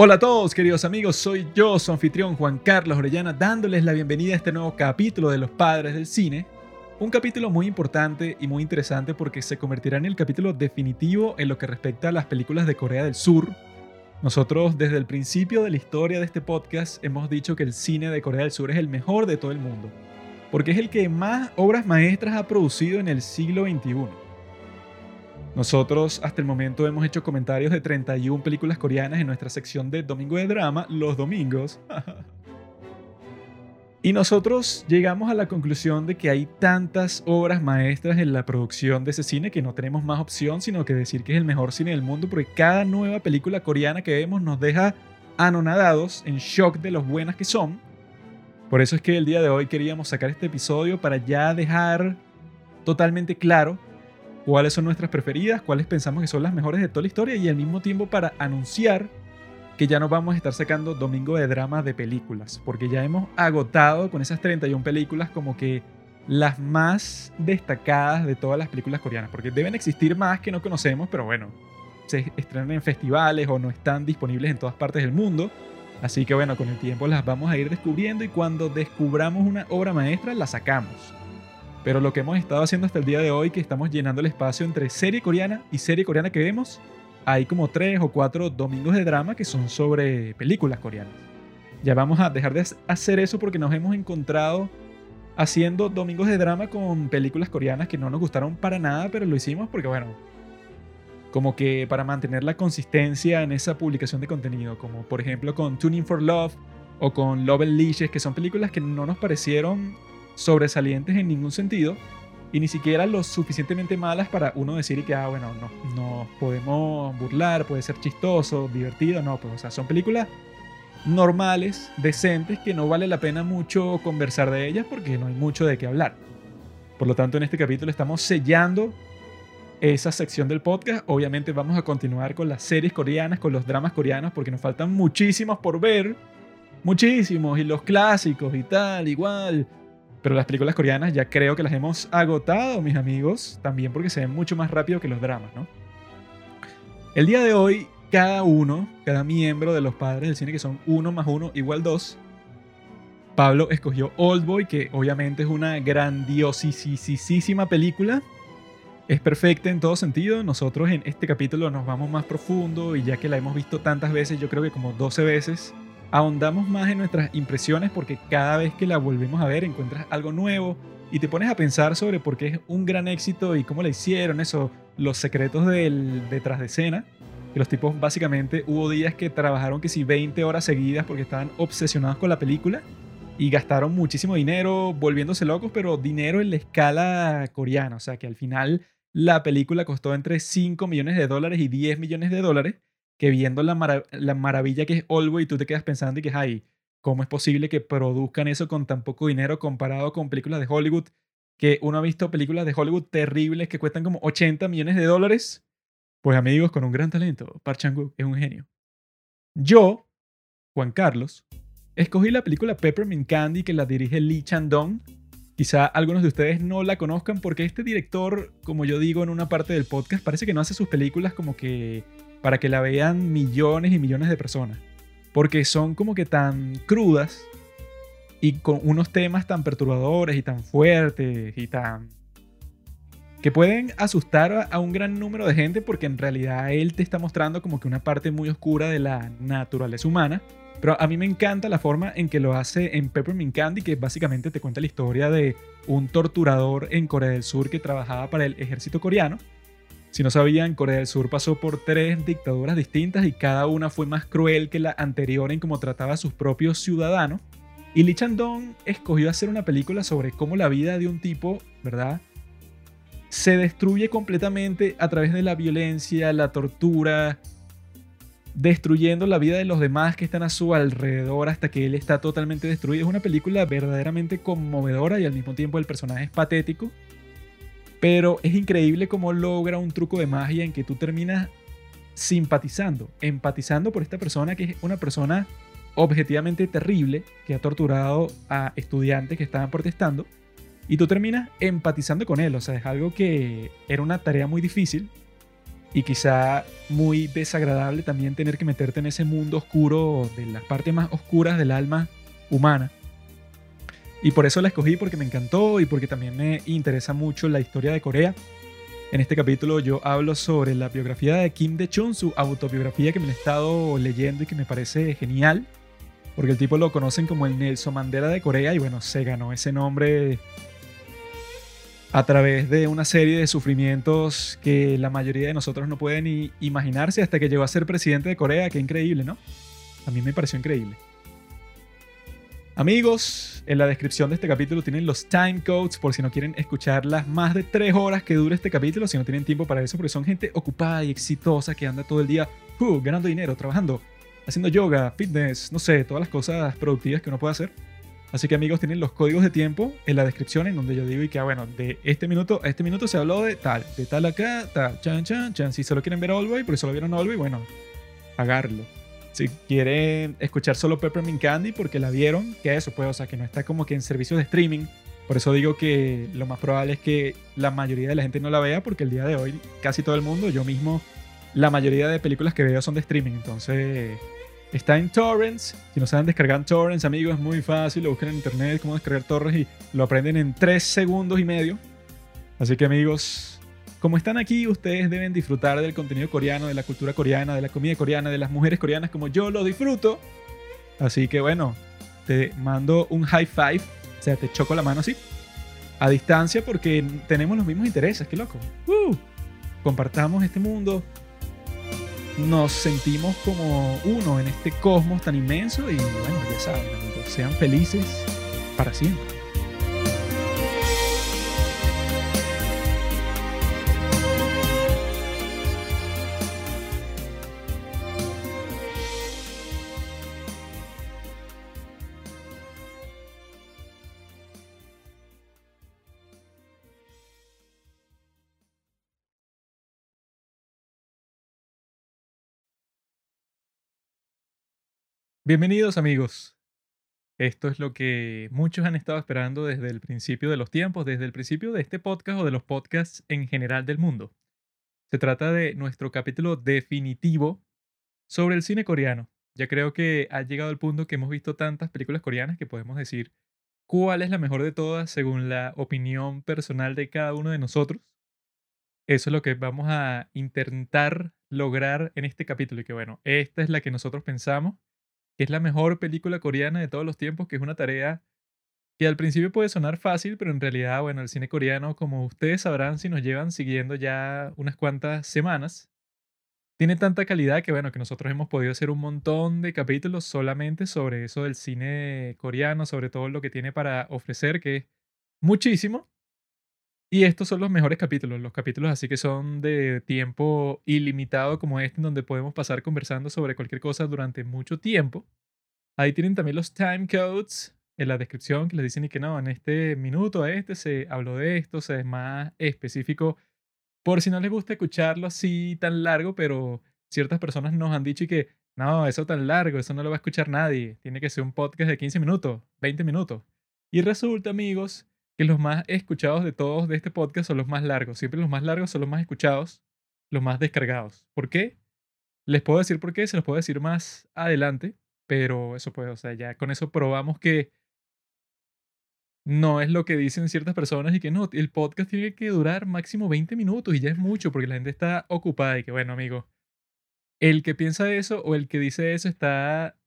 Hola a todos, queridos amigos, soy yo, su anfitrión Juan Carlos Orellana, dándoles la bienvenida a este nuevo capítulo de Los Padres del Cine. Un capítulo muy importante y muy interesante porque se convertirá en el capítulo definitivo en lo que respecta a las películas de Corea del Sur. Nosotros desde el principio de la historia de este podcast hemos dicho que el cine de Corea del Sur es el mejor de todo el mundo, porque es el que más obras maestras ha producido en el siglo XXI. Nosotros hasta el momento hemos hecho comentarios de 31 películas coreanas en nuestra sección de Domingo de Drama, los domingos. y nosotros llegamos a la conclusión de que hay tantas obras maestras en la producción de ese cine que no tenemos más opción sino que decir que es el mejor cine del mundo porque cada nueva película coreana que vemos nos deja anonadados, en shock de los buenas que son. Por eso es que el día de hoy queríamos sacar este episodio para ya dejar totalmente claro cuáles son nuestras preferidas, cuáles pensamos que son las mejores de toda la historia y al mismo tiempo para anunciar que ya no vamos a estar sacando domingo de drama de películas, porque ya hemos agotado con esas 31 películas como que las más destacadas de todas las películas coreanas, porque deben existir más que no conocemos, pero bueno, se estrenan en festivales o no están disponibles en todas partes del mundo. Así que bueno, con el tiempo las vamos a ir descubriendo y cuando descubramos una obra maestra la sacamos. Pero lo que hemos estado haciendo hasta el día de hoy, que estamos llenando el espacio entre serie coreana y serie coreana que vemos, hay como tres o cuatro domingos de drama que son sobre películas coreanas. Ya vamos a dejar de hacer eso porque nos hemos encontrado haciendo domingos de drama con películas coreanas que no nos gustaron para nada, pero lo hicimos porque, bueno, como que para mantener la consistencia en esa publicación de contenido, como por ejemplo con Tuning for Love o con Love and Leashes, que son películas que no nos parecieron sobresalientes en ningún sentido y ni siquiera lo suficientemente malas para uno decir que, ah, bueno, no, no podemos burlar, puede ser chistoso, divertido, no, pues, o sea, son películas normales, decentes, que no vale la pena mucho conversar de ellas porque no hay mucho de qué hablar. Por lo tanto, en este capítulo estamos sellando esa sección del podcast. Obviamente vamos a continuar con las series coreanas, con los dramas coreanos, porque nos faltan muchísimos por ver. Muchísimos, y los clásicos y tal, igual. Pero las películas coreanas ya creo que las hemos agotado, mis amigos, también porque se ven mucho más rápido que los dramas, ¿no? El día de hoy, cada uno, cada miembro de los padres del cine, que son uno más uno igual dos, Pablo escogió Oldboy, que obviamente es una grandiosísima película. Es perfecta en todo sentido. Nosotros en este capítulo nos vamos más profundo y ya que la hemos visto tantas veces, yo creo que como 12 veces, ahondamos más en nuestras impresiones porque cada vez que la volvemos a ver encuentras algo nuevo y te pones a pensar sobre por qué es un gran éxito y cómo la hicieron, eso, los secretos del detrás de escena. Que los tipos básicamente hubo días que trabajaron que si 20 horas seguidas porque estaban obsesionados con la película y gastaron muchísimo dinero volviéndose locos, pero dinero en la escala coreana, o sea que al final la película costó entre 5 millones de dólares y 10 millones de dólares que viendo la, maravilla que es Oldboy, tú te quedas pensando y que, ay, ¿cómo es posible que produzcan eso con tan poco dinero comparado con películas de Hollywood? Que uno ha visto películas de Hollywood terribles que cuestan como 80 millones de dólares. Pues amigos, con un gran talento, Park Chan-wook es un genio. Yo, Juan Carlos, escogí la película Peppermint Candy que la dirige Lee Chan-dong. Quizá algunos de ustedes no la conozcan porque este director, como yo digo en una parte del podcast, parece que no hace sus películas como que para que la vean millones y millones de personas. Porque son como que tan crudas y con unos temas tan perturbadores y tan fuertes y tan... que pueden asustar a un gran número de gente porque en realidad él te está mostrando como que una parte muy oscura de la naturaleza humana. Pero a mí me encanta la forma en que lo hace en Peppermint Candy, que básicamente te cuenta la historia de un torturador en Corea del Sur que trabajaba para el ejército coreano si no sabían, Corea del Sur pasó por tres dictaduras distintas y cada una fue más cruel que la anterior en cómo trataba a sus propios ciudadanos. Y Lee Chan-dong escogió hacer una película sobre cómo la vida de un tipo, ¿verdad? Se destruye completamente a través de la violencia, la tortura, destruyendo la vida de los demás que están a su alrededor hasta que él está totalmente destruido. Es una película verdaderamente conmovedora y al mismo tiempo el personaje es patético. Pero es increíble cómo logra un truco de magia en que tú terminas simpatizando, empatizando por esta persona que es una persona objetivamente terrible, que ha torturado a estudiantes que estaban protestando, y tú terminas empatizando con él. O sea, es algo que era una tarea muy difícil, y quizá muy desagradable también tener que meterte en ese mundo oscuro de las partes más oscuras del alma humana. Y por eso la escogí porque me encantó y porque también me interesa mucho la historia de Corea. En este capítulo yo hablo sobre la biografía de Kim De-chun, su autobiografía que me he estado leyendo y que me parece genial, porque el tipo lo conocen como el Nelson Mandela de Corea y bueno, se ganó ese nombre a través de una serie de sufrimientos que la mayoría de nosotros no pueden ni imaginarse hasta que llegó a ser presidente de Corea. Qué increíble, ¿no? A mí me pareció increíble. Amigos, en la descripción de este capítulo tienen los time codes por si no quieren escuchar las más de tres horas que dura este capítulo, si no tienen tiempo para eso, porque son gente ocupada y exitosa que anda todo el día uh, ganando dinero, trabajando, haciendo yoga, fitness, no sé, todas las cosas productivas que uno puede hacer. Así que amigos, tienen los códigos de tiempo en la descripción en donde yo digo y que, ah, bueno, de este minuto a este minuto se habló de tal, de tal acá, tal, chan, chan, chan. Si solo quieren ver Allway, porque solo vieron Allway, bueno, pagarlo. Si quieren escuchar solo Peppermint Candy porque la vieron, que eso pues, o sea, que no está como que en servicios de streaming. Por eso digo que lo más probable es que la mayoría de la gente no la vea porque el día de hoy casi todo el mundo, yo mismo, la mayoría de películas que veo son de streaming. Entonces, Está en torrents. Si no saben descargar torrents, amigos, es muy fácil. Lo buscan en internet cómo descargar torrents y lo aprenden en 3 segundos y medio. Así que, amigos, como están aquí, ustedes deben disfrutar del contenido coreano, de la cultura coreana, de la comida coreana, de las mujeres coreanas como yo lo disfruto. Así que, bueno, te mando un high five. O sea, te choco la mano así. A distancia porque tenemos los mismos intereses. Qué loco. Uh, compartamos este mundo nos sentimos como uno en este cosmos tan inmenso y bueno, ya saben, amigos, sean felices para siempre. Bienvenidos amigos. Esto es lo que muchos han estado esperando desde el principio de los tiempos, desde el principio de este podcast o de los podcasts en general del mundo. Se trata de nuestro capítulo definitivo sobre el cine coreano. Ya creo que ha llegado el punto que hemos visto tantas películas coreanas que podemos decir cuál es la mejor de todas según la opinión personal de cada uno de nosotros. Eso es lo que vamos a intentar lograr en este capítulo y que bueno, esta es la que nosotros pensamos que es la mejor película coreana de todos los tiempos, que es una tarea que al principio puede sonar fácil, pero en realidad, bueno, el cine coreano, como ustedes sabrán si nos llevan siguiendo ya unas cuantas semanas, tiene tanta calidad que, bueno, que nosotros hemos podido hacer un montón de capítulos solamente sobre eso del cine coreano, sobre todo lo que tiene para ofrecer, que es muchísimo. Y estos son los mejores capítulos, los capítulos así que son de tiempo ilimitado como este, en donde podemos pasar conversando sobre cualquier cosa durante mucho tiempo. Ahí tienen también los time codes en la descripción que les dicen y que no, en este minuto a este se habló de esto, se es más específico. Por si no les gusta escucharlo así tan largo, pero ciertas personas nos han dicho y que no, eso tan largo, eso no lo va a escuchar nadie. Tiene que ser un podcast de 15 minutos, 20 minutos. Y resulta, amigos, que los más escuchados de todos de este podcast son los más largos. Siempre los más largos son los más escuchados, los más descargados. ¿Por qué? Les puedo decir por qué, se los puedo decir más adelante, pero eso puede, o sea, ya con eso probamos que no es lo que dicen ciertas personas y que no, el podcast tiene que durar máximo 20 minutos y ya es mucho porque la gente está ocupada y que bueno, amigo, el que piensa eso o el que dice eso está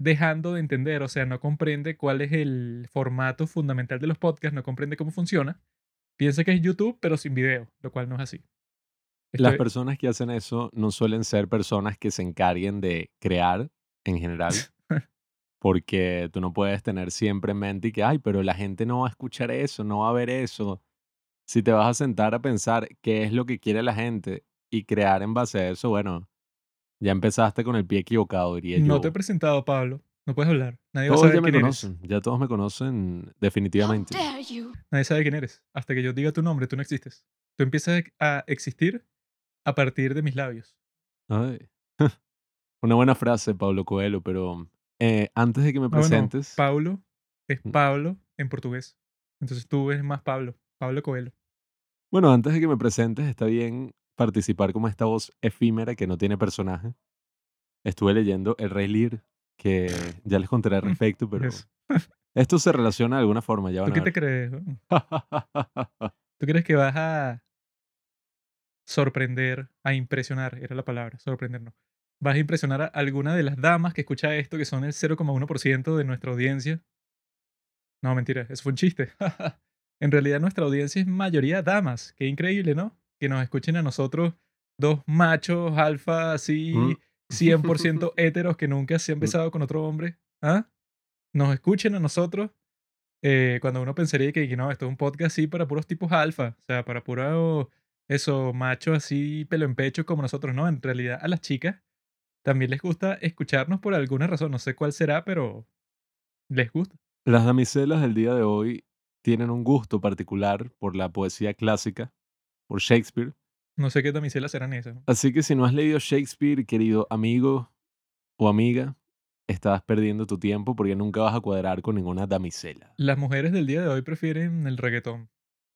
dejando de entender, o sea, no comprende cuál es el formato fundamental de los podcasts, no comprende cómo funciona. Piensa que es YouTube, pero sin video, lo cual no es así. Las personas que hacen eso no suelen ser personas que se encarguen de crear en general, porque tú no puedes tener siempre en mente que, ay, pero la gente no va a escuchar eso, no va a ver eso. Si te vas a sentar a pensar qué es lo que quiere la gente y crear en base a eso, bueno, ya empezaste con el pie equivocado, diría yo. No te he presentado, Pablo. No puedes hablar. Nadie todos ya me conocen. Ya todos me conocen definitivamente. Nadie sabe quién eres. Hasta que yo diga tu nombre, tú no existes. Tú empiezas a existir a partir de mis labios. Ay. Una buena frase, Pablo Coelho, pero eh, antes de que me ah, presentes... Pablo es mm. Pablo en portugués. Entonces tú eres más Pablo, Pablo Coelho. Bueno, antes de que me presentes, está bien participar como esta voz efímera que no tiene personaje. Estuve leyendo El Rey Lear, que ya les contaré al Mm, respecto, pero Eso. esto se relaciona de alguna forma, ya ¿Tú van qué a te crees? ¿Tú crees que vas a sorprender, a impresionar? Era la palabra, sorprender no. ¿Vas a impresionar a alguna de las damas que escucha esto, que son el 0,1% de nuestra audiencia? No, mentira, eso fue un chiste. en realidad nuestra audiencia es mayoría damas. Qué increíble, ¿no? Que nos escuchen a nosotros, dos machos alfa así, Mm. 100% héteros que nunca se han Mm. besado con otro hombre. ¿Ah? Nos escuchen a nosotros eh, cuando uno pensaría que, que no, esto es un podcast así para puros tipos alfa, o sea, para puro, eso, machos así, pelo en pecho como nosotros, ¿no? En realidad a las chicas también les gusta escucharnos por alguna razón, no sé cuál será, pero les gusta. Las damiselas del día de hoy tienen un gusto particular por la poesía clásica, por Shakespeare. No sé qué damiselas serán esas. Así que si no has leído Shakespeare, querido amigo o amiga, estás perdiendo tu tiempo porque nunca vas a cuadrar con ninguna damisela. Las mujeres del día de hoy prefieren el reggaetón.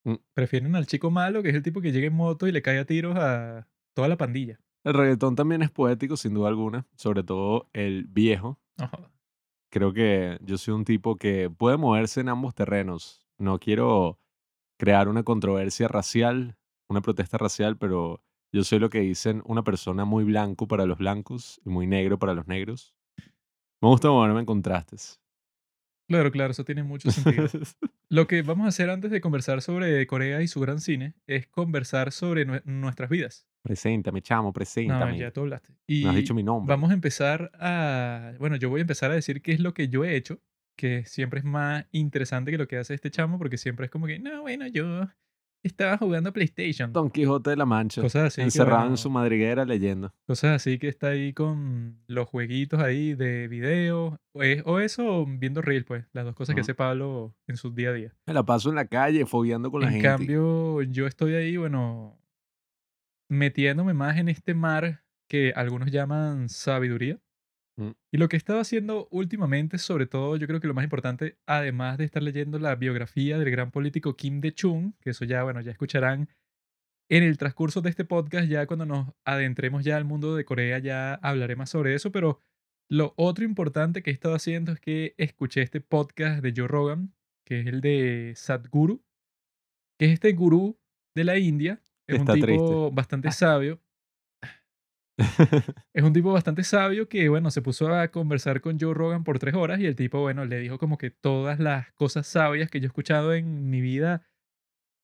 Mm. Prefieren al chico malo, que es el tipo que llega en moto y le cae a tiros a toda la pandilla. El reggaetón también es poético, sin duda alguna, sobre todo el viejo. Jodas. Creo que yo soy un tipo que puede moverse en ambos terrenos. No quiero crear una controversia racial, una protesta racial, pero yo soy lo que dicen una persona muy blanco para los blancos y muy negro para los negros. Me gusta moverme en contrastes. Claro, claro, eso tiene mucho sentido. Lo que vamos a hacer antes de conversar sobre Corea y su gran cine es conversar sobre nue- nuestras vidas. preséntame, chamo, No, preséntame. ya tú hablaste. No has Y dicho mi nombre. vamos a empezar a... Bueno, yo voy a empezar a decir qué es lo que yo he hecho, que siempre es más interesante que lo que hace este chamo, porque siempre es como que, no, bueno, yo estaba jugando PlayStation. Don Quijote de la Mancha, Cosas así. encerrado en bueno, su madriguera leyendo. Cosas así que está ahí con los jueguitos ahí de video, o, es- o eso, o viendo Reel, pues, las dos cosas que hace Pablo en su día a día. Me la paso en la calle, fogueando con la En gente. cambio, yo estoy ahí, bueno, metiéndome más en este mar que algunos llaman sabiduría. Mm. Y lo que he estado haciendo últimamente, sobre todo, yo creo que lo más importante, además de estar leyendo la biografía del gran político Kim De-chung, que eso ya, bueno, ya escucharán en el transcurso de este podcast, ya cuando nos adentremos ya al mundo de Corea, ya hablaré más sobre eso, pero lo otro importante que he estado haciendo es que escuché este podcast de Joe Rogan, que es el de Sadhguru, que es este gurú de la India. Es Está un tipo triste. bastante sabio. Es un tipo bastante sabio que, bueno, se puso a conversar con Joe Rogan por tres horas y el tipo, bueno, le dijo como que todas las cosas sabias que yo he escuchado en mi vida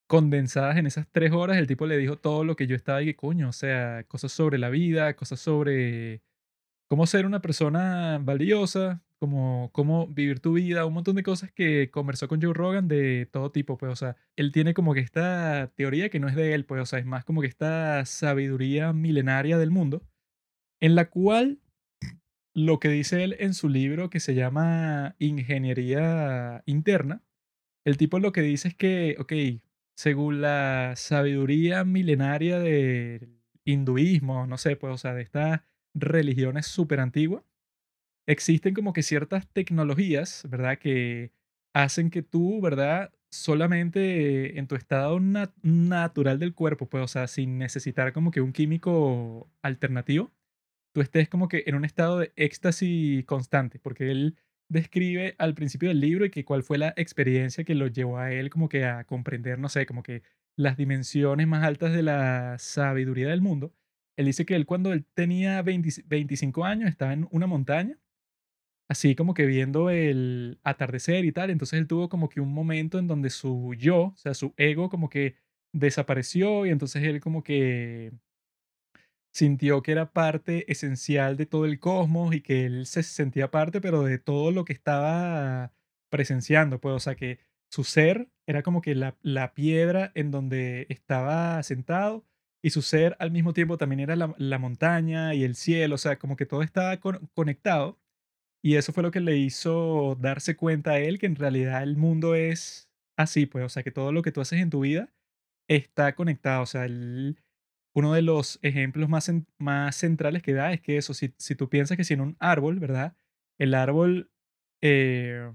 condensadas en esas tres horas, el tipo le dijo todo lo que yo estaba y que coño, o sea, cosas sobre la vida, cosas sobre cómo ser una persona valiosa, como cómo vivir tu vida, un montón de cosas que conversó con Joe Rogan de todo tipo, pues, o sea, él tiene como que esta teoría que no es de él, pues, o sea, es más como que esta sabiduría milenaria del mundo, en la cual lo que dice él en su libro que se llama Ingeniería Interna, el tipo lo que dice es que, ok, según la sabiduría milenaria del hinduismo, no sé, pues, o sea, de estas religiones súper antiguas, existen como que ciertas tecnologías, ¿verdad? Que hacen que tú, ¿verdad? Solamente en tu estado nat- natural del cuerpo, pues, o sea, sin necesitar como que un químico alternativo, tú estés como que en un estado de éxtasis constante, porque él describe al principio del libro y que cuál fue la experiencia que lo llevó a él como que a comprender, no sé, como que las dimensiones más altas de la sabiduría del mundo. Él dice que él cuando él tenía 20 25 años estaba en una montaña, así como que viendo el atardecer y tal, entonces él tuvo como que un momento en donde su yo, o sea, su ego como que desapareció y entonces él como que sintió que era parte esencial de todo el cosmos y que él se sentía parte, pero de todo lo que estaba presenciando, pues, o sea, que su ser era como que la, la piedra en donde estaba sentado y su ser al mismo tiempo también era la, la montaña y el cielo, o sea, como que todo estaba con- conectado y eso fue lo que le hizo darse cuenta a él que en realidad el mundo es así, pues, o sea, que todo lo que tú haces en tu vida está conectado, o sea, él uno de los ejemplos más, más centrales que da es que eso, si, si tú piensas que si en un árbol, ¿verdad? El árbol eh,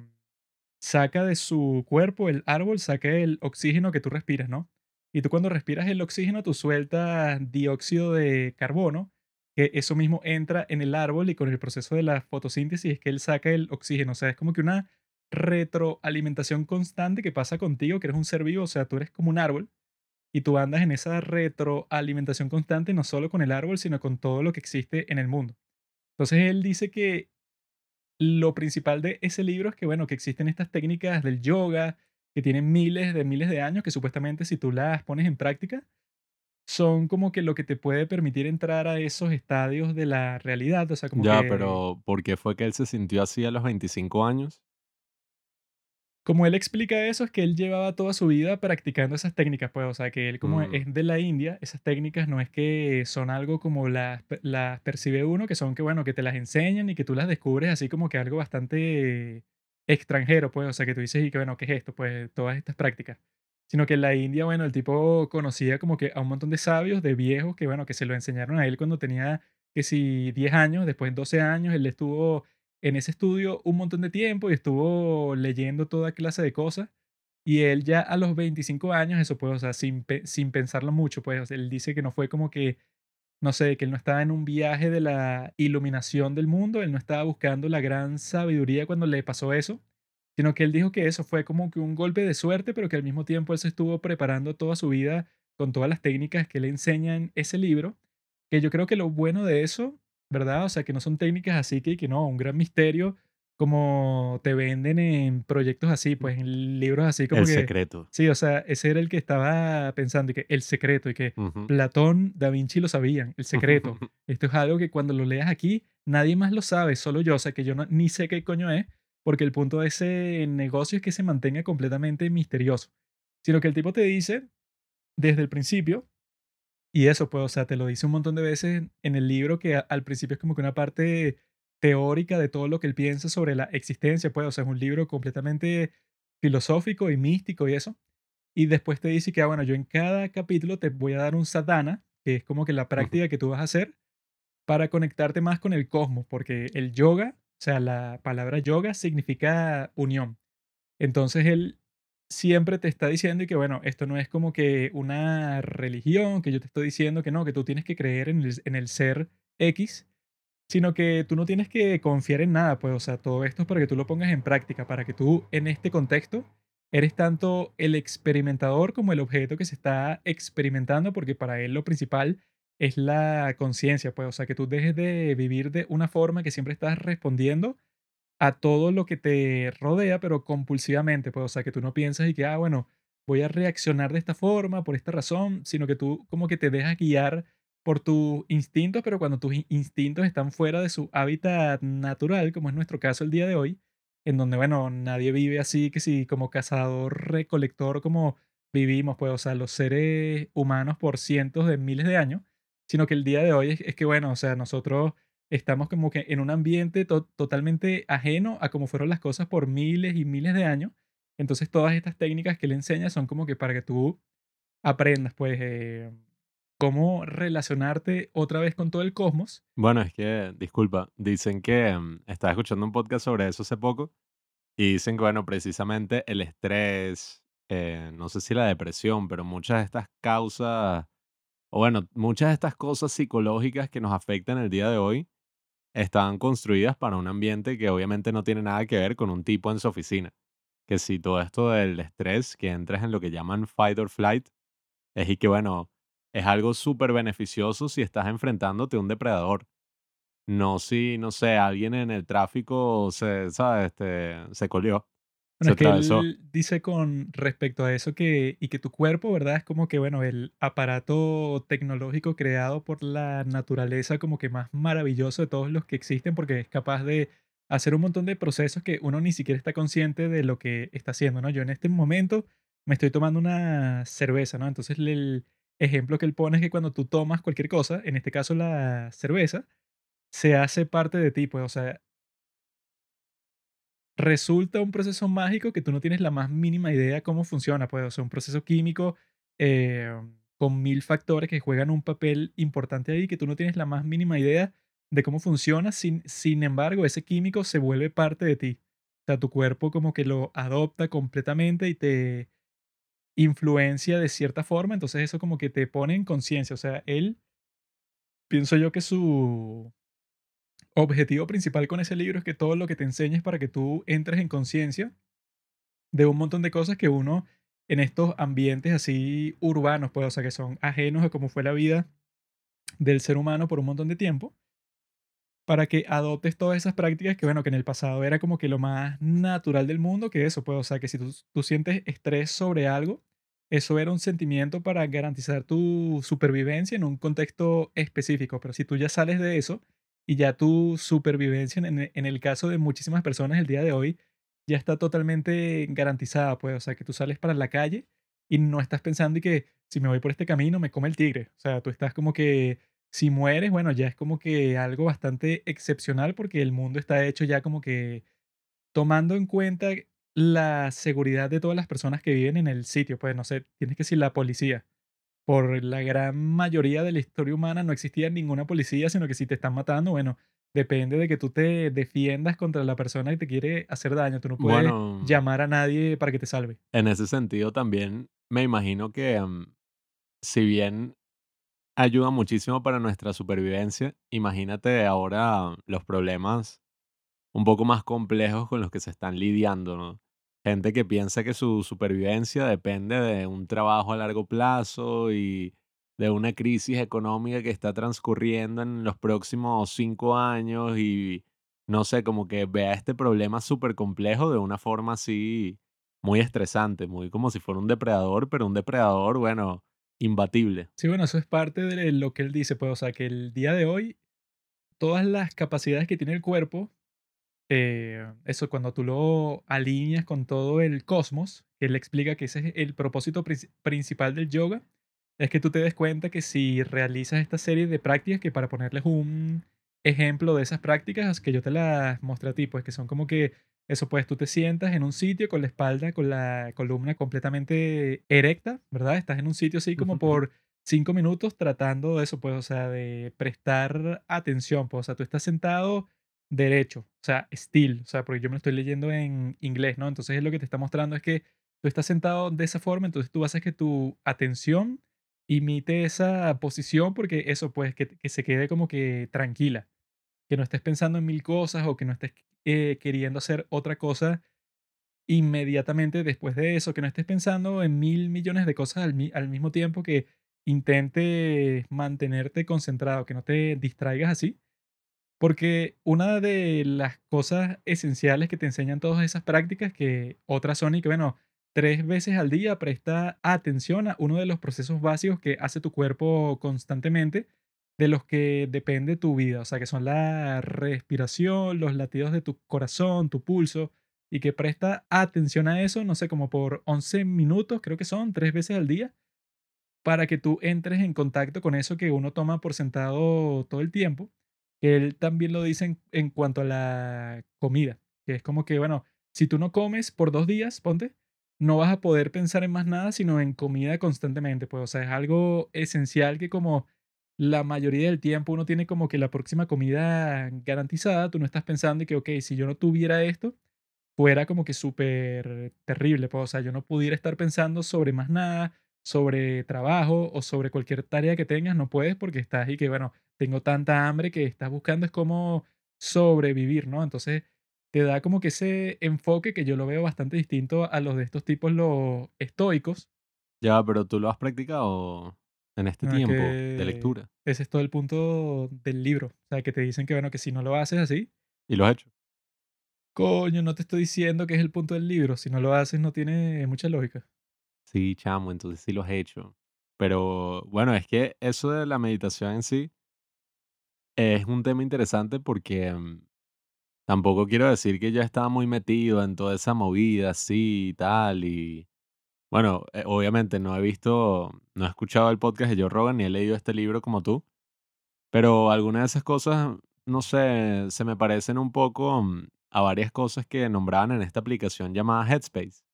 saca de su cuerpo, el árbol saca el oxígeno que tú respiras, ¿no? Y tú cuando respiras el oxígeno, tú sueltas dióxido de carbono, que eso mismo entra en el árbol y con el proceso de la fotosíntesis es que él saca el oxígeno. O sea, es como que una retroalimentación constante que pasa contigo, que eres un ser vivo, o sea, tú eres como un árbol y tú andas en esa retroalimentación constante no solo con el árbol, sino con todo lo que existe en el mundo. Entonces él dice que lo principal de ese libro es que, bueno, que existen estas técnicas del yoga que tienen miles de miles de años, que supuestamente si tú las pones en práctica, son como que lo que te puede permitir entrar a esos estadios de la realidad. O sea, como Ya, que, pero ¿por qué fue que él se sintió así a los 25 años? como él explica eso, es que él llevaba toda su vida practicando esas técnicas, pues, o sea, que él como Mm, es de la India, esas técnicas no es que son algo como las, las percibe uno, que son que, bueno, que te las enseñan y que tú las descubres así como que algo bastante extranjero, pues, o sea, que tú dices, y que, bueno, ¿qué es esto? Pues todas estas prácticas. Sino que en la India, bueno, el tipo conocía como que a un montón de sabios, de viejos, que, bueno, que se lo enseñaron a él cuando tenía, que si 10 años, después 12 años, él estuvo en ese estudio un montón de tiempo y estuvo leyendo toda clase de cosas. Y él ya a los 25 años, eso pues, o sea, sin, sin pensarlo mucho, pues, él dice que no fue como que, no sé, que él no estaba en un viaje de la iluminación del mundo, él no estaba buscando la gran sabiduría cuando le pasó eso, sino que él dijo que eso fue como que un golpe de suerte, pero que al mismo tiempo él se estuvo preparando toda su vida con todas las técnicas que le enseña en ese libro, que yo creo que lo bueno de eso, ¿verdad? O sea, que no son técnicas así que, que no, un gran misterio como te venden en proyectos así, pues en libros así como el que, secreto. sí, o sea, ese era el que estaba pensando y que el secreto y que. Platón, Da Vinci lo sabían, el secreto. Esto es algo que cuando lo leas aquí, nadie más lo sabe, solo yo, o sea, que yo no- ni sé qué coño es, porque el punto de ese negocio es que se mantenga completamente misterioso, sino que el tipo te dice desde el principio, y eso, pues, o sea, te lo dice un montón de veces en el libro que a- al principio es como que una parte teórica de todo lo que él piensa sobre la existencia, pues, o sea, es un libro completamente filosófico y místico y eso. Y después te dice que, ah, bueno, yo en cada capítulo te voy a dar un sadhana, que es como que la práctica que tú vas a hacer para conectarte más con el cosmos, porque el yoga, o sea, la palabra yoga significa unión. Entonces él siempre te está diciendo y que, bueno, esto no es como que una religión, que yo te estoy diciendo que no, que tú tienes que creer en el, en el ser X, sino que tú no tienes que confiar en nada, pues, o sea, todo esto es para que tú lo pongas en práctica, para que tú en este contexto eres tanto el experimentador como el objeto que se está experimentando, porque para él lo principal es la conciencia, pues, o sea, que tú dejes de vivir de una forma que siempre estás respondiendo a todo lo que te rodea, pero compulsivamente, pues, o sea, que tú no piensas y que, ah, bueno, voy a reaccionar de esta forma, por esta razón, sino que tú como que te dejas guiar por tus instintos, pero cuando tus in- instintos están fuera de su hábitat natural, como es nuestro caso el día de hoy, en donde, bueno, nadie vive así que si como cazador, recolector, como vivimos, pues, o sea, los seres humanos por cientos de miles de años, sino que el día de hoy es, es que, bueno, o sea, nosotros estamos como que en un ambiente to- totalmente ajeno a cómo fueron las cosas por miles y miles de años. Entonces todas estas técnicas que le enseña son como que para que tú aprendas, pues, eh, cómo relacionarte otra vez con todo el cosmos. Bueno, es que, disculpa, dicen que mm, estaba escuchando un podcast sobre eso hace poco y dicen que, bueno, precisamente el estrés, eh, no sé si la depresión, pero muchas de estas causas, o bueno, muchas de estas cosas psicológicas que nos afectan el día de hoy están construidas para un ambiente que obviamente no tiene nada que ver con un tipo en su oficina. Que si todo esto del estrés, que entres en lo que llaman fight or flight, es y que, bueno, es algo súper beneficioso si estás enfrentándote a un depredador. No si, no sé, alguien en el tráfico se, ¿sabes? Este, se colió, Bueno, es que él dice con respecto a eso que, y que tu cuerpo, ¿verdad? Es como que, bueno, el aparato tecnológico creado por la naturaleza como que más maravilloso de todos los que existen porque es capaz de hacer un montón de procesos que uno ni siquiera está consciente de lo que está haciendo, ¿no? Yo en este momento me estoy tomando una cerveza, ¿no? Entonces el ejemplo que él pone es que cuando tú tomas cualquier cosa, en este caso la cerveza, se hace parte de ti, pues, o sea, resulta un proceso mágico que tú no tienes la más mínima idea cómo funciona, pues, o sea, un proceso químico eh, con mil factores que juegan un papel importante ahí que tú no tienes la más mínima idea de cómo funciona, sin, sin embargo, ese químico se vuelve parte de ti. O sea, tu cuerpo como que lo adopta completamente y te, influencia de cierta forma, entonces eso como que te pone en conciencia, o sea, él, pienso yo que su objetivo principal con ese libro es que todo lo que te enseñes para que tú entres en conciencia de un montón de cosas que uno en estos ambientes así urbanos, pues, o sea, que son ajenos a cómo fue la vida del ser humano por un montón de tiempo, para que adoptes todas esas prácticas que, bueno, que en el pasado era como que lo más natural del mundo, que eso, pues, o sea, que si tú, tú sientes estrés sobre algo, eso era un sentimiento para garantizar tu supervivencia en un contexto específico, pero si tú ya sales de eso y ya tu supervivencia en, en el caso de muchísimas personas el día de hoy ya está totalmente garantizada, pues, o sea, que tú sales para la calle y no estás pensando y que si me voy por este camino me come el tigre, o sea, tú estás como que si mueres, bueno, ya es como que algo bastante excepcional porque el mundo está hecho ya como que tomando en cuenta la seguridad de todas las personas que viven en el sitio, pues no sé, tienes que decir la policía. Por la gran mayoría de la historia humana no existía ninguna policía, sino que si te están matando, bueno, depende de que tú te defiendas contra la persona que te quiere hacer daño. Tú no puedes llamar a nadie para que te salve. En ese sentido también me imagino que mm, si bien ayuda muchísimo para nuestra supervivencia, imagínate ahora los problemas un poco más complejos con los que se están lidiando, ¿no? Gente que piensa que su supervivencia depende de un trabajo a largo plazo y de una crisis económica que está transcurriendo en los próximos cinco años y no sé, como que vea este problema súper complejo de una forma así muy estresante, muy como si fuera un depredador, pero un depredador, bueno, imbatible. Sí, bueno, eso es parte de lo que él dice, pues, o sea, que el día de hoy, todas las capacidades que tiene el cuerpo, eh, eso cuando tú lo alineas con todo el cosmos, él explica que ese es el propósito principal del yoga, es que tú te des cuenta que si realizas esta serie de prácticas, que para ponerles un ejemplo de esas prácticas que yo te las mostré a ti, pues que son como que eso, pues tú te sientas en un sitio con la espalda, con la columna completamente erecta, ¿verdad? Estás en un sitio así como por cinco minutos tratando de eso, pues, o sea, de prestar atención, pues, o sea, tú estás sentado derecho, o sea, still, o sea, porque yo me lo estoy leyendo en inglés, ¿no? Entonces es lo que te está mostrando es que tú estás sentado de esa forma, entonces tú haces que tu atención imite esa posición porque eso, pues, que, que, se quede como que tranquila, que no estés pensando en mil cosas o que no estés eh, queriendo hacer otra cosa inmediatamente después de eso, que no estés pensando en mil millones de cosas al, al mismo tiempo, que intentes mantenerte concentrado, que no te distraigas así. Porque una de las cosas esenciales que te enseñan todas esas prácticas, que otras son y que, bueno, tres veces al día presta atención a uno de los procesos básicos que hace tu cuerpo constantemente, de los que depende tu vida, o sea, que son la respiración, los latidos de tu corazón, tu pulso, y que presta atención a eso, no sé, como por 11 minutos, creo que son, tres veces al día, para que tú entres en contacto con eso que uno toma por sentado todo el tiempo, él también lo dice en, cuanto a la comida, que es como que, bueno, si tú no comes por dos días, ponte, no vas a poder pensar en más nada sino en comida constantemente, pues, o sea, es algo esencial que como la mayoría del tiempo uno tiene como que la próxima comida garantizada, tú no estás pensando que, ok, si yo no tuviera esto, fuera como que súper terrible, pues, o sea, yo no pudiera estar pensando sobre más nada, sobre trabajo o sobre cualquier tarea que tengas, no puedes porque estás y que, bueno, tengo tanta hambre que estás buscando es como sobrevivir, ¿no? Entonces, te da como que ese enfoque que yo lo veo bastante distinto a los de estos tipos, los estoicos. Ya, pero tú lo has practicado en este tiempo de lectura. Ese es todo el punto del libro. O sea, que te dicen que, bueno, que si no lo haces así. ¿Y lo has hecho? Coño, no te estoy diciendo que es el punto del libro. Si no lo haces, no tiene mucha lógica. Sí, chamo, entonces sí lo has hecho. Pero bueno, es que eso de la meditación en sí es un tema interesante porque mm, Tampoco quiero decir que ya estaba muy metido en toda esa movida así y tal. Y bueno, eh, obviamente no he visto, no he escuchado el podcast de Joe Rogan ni he leído este libro como tú. Pero algunas de esas cosas, no sé, se me parecen un poco mm, a varias cosas que nombraban en esta aplicación llamada Headspace.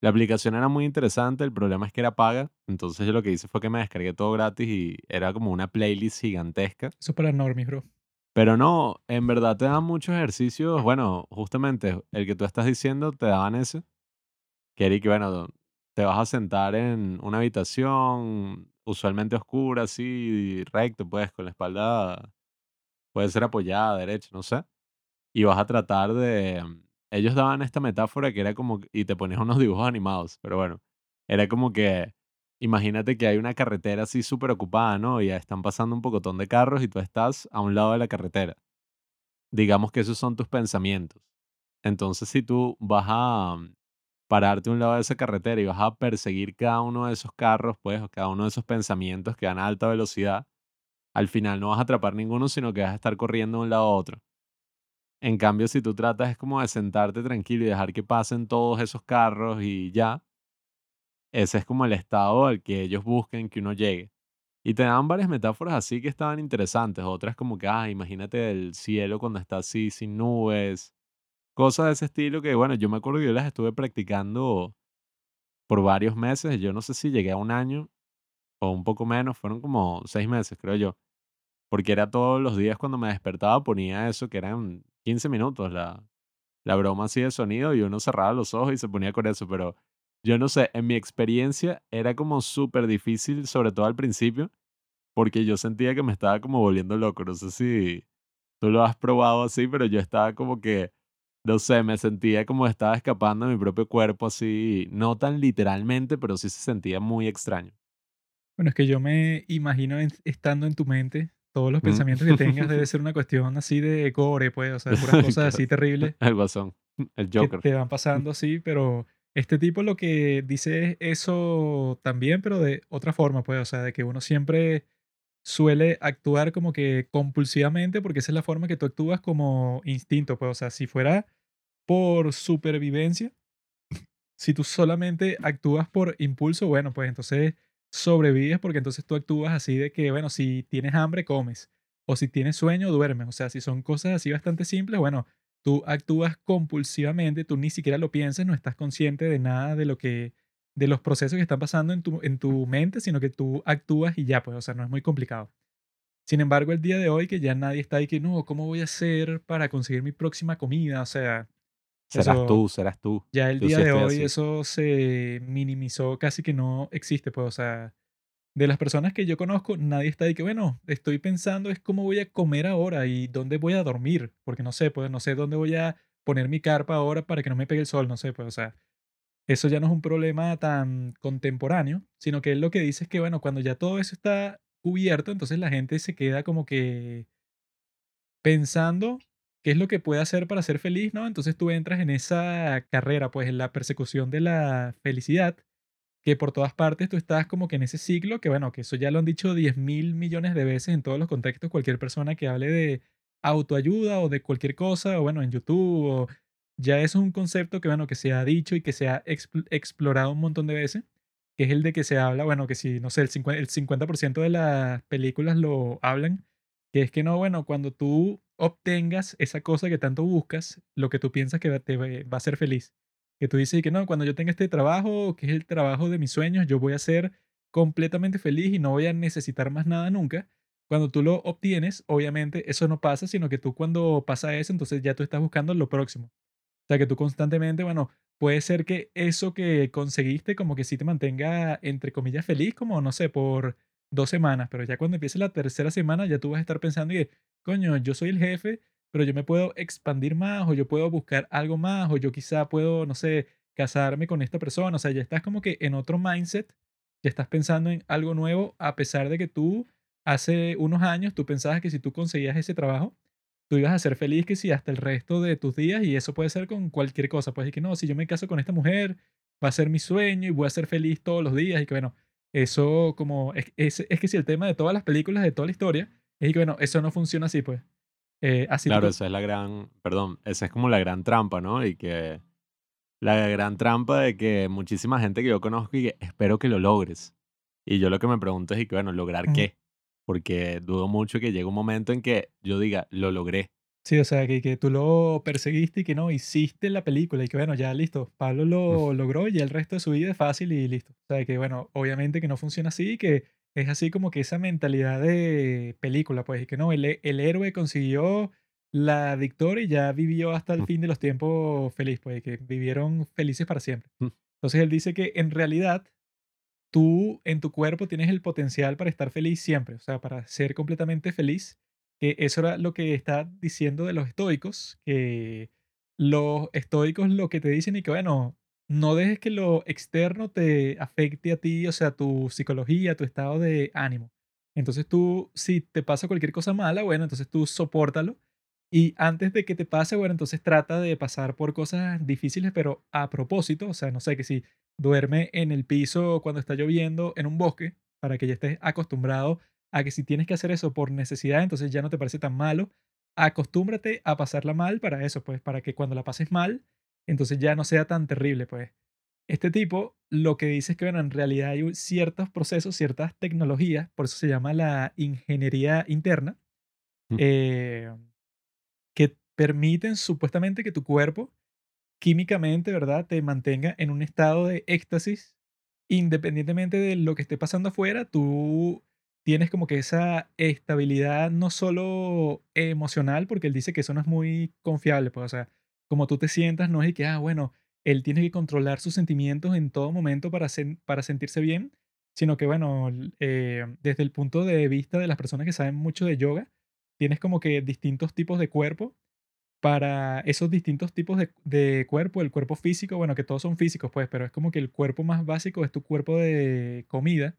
La aplicación era muy interesante, el problema es que era paga, entonces yo lo que hice fue que me descargué todo gratis y era como una playlist gigantesca. Eso es para normies, bro. Pero no, en verdad te dan muchos ejercicios. Bueno, justamente el que tú estás diciendo te daban ese. Que Eric, bueno, te vas a sentar en una habitación usualmente oscura, así, recto, pues, con la espalda, puede ser apoyada, derecha, no sé. Y vas a tratar de... Ellos daban esta metáfora que era como... Y te ponías unos dibujos animados, pero bueno, era como que... Imagínate que hay una carretera así súper ocupada, ¿no? Y están pasando un pocotón de carros y tú estás a un lado de la carretera. Digamos que esos son tus pensamientos. Entonces, si tú vas a mm, pararte a un lado de esa carretera y vas a perseguir cada uno de esos carros, pues, o cada uno de esos pensamientos que van a alta velocidad, al final no vas a atrapar ninguno, sino que vas a estar corriendo de un lado a otro. En cambio, si tú tratas es como de sentarte tranquilo y dejar que pasen todos esos carros y ya, ese es como el estado al que ellos busquen que uno llegue. Y te dan varias metáforas así que estaban interesantes. Otras como que, ah, imagínate el cielo cuando está así sin nubes. Cosas de ese estilo que, bueno, yo me acuerdo que yo las estuve practicando por varios meses. Yo no sé si llegué a un año o un poco menos. Fueron como seis meses, creo yo. Porque era todos los días cuando me despertaba ponía eso que eran 15 minutos la, la broma así de sonido y uno cerraba los ojos y se ponía con eso. Pero yo no sé, en mi experiencia era como súper difícil, sobre todo al principio, porque yo sentía que me estaba como volviendo loco. No sé si tú lo has probado así, pero yo estaba como que, no sé, me sentía como estaba escapando de mi propio cuerpo así, no tan literalmente, pero sí se sentía muy extraño. Bueno, es que yo me imagino estando en tu mente, todos los mm. pensamientos que tengas debe ser una cuestión así de gore, pues, o sea, puras cosas así terribles. El guasón, el Joker. Que te van pasando así, pero este tipo lo que dice es eso también, pero de otra forma, pues, o sea, de que uno siempre suele actuar como que compulsivamente porque esa es la forma que tú actúas como instinto, pues, o sea, si fuera por supervivencia, si tú solamente actúas por impulso, bueno, pues entonces sobrevives porque entonces tú actúas así de que, bueno, si tienes hambre, comes, o si tienes sueño, duermes, o sea, si son cosas así bastante simples, bueno, tú actúas compulsivamente, tú ni siquiera lo piensas, no estás consciente de nada de lo que, de los procesos que están pasando en tu, en tu mente, sino que tú actúas y ya, pues, o sea, no es muy complicado. Sin embargo, el día de hoy que ya nadie está ahí que, no, ¿cómo voy a hacer para conseguir mi próxima comida? O sea... Serás tú, serás tú. Ya el día de hoy eso se minimizó, casi que no existe, pues, o sea, de las personas que yo conozco, nadie está ahí que, bueno, estoy pensando es cómo voy a comer ahora y dónde voy a dormir, porque no sé, pues no sé dónde voy a poner mi carpa ahora para que no me pegue el sol, no sé, pues, o sea, eso ya no es un problema tan contemporáneo, sino que él lo que dice es que, bueno, cuando ya todo eso está cubierto, entonces la gente se queda como que pensando qué es lo que puede hacer para ser feliz, ¿no? Entonces tú entras en esa carrera, pues en la persecución de la felicidad que por todas partes tú estás como que en ese ciclo, que bueno, que eso ya lo han dicho 10 mil millones de veces en todos los contextos, cualquier persona que hable de autoayuda o de cualquier cosa, o bueno, en YouTube, ya es un concepto que bueno, que se ha dicho y que se ha explorado un montón de veces, que es el de que se habla, bueno, que si, no sé, el 50%, el 50 de las películas lo hablan, que es que no, bueno, cuando tú obtengas esa cosa que tanto buscas, lo que tú piensas que te va a hacer feliz que tú dices que no, cuando yo tenga este trabajo, que es el trabajo de mis sueños, yo voy a ser completamente feliz y no voy a necesitar más nada nunca. Cuando tú lo obtienes, obviamente eso no pasa, sino que tú cuando pasa eso, entonces ya tú estás buscando lo próximo. O sea, que tú constantemente, bueno, puede ser que eso que conseguiste como que sí te mantenga, entre comillas, feliz, como, no sé, por dos semanas, pero ya cuando empiece la tercera semana, ya tú vas a estar pensando y, coño, yo soy el jefe, pero yo me puedo expandir más o yo puedo buscar algo más o yo quizá puedo, no sé, casarme con esta persona. O sea, ya estás como que en otro mindset, ya estás pensando en algo nuevo a pesar de que tú hace unos años tú pensabas que si tú conseguías ese trabajo, tú ibas a ser feliz que si hasta el resto de tus días y eso puede ser con cualquier cosa. Puedes decir que no, si yo me caso con esta mujer, va a ser mi sueño y voy a ser feliz todos los días y que bueno, eso como es, es, es que si el tema de todas las películas, de toda la historia, es que bueno, eso no funciona así pues. Eh, así Claro, esa es la gran, perdón, esa es como la gran trampa, ¿no? Y que la gran trampa de que muchísima gente que yo conozco y que espero que lo logres. Y yo lo que me pregunto es, y que bueno, ¿lograr qué? Porque dudo mucho que llegue un momento en que yo diga, lo logré. Sí, o sea, que, que tú lo perseguiste y que no, hiciste la película y que bueno, ya listo, Pablo lo logró y el resto de su vida es fácil y listo. O sea, que bueno, obviamente que no funciona así, que es así como que esa mentalidad de película, pues, y que no, el, el héroe consiguió la victoria y ya vivió hasta el fin de los tiempos feliz, pues, que vivieron felices para siempre. Entonces él dice que en realidad tú en tu cuerpo tienes el potencial para estar feliz siempre, o sea, para ser completamente feliz, que eso era lo que está diciendo de los estoicos, que los estoicos lo que te dicen y que, bueno, no dejes que lo externo te afecte a ti, o sea, tu psicología, tu estado de ánimo. Entonces tú, si te pasa cualquier cosa mala, bueno, entonces tú soportalo y antes de que te pase, bueno, entonces trata de pasar por cosas difíciles, pero a propósito, o sea, no sé, que si duerme en el piso cuando está lloviendo en un bosque, para que ya estés acostumbrado a que si tienes que hacer eso por necesidad, entonces ya no te parece tan malo. Acostúmbrate a pasarla mal para eso, pues, para que cuando la pases mal, entonces ya no sea tan terrible, pues. Este tipo lo que dice es que, bueno, en realidad hay ciertos procesos, ciertas tecnologías, por eso se llama la ingeniería interna, Mm. eh, que permiten supuestamente que tu cuerpo químicamente, ¿verdad?, te mantenga en un estado de éxtasis, independientemente de lo que esté pasando afuera, tú tienes como que esa estabilidad no solo emocional, porque él dice que eso no es muy confiable, pues, o sea, como tú te sientas, no es de que, ah, bueno, él tiene que controlar sus sentimientos en todo momento para, sen- para sentirse bien, sino que, bueno, eh, desde el punto de vista de las personas que saben mucho de yoga, tienes como que distintos tipos de cuerpo. Para esos distintos tipos de, de cuerpo, el cuerpo físico, bueno, que todos son físicos, pues, pero es como que el cuerpo más básico es tu cuerpo de comida,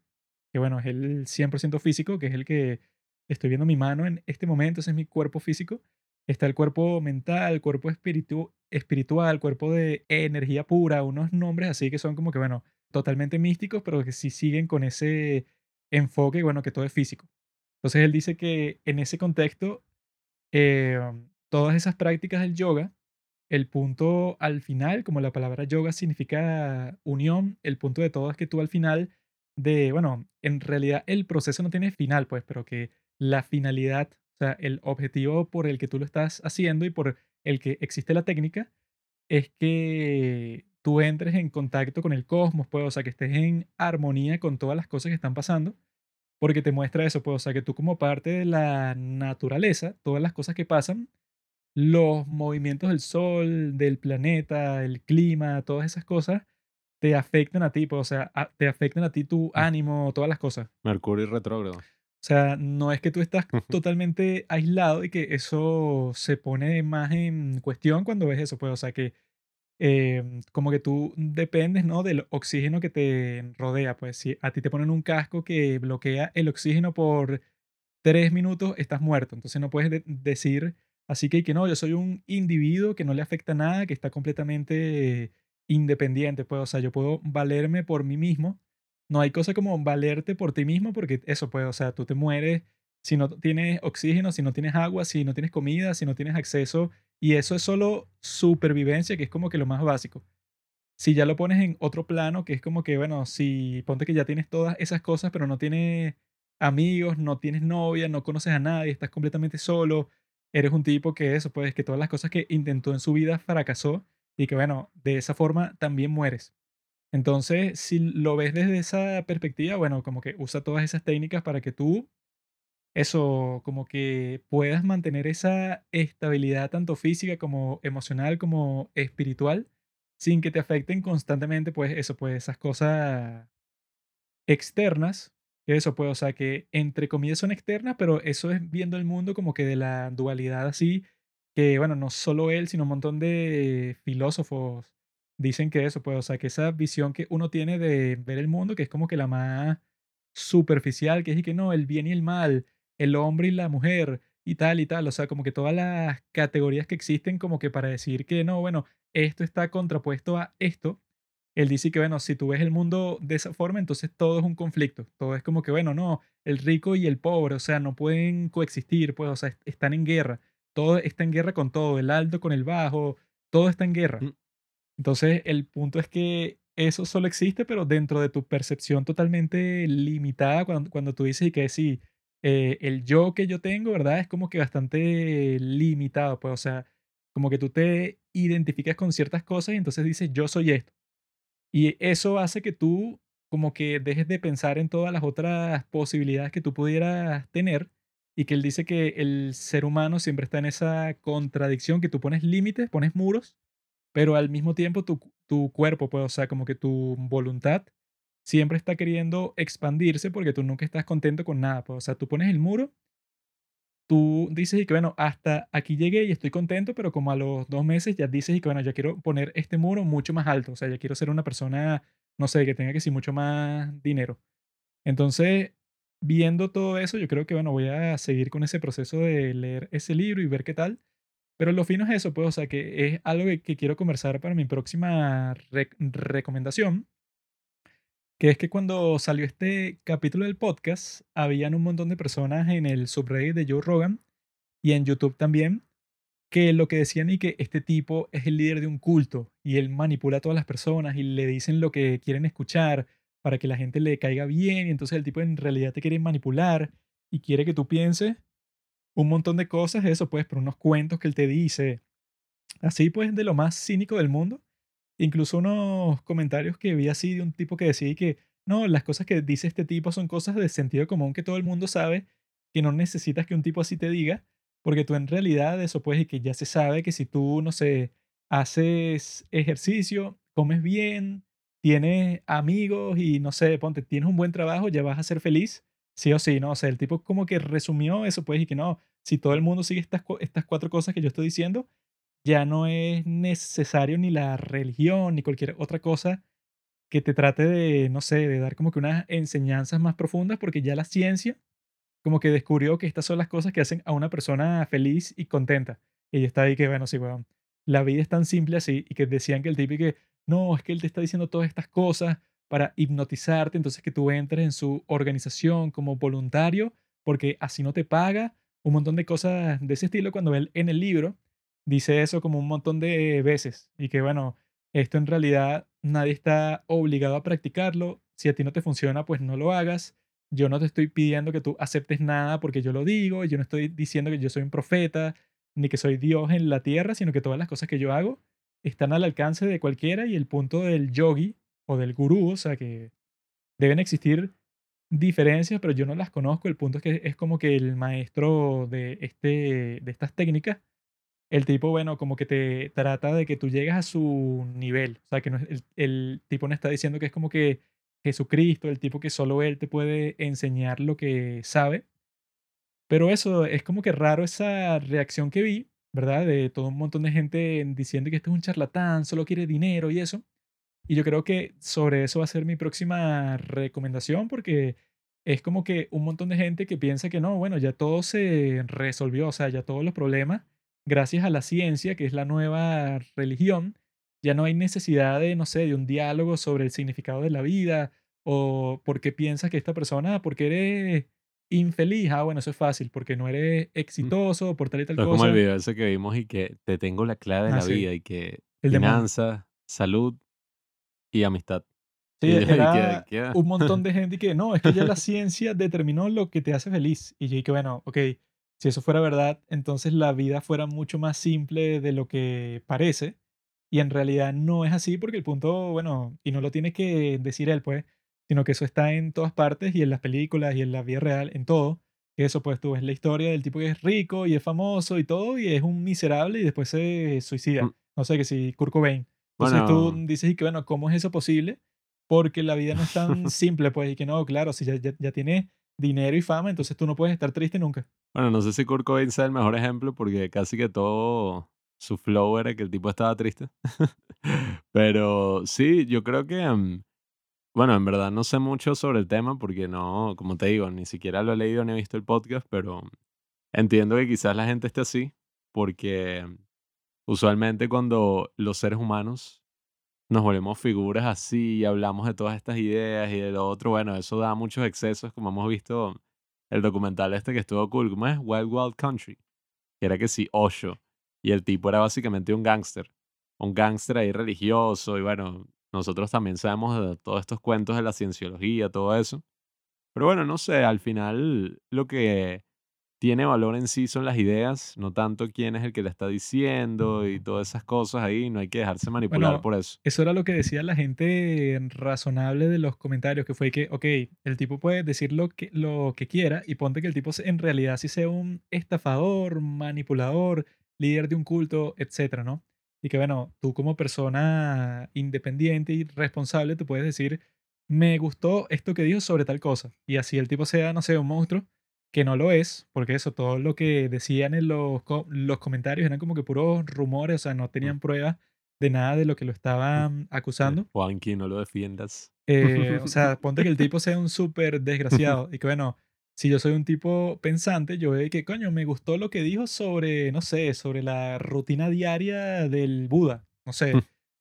que bueno, es el 100% físico, que es el que estoy viendo mi mano en este momento, ese es mi cuerpo físico. Está el cuerpo mental, cuerpo espiritu espiritual, cuerpo de energía pura, unos nombres así que son como que, bueno, totalmente místicos, pero que sí siguen con ese enfoque, bueno, que todo es físico. Entonces él dice que en ese contexto eh, todas esas prácticas del yoga, el punto al final, como la palabra yoga significa unión, el punto de todo es que tú al final de, bueno, en realidad el proceso no tiene final, pues, pero que la finalidad, o sea, el objetivo por el que tú lo estás haciendo y por el que existe la técnica, es que tú entres en contacto con el cosmos, pues, o sea, que estés en armonía con todas las cosas que están pasando porque te muestra eso, pues, o sea, que tú como parte de la naturaleza, todas las cosas que pasan, los movimientos del sol, del planeta, el clima, todas esas cosas, te afectan a ti, pues, o sea, a- te afectan a ti tu Mm. ánimo, todas las cosas. Mercurio retrógrado. O sea, no es que tú estás totalmente aislado y que eso se pone más en cuestión cuando ves eso, pues, o sea, que em, como que tú dependes, ¿no? Del oxígeno que te rodea, pues si a ti te ponen un casco que bloquea el oxígeno por tres minutos, estás muerto. Entonces no puedes de- decir así que, que no, yo soy un individuo que no le afecta nada, que está completamente independiente, pues, o sea, yo puedo valerme por mí mismo. No hay cosa como valerte por ti mismo porque eso, pues, o sea, tú te mueres si no tienes oxígeno, si no tienes agua, si no tienes comida, si no tienes acceso y eso es solo supervivencia, que es como que lo más básico. Si ya lo pones en otro plano, que es como que, bueno, si ponte que ya tienes todas esas cosas, pero no tienes amigos, no tienes novia, no conoces a nadie, estás completamente solo, eres un tipo que eso, pues que todas las cosas que intentó en su vida fracasó y que, bueno, de esa forma también mueres. Entonces, si lo ves desde esa perspectiva, bueno, como que usa todas esas técnicas para que tú eso, como que puedas mantener esa estabilidad tanto física como emocional como espiritual sin que te afecten constantemente, pues eso, pues esas cosas externas, que eso, pues, o sea, que entre comillas son externas, pero eso es viendo el mundo como que de la dualidad así, que bueno, no solo él, sino un montón de filósofos dicen que eso, pues, o sea, que esa visión que uno tiene de ver el mundo, que es como que la más superficial, que es que no, el bien y el mal, el hombre y la mujer y tal y tal, o sea, como que todas las categorías que existen como que para decir que no, bueno, esto está contrapuesto a esto. Él dice que, bueno, si tú ves el mundo de esa forma, entonces todo es un conflicto. Todo es como que, bueno, no, el rico y el pobre, o sea, no pueden coexistir, pues, o sea, est- están en guerra. Todo está en guerra con todo, el alto con el bajo, todo está en guerra. Mm. Entonces, el punto es que eso solo existe, pero dentro de tu percepción totalmente limitada, cuando, cuando tú dices y que sí, eh, el yo que yo tengo, ¿verdad? Es como que bastante limitado, pues, o sea, como que tú te identificas con ciertas cosas y entonces dices, yo soy esto. Y eso hace que tú como que dejes de pensar en todas las otras posibilidades que tú pudieras tener y que él dice que el ser humano siempre está en esa contradicción, que tú pones límites, pones muros pero al mismo tiempo tu, tu cuerpo, pues, o sea, como que tu voluntad siempre está queriendo expandirse porque tú nunca estás contento con nada. Pues, o sea, tú pones el muro, tú dices y que, bueno, hasta aquí llegué y estoy contento, pero como a los dos meses ya dices y que, bueno, ya quiero poner este muro mucho más alto. O sea, ya quiero ser una persona, no sé, que tenga que sí mucho más dinero. Entonces, viendo todo eso, yo creo que, bueno, voy a seguir con ese proceso de leer ese libro y ver qué tal. Pero lo fino es eso, pues, o sea, que es algo que, quiero conversar para mi próxima recomendación, que es que cuando salió este capítulo del podcast, habían un montón de personas en el subreddit de Joe Rogan y en YouTube también, que lo que decían y que este tipo es el líder de un culto y él manipula a todas las personas y le dicen lo que quieren escuchar para que la gente le caiga bien y entonces el tipo en realidad te quiere manipular y quiere que tú pienses un montón de cosas, eso pues, por unos cuentos que él te dice, así pues, de lo más cínico del mundo. Incluso unos comentarios que vi así de un tipo que decía que no, las cosas que dice este tipo son cosas de sentido común que todo el mundo sabe, que no necesitas que un tipo así te diga, porque tú en realidad eso pues, y que ya se sabe que si tú, no sé, haces ejercicio, comes bien, tienes amigos y no sé, ponte, tienes un buen trabajo, ya vas a ser feliz, sí o sí, ¿no? O sea, el tipo como que resumió eso, pues, y que no, si todo el mundo sigue estas, estas cuatro cosas que yo estoy diciendo, ya no es necesario ni la religión ni cualquier otra cosa que te trate de, no sé, de dar como que unas enseñanzas más profundas, porque ya la ciencia como que descubrió que estas son las cosas que hacen a una persona feliz y contenta. Y está ahí que, bueno, sí, bueno, la vida es tan simple así, y que decían que el tipo que, no, es que él te está diciendo todas estas cosas para hipnotizarte, entonces que tú entres en su organización como voluntario, porque así no te paga, un montón de cosas de ese estilo, cuando él en el libro dice eso como un montón de veces y que bueno, esto en realidad nadie está obligado a practicarlo. Si a ti no te funciona, pues no lo hagas. Yo no te estoy pidiendo que tú aceptes nada porque yo lo digo. Yo no estoy diciendo que yo soy un profeta ni que soy Dios en la tierra, sino que todas las cosas que yo hago están al alcance de cualquiera y el punto del yogi o del gurú, o sea que deben existir diferencias, pero yo no las conozco. El punto es que es como que el maestro de, este, de estas técnicas el tipo, bueno, como que te trata de que tú llegues a su nivel. O sea, que no el, el, tipo no está diciendo que es como que Jesucristo, el tipo que solo él te puede enseñar lo que sabe. Pero eso es como que raro esa reacción que vi, ¿verdad? De todo un montón de gente diciendo que este es un charlatán, solo quiere dinero y eso. Y yo creo que sobre eso va a ser mi próxima recomendación porque es como que un montón de gente que piensa que no, bueno, ya todo se resolvió, o sea, ya todos los problemas gracias a la ciencia, que es la nueva religión, ya no hay necesidad de, no sé, de un diálogo sobre el significado de la vida o por qué piensas que esta persona, porque eres infeliz, ah, bueno, eso es fácil, porque no eres mm. exitoso, por tal y tal cosa. como el video ese que vimos y que te tengo la clave de ah, la vida y que el finanzas, salud y amistad. Sí, era un montón de gente que no, es que ya la ciencia determinó lo que te hace feliz. Y yo dije, bueno, ok, si eso fuera verdad, entonces la vida fuera mucho más simple de lo que parece. Y en realidad no es así porque el punto, bueno, y no lo tiene que decir él, pues, sino que eso está en todas partes y en las películas y en la vida real, en todo. Eso, pues, tú ves la historia del tipo que es rico y es famoso y todo, y es un miserable y después se suicida. Mm. No sé, que si Kurt Cobain. Entonces tú dices, y que bueno, ¿cómo es eso posible? Porque la vida no es tan simple, pues, y que no, claro, si ya, ya, ya tiene dinero y fama, entonces tú no puedes estar triste nunca. Bueno, no sé si Kurt Cobain sea el mejor ejemplo porque casi que todo su flow era que el tipo estaba triste. Pero sí, yo creo que, mm, bueno, en verdad no sé mucho sobre el tema porque no, como te digo, ni siquiera lo he leído ni he visto el podcast, pero entiendo que quizás la gente esté así porque usualmente cuando los seres humanos nos volvemos figuras así y hablamos de todas estas ideas y de lo otro, bueno, eso da muchos excesos, como hemos visto el documental este que estuvo cool, ¿cómo es? Wild Wild Country, que era que sí, Osho, y el tipo era básicamente un gángster, un gángster ahí religioso, y bueno, nosotros también sabemos de todos estos cuentos de la cienciología, todo eso. Pero bueno, no sé, al final lo que tiene valor en sí son las ideas, no tanto quién es el que le está diciendo y todas esas cosas ahí, no hay que dejarse manipular por eso. Eso era lo que decía la gente razonable de los comentarios, que fue que, ok, el tipo puede decir lo que, lo que quiera y ponte que el tipo en realidad sí sea un estafador, manipulador, líder de un culto, etcétera, ¿no? Y que bueno, tú como persona independiente y responsable, tú puedes decir, me gustó esto que dijo sobre tal cosa. Y así el tipo sea, no sé, un monstruo, que no lo es, porque eso, todo lo que decían en los, los comentarios eran como que puros rumores, o sea, no Mm, tenían pruebas de nada de lo que lo mm, estaban acusando. Juanqui, no lo defiendas. Eh, o sea, ponte que el tipo sea un súper desgraciado y que bueno, si yo soy un tipo pensante, yo veo que coño, me gustó lo que dijo sobre, no sé, sobre la rutina diaria del Buda, no sé,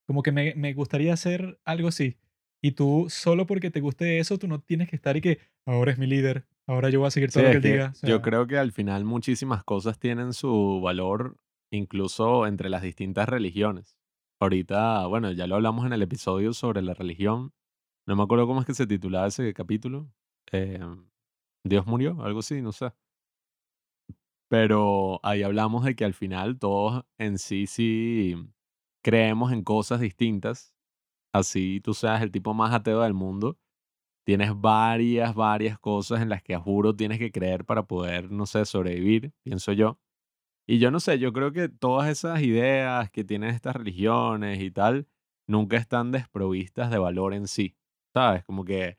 como que me, me gustaría hacer algo así. Y tú, solo porque te guste eso, tú no tienes que estar y que ahora es mi líder, ahora yo voy a seguir Sí, todo lo que él diga. O yo sea, creo que al final muchísimas cosas tienen su valor incluso entre las distintas religiones. Ahorita, bueno, ya lo hablamos en el episodio sobre la religión. No me acuerdo cómo es que se titulaba ese capítulo. Eh, Dios murió, algo así, no sé. Pero ahí hablamos de que al final todos en sí sí creemos en cosas distintas. Así tú seas el tipo más ateo del mundo. Tienes varias, varias cosas en las que a juro tienes que creer para poder, no sé, sobrevivir, pienso yo. Y yo no sé, yo creo que todas esas ideas que tienen estas religiones y tal, nunca están desprovistas de valor en sí. ¿Sabes? Como que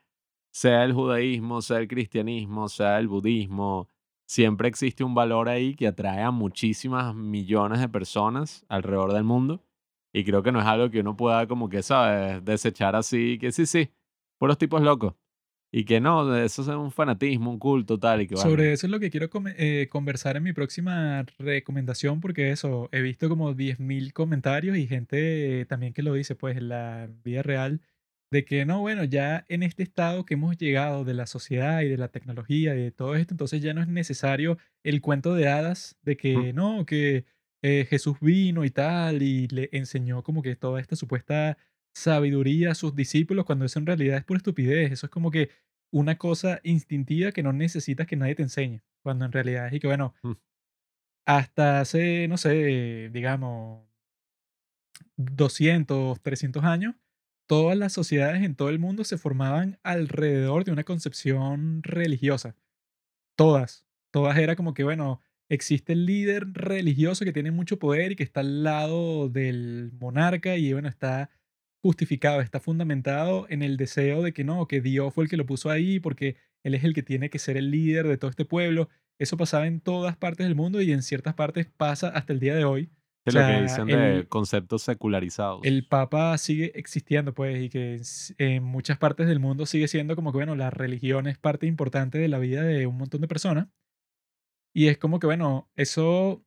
sea el judaísmo, sea el cristianismo, sea el budismo, siempre existe un valor ahí que atrae a muchísimas millones de personas alrededor del mundo. Y creo que no es algo que uno pueda como que, ¿sabes? Desechar así, que sí, sí, puros tipos locos. Y que no, eso es un fanatismo, un culto, tal, y que sobre eso es lo que quiero eh, conversar en mi próxima recomendación, porque eso, he visto como 10.000 comentarios y gente también que lo dice, pues, en la vida real, de que no, bueno, ya en este estado que hemos llegado de la sociedad y de la tecnología y de todo esto, entonces ya no es necesario el cuento de hadas de mm, que no, que eh, Jesús vino y tal y le enseñó como que toda esta supuesta sabiduría a sus discípulos, cuando eso en realidad es pura estupidez, eso es como que una cosa instintiva que no necesitas que nadie te enseñe, cuando en realidad es y que bueno, mm, hasta hace, no sé, digamos, 200, 300 años, todas las sociedades en todo el mundo se formaban alrededor de una concepción religiosa. Todas. Todas era como que, bueno, existe el líder religioso que tiene mucho poder y que está al lado del monarca y, bueno, está justificado, está fundamentado en el deseo de que no, que Dios fue el que lo puso ahí porque Él es el que tiene que ser el líder de todo este pueblo. Eso pasaba en todas partes del mundo y en ciertas partes pasa hasta el día de hoy. Es lo que dicen de el, conceptos el secularizados. Papa sigue existiendo, pues, y que en muchas partes del mundo sigue siendo como que, bueno, la religión es parte importante de la vida de un montón de personas. Y es como que, bueno, eso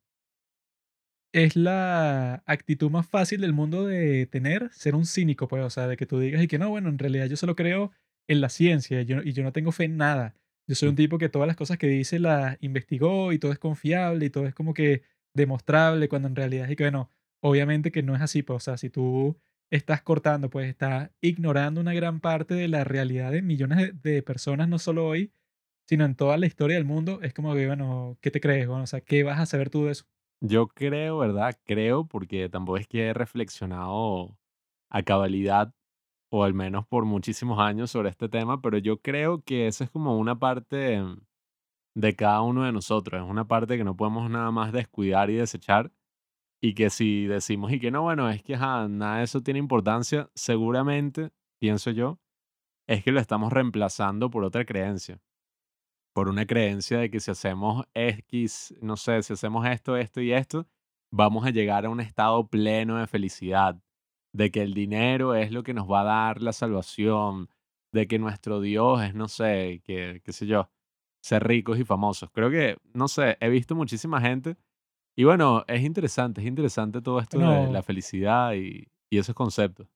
es la actitud más fácil del mundo de tener, ser un cínico, pues, o sea, de que tú digas y que no, bueno, en realidad yo solo creo en la ciencia yo, y yo no tengo fe en nada. Yo soy Mm. un tipo que todas las cosas que dice las investigó y todo es confiable y todo es como que demostrable, cuando en realidad es que, bueno, obviamente que no es así, pues, o sea, si tú estás cortando, pues estás ignorando una gran parte de la realidad de millones de, de personas, no solo hoy, sino en toda la historia del mundo, es como que, bueno, ¿qué te crees? Bueno, o sea, ¿qué vas a saber tú de eso? Yo creo, ¿verdad? Creo, porque tampoco es que he reflexionado a cabalidad, o al menos por muchísimos años sobre este tema, pero yo creo que esa es como una parte de cada uno de nosotros, es una parte que no podemos nada más descuidar y desechar, y que si decimos y que no, bueno, es que ajá, nada de eso tiene importancia, seguramente, pienso yo, es que lo estamos reemplazando por otra creencia. por una creencia de que si hacemos X, no sé, si hacemos esto, esto y esto, vamos a llegar a un estado pleno de felicidad, de que el dinero es lo que nos va a dar la salvación, de que nuestro Dios es, no sé, que, qué sé yo, ser ricos y famosos. Creo que, no sé, he visto muchísima gente y bueno, es interesante, es interesante todo esto de la felicidad y, y esos conceptos.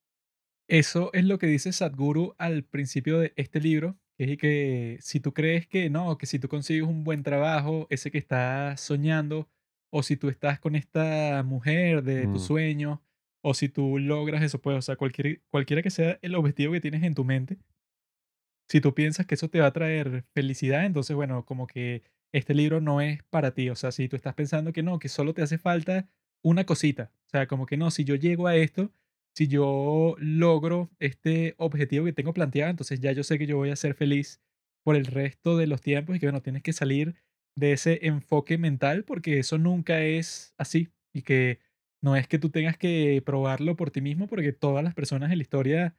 Eso es lo que dice Sadhguru al principio de este libro, es que si tú crees que no, que si tú consigues un buen trabajo, ese que estás soñando, o si tú estás con esta mujer de tus Mm, sueños, o si tú logras eso, pues, o sea, cualquier, cualquiera que sea el objetivo que tienes en tu mente, si tú piensas que eso te va a traer felicidad, entonces, bueno, como que este libro no es para ti. O sea, si tú estás pensando que no, que solo te hace falta una cosita. O sea, como que no, si yo llego a esto, si yo logro este objetivo que tengo planteado, entonces ya yo sé que yo voy a ser feliz por el resto de los tiempos y que, bueno, tienes que salir de ese enfoque mental porque eso nunca es así. Y que no es que tú tengas que probarlo por ti mismo, porque todas las personas en la historia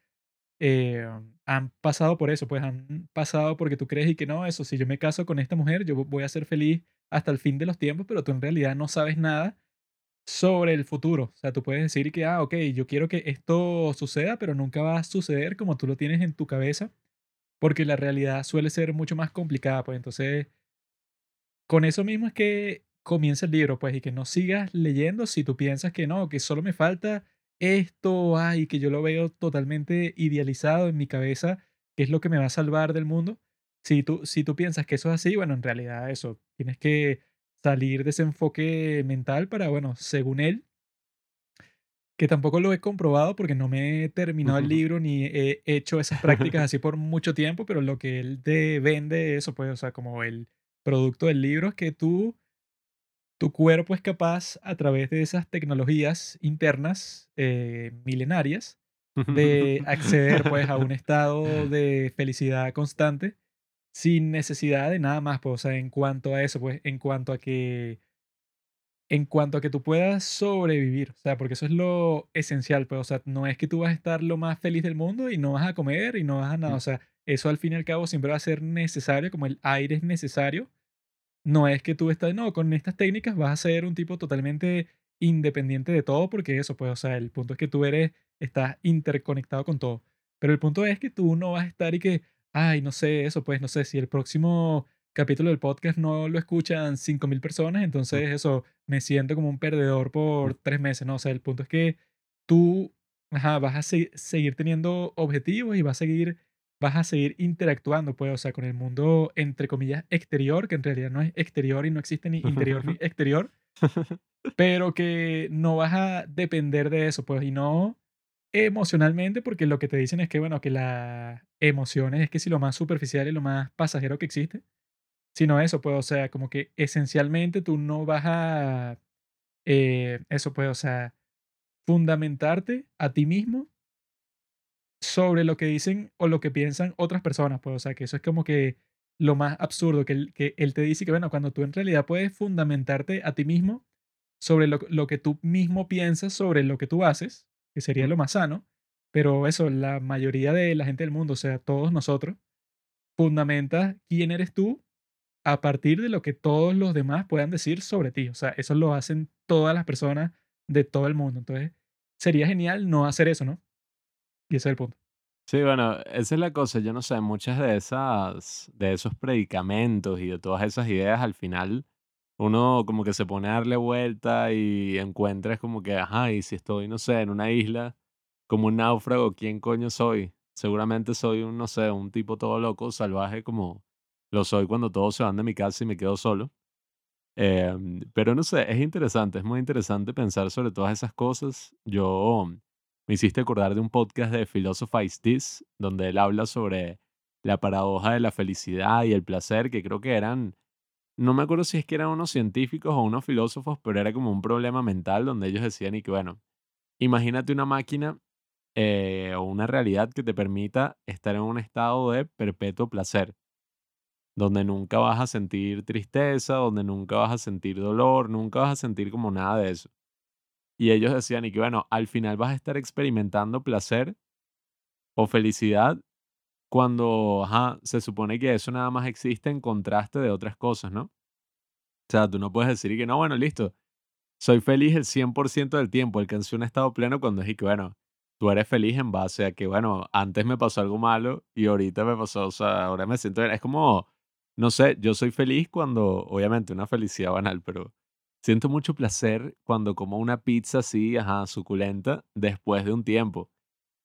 eh, han pasado por eso, pues han pasado porque tú crees y que no, eso, si yo me caso con esta mujer, yo voy a ser feliz hasta el fin de los tiempos, pero tú en realidad no sabes nada sobre el futuro. O sea, tú puedes decir que, ah, ok, yo quiero que esto suceda, pero nunca va a suceder como tú lo tienes en tu cabeza, porque la realidad suele ser mucho más complicada, pues entonces, con eso mismo es que comienza el libro, pues, y que no sigas leyendo si tú piensas que no, que solo me falta esto, ay, que yo lo veo totalmente idealizado en mi cabeza, que es lo que me va a salvar del mundo. Si tú, si tú piensas que eso es así, bueno, en realidad eso, tienes que salir de ese enfoque mental para, bueno, según él, que tampoco lo he comprobado porque no me he terminado el libro ni he hecho esas prácticas así por mucho tiempo, pero lo que él te vende, eso pues, o sea, como el producto del libro es que tú, tu cuerpo es capaz a través de esas tecnologías internas eh, milenarias de acceder pues a un estado de felicidad constante sin necesidad de nada más, pues, o sea, en cuanto a eso, pues, en cuanto a que, en cuanto a que tú puedas sobrevivir, o sea, porque eso es lo esencial, pues, o sea, no es que tú vas a estar lo más feliz del mundo y no vas a comer y no vas a nada, o sea, eso al fin y al cabo siempre va a ser necesario, como el aire es necesario, no es que tú estás, no, con estas técnicas vas a ser un tipo totalmente independiente de todo, porque eso, pues, o sea, el punto es que tú eres, estás interconectado con todo, pero el punto es que tú no vas a estar y que, ay, no sé, eso pues, no sé, si el próximo capítulo del podcast no lo escuchan 5.000 personas, entonces eso, me siento como un perdedor por tres meses, ¿no? O sea, el punto es que tú ajá, vas a seguir teniendo objetivos y vas a seguir, vas a seguir interactuando, pues, o sea, con el mundo, entre comillas, exterior, que en realidad no es exterior y no existe ni interior ni exterior, pero que no vas a depender de eso, pues, y no emocionalmente, porque lo que te dicen es que, bueno, que las emociones es que si lo más superficial y lo más pasajero que existe, sino eso, pues, o sea, como que esencialmente tú no vas a, eh, eso, pues, o sea, fundamentarte a ti mismo sobre lo que dicen o lo que piensan otras personas, pues, o sea, que eso es como que lo más absurdo, que, que él te dice que, bueno, cuando tú en realidad puedes fundamentarte a ti mismo sobre lo, lo que tú mismo piensas sobre lo que tú haces, que sería lo más sano, pero eso, la mayoría de la gente del mundo, o sea, todos nosotros, fundamenta quién eres tú a partir de lo que todos los demás puedan decir sobre ti. O sea, eso lo hacen todas las personas de todo el mundo. Entonces, sería genial no hacer eso, ¿no? Y ese es el punto. Sí, bueno, esa es la cosa. Yo no sé, muchas de esas, de esos predicamentos y de todas esas ideas, al final uno como que se pone a darle vuelta y encuentras como que, ajá, y si estoy, no sé, en una isla como un náufrago, ¿quién coño soy? Seguramente soy un, no sé, un tipo todo loco, salvaje como lo soy cuando todos se van de mi casa y me quedo solo. Em, pero no sé, es interesante, es muy interesante pensar sobre todas esas cosas. Yo me hiciste acordar de un podcast de Philosophize This, donde él habla sobre la paradoja de la felicidad y el placer, que creo que eran no me acuerdo si es que eran unos científicos o unos filósofos, pero era como un problema mental donde ellos decían y que, bueno, imagínate una máquina eh, o una realidad que te permita estar en un estado de perpetuo placer, donde nunca vas a sentir tristeza, donde nunca vas a sentir dolor, nunca vas a sentir como nada de eso. Y ellos decían y que, bueno, al final vas a estar experimentando placer o felicidad cuando ajá, se supone que eso nada más existe en contraste de otras cosas, ¿no? O sea, tú no puedes decir que no, bueno, listo, soy feliz el 100% del tiempo, alcancé un estado pleno cuando dije que, bueno, tú eres feliz en base a que, bueno, antes me pasó algo malo y ahorita me pasó, o sea, ahora me siento bien. Es como, no sé, yo soy feliz cuando, obviamente, una felicidad banal, pero siento mucho placer cuando como una pizza así, ajá, suculenta, después de un tiempo.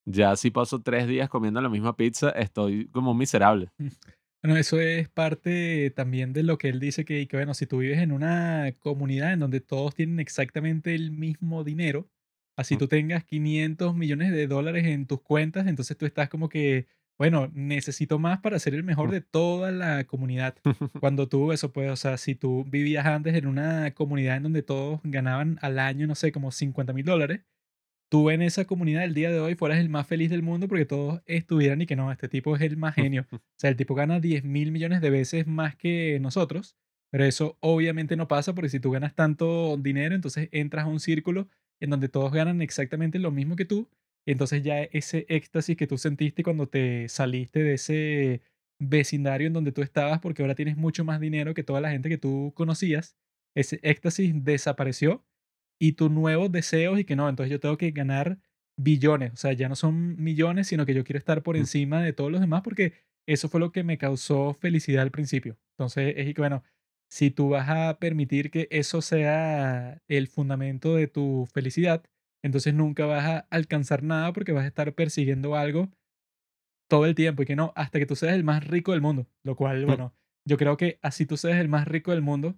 Ya si paso tres días comiendo la misma pizza, estoy como miserable. Bueno, eso es parte también de lo que él dice que, que, bueno, si tú vives en una comunidad en donde todos tienen exactamente el mismo dinero, así tú tengas 500 millones de dólares en tus cuentas, entonces tú estás como que, bueno, necesito más para ser el mejor de toda la comunidad. Cuando tú, eso pues, o sea, si tú vivías antes en una comunidad en donde todos ganaban al año, no sé, como 50 mil dólares, tú en esa comunidad el día de hoy fueras el más feliz del mundo porque todos estuvieran y que no, este tipo es el más genio. O sea, el tipo gana 10 mil millones de veces más que nosotros, pero eso obviamente no pasa porque si tú ganas tanto dinero, entonces entras a un círculo en donde todos ganan exactamente lo mismo que tú. Entonces ya ese éxtasis que tú sentiste cuando te saliste de ese vecindario en donde tú estabas, porque ahora tienes mucho más dinero que toda la gente que tú conocías, ese éxtasis desapareció y tus nuevos deseos y que no, entonces yo tengo que ganar billones, o sea, ya no son millones, sino que yo quiero estar por encima de todos los demás porque eso fue lo que me causó felicidad al principio. Entonces, es que bueno, si tú vas a permitir que eso sea el fundamento de tu felicidad, entonces nunca vas a alcanzar nada porque vas a estar persiguiendo algo todo el tiempo y que no, hasta que tú seas el más rico del mundo. Lo cual, bueno, yo creo que así tú seas el más rico del mundo,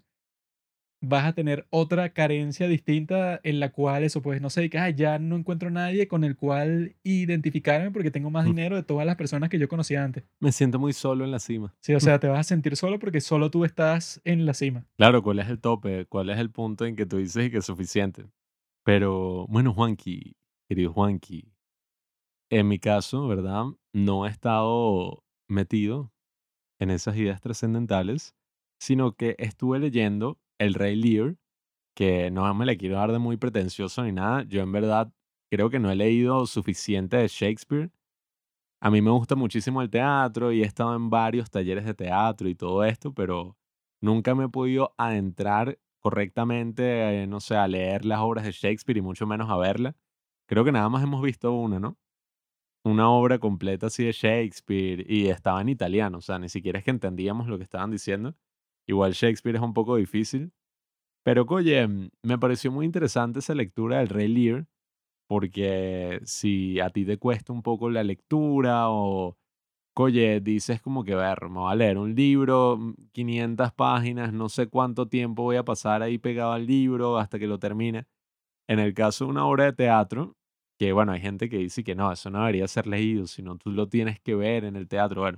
vas a tener otra carencia distinta en la cual eso, pues, no sé, que "Ay, ya no encuentro nadie con el cual identificarme porque tengo más dinero de todas las personas que yo conocía antes. Me siento muy solo en la cima. Sí, o sea, te vas a sentir solo porque solo tú estás en la cima. Claro, ¿cuál es el tope? ¿Cuál es el punto en que tú dices que es suficiente? Pero, bueno, Juanqui, querido Juanqui, en mi caso, ¿verdad? No he estado metido en esas ideas trascendentales, sino que estuve leyendo El Rey Lear, que no me le quiero dar de muy pretencioso ni nada. Yo en verdad creo que no he leído suficiente de Shakespeare. A mí me gusta muchísimo el teatro y he estado en varios talleres de teatro y todo esto, pero nunca me he podido adentrar correctamente, eh, no sé, a leer las obras de Shakespeare y mucho menos a verla. Creo que nada más hemos visto una, ¿no? Una obra completa así de Shakespeare y estaba en italiano, o sea, ni siquiera es que entendíamos lo que estaban diciendo. Igual Shakespeare es un poco difícil. Pero, oye, mm, me pareció muy interesante esa lectura del Rey Lear, porque si a ti te cuesta un poco la lectura o, oye, dices como que, ver, me voy a leer un libro, mm, 500 páginas, no sé cuánto tiempo voy a pasar ahí pegado al libro hasta que lo termine. En el caso de una obra de teatro, que bueno, hay gente que dice que no, eso no debería ser leído, sino tú lo tienes que ver en el teatro. Bueno,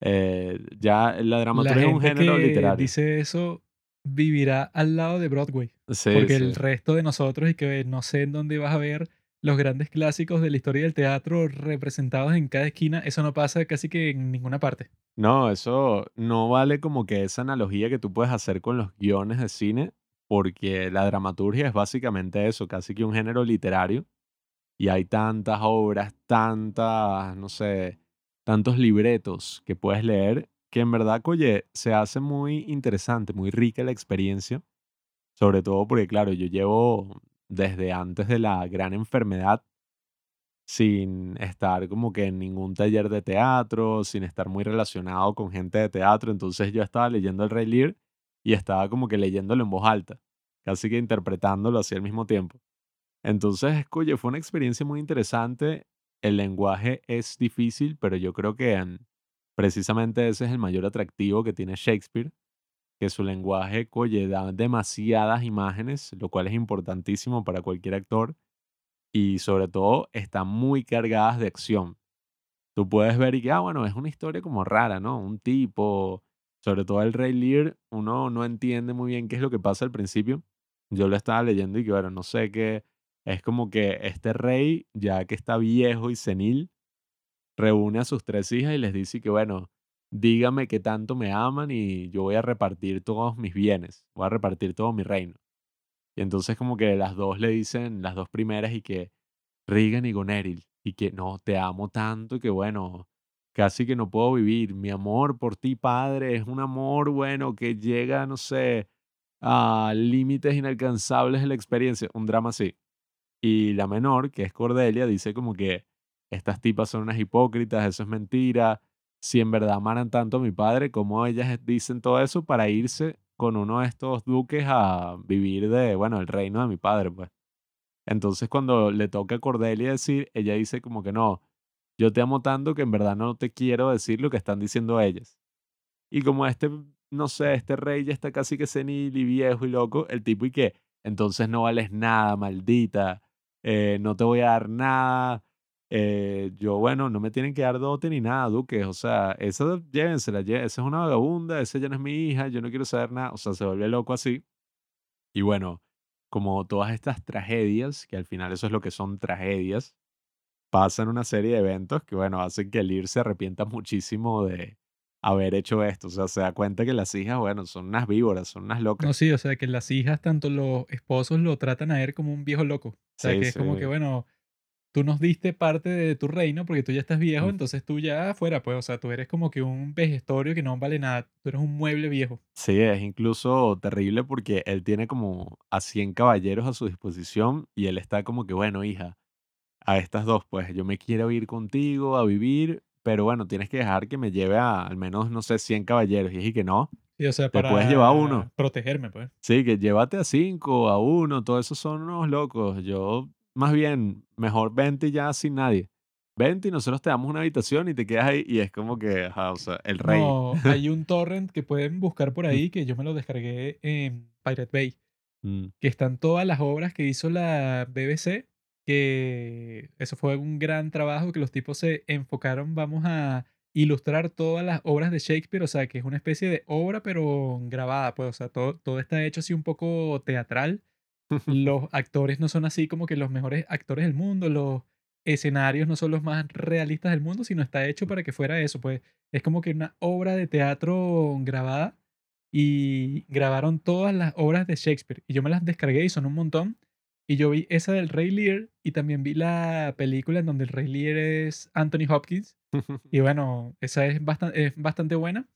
eh, ya la La dramaturgia es un género que literario. dice eso vivirá al lado de Broadway, Sí, porque sí. el resto de nosotros y que no sé en dónde vas a ver los grandes clásicos de la historia del teatro representados en cada esquina, eso no pasa casi que en ninguna parte. No, eso no vale como que esa analogía que tú puedes hacer con los guiones de cine, porque la dramaturgia es básicamente eso, casi que un género literario. Y hay tantas obras, tantas, no sé, tantos libretos que puedes leer, que en verdad, oye, se hace muy interesante, muy rica la experiencia. Sobre todo porque, claro, yo llevo desde antes de la gran enfermedad sin estar como que en ningún taller de teatro, sin estar muy relacionado con gente de teatro. Entonces yo estaba leyendo el Rey Lear y estaba como que leyéndolo en voz alta, casi que interpretándolo así al mismo tiempo. Entonces, oye, fue una experiencia muy interesante. El lenguaje es difícil, pero yo creo que precisamente ese es el mayor atractivo que tiene Shakespeare, que su lenguaje, oye, da demasiadas imágenes, lo cual es importantísimo para cualquier actor y sobre todo están muy cargadas de acción. Tú puedes ver que, ah, bueno, es una historia como rara, ¿no? Un tipo, sobre todo el Rey Lear, uno no entiende muy bien qué es lo que pasa al principio. Yo lo estaba leyendo y que, bueno, no sé qué, es como que este rey, ya que está viejo y senil, reúne a sus tres hijas y les dice que, bueno, dígame qué tanto me aman y yo voy a repartir todos mis bienes, voy a repartir todo mi reino. Y entonces como que las dos le dicen, las dos primeras, y que Regan y Goneril, y que no, te amo tanto que bueno, casi que no puedo vivir. Mi amor por ti, padre, es un amor, bueno, que llega, no sé, a límites inalcanzables de la experiencia. Un drama así. Y la menor, que es Cordelia, dice como que estas tipas son unas hipócritas, eso es mentira. Si en verdad amaran tanto a mi padre, como ellas dicen todo eso para irse con uno de estos duques a vivir de, bueno, el reino de mi padre, pues. Entonces cuando le toca a Cordelia decir, ella dice como que no, yo te amo tanto que en verdad no te quiero decir lo que están diciendo ellas. Y como este, no sé, este rey ya está casi que senil y viejo y loco, el tipo y que, entonces no vales nada, maldita, eh, no te voy a dar nada, eh, yo, bueno, no me tienen que dar dote ni nada, duques, o sea, esa llévensela, esa es una vagabunda, esa ya no es mi hija, yo no quiero saber nada, o sea, se vuelve loco así. Y bueno, como todas estas tragedias, que al final eso es lo que son tragedias, pasan una serie de eventos que, bueno, hacen que Lear se arrepienta muchísimo de haber hecho esto. O sea, se da cuenta que las hijas, bueno, son unas víboras, son unas locas. No, sí, o sea, que las hijas, tanto los esposos, lo tratan a él como un viejo loco. O sea, Sí, que es como que, bueno, tú nos diste parte de tu reino porque tú ya estás viejo, Mm. entonces tú ya afuera, pues, o sea, tú eres como que un vejestorio que no vale nada. Tú eres un mueble viejo. Sí, es incluso terrible porque él tiene como a 100 caballeros a su disposición y él está como que, bueno, hija, a estas dos, pues yo me quiero ir contigo a vivir, pero bueno, tienes que dejar que me lleve a al menos, no sé, 100 caballeros. Y dije que no, Sí, o sea, te puedes llevar a uno. para protegerme, pues. Sí, que llévate a 5, a uno, todos esos son unos locos. Yo, más bien, mejor vente ya sin nadie. Vente y nosotros te damos una habitación y te quedas ahí y es como que, ajá, o sea, el rey. No, hay un torrent que pueden buscar por ahí que yo me lo descargué en Pirate Bay, Mm, que están todas las obras que hizo la BBC, que eso fue un gran trabajo, que los tipos se enfocaron, vamos a ilustrar todas las obras de Shakespeare, o sea, que es una especie de obra, pero grabada, pues, o sea, todo, todo está hecho así un poco teatral. Los actores no son así como que los mejores actores del mundo, los escenarios no son los más realistas del mundo, sino está hecho para que fuera eso, pues es como que una obra de teatro grabada y grabaron todas las obras de Shakespeare y yo me las descargué y son un montón y yo vi esa del Rey Lear y también vi la película en donde el Rey Lear es Anthony Hopkins y bueno, esa es bastante, es bastante buena,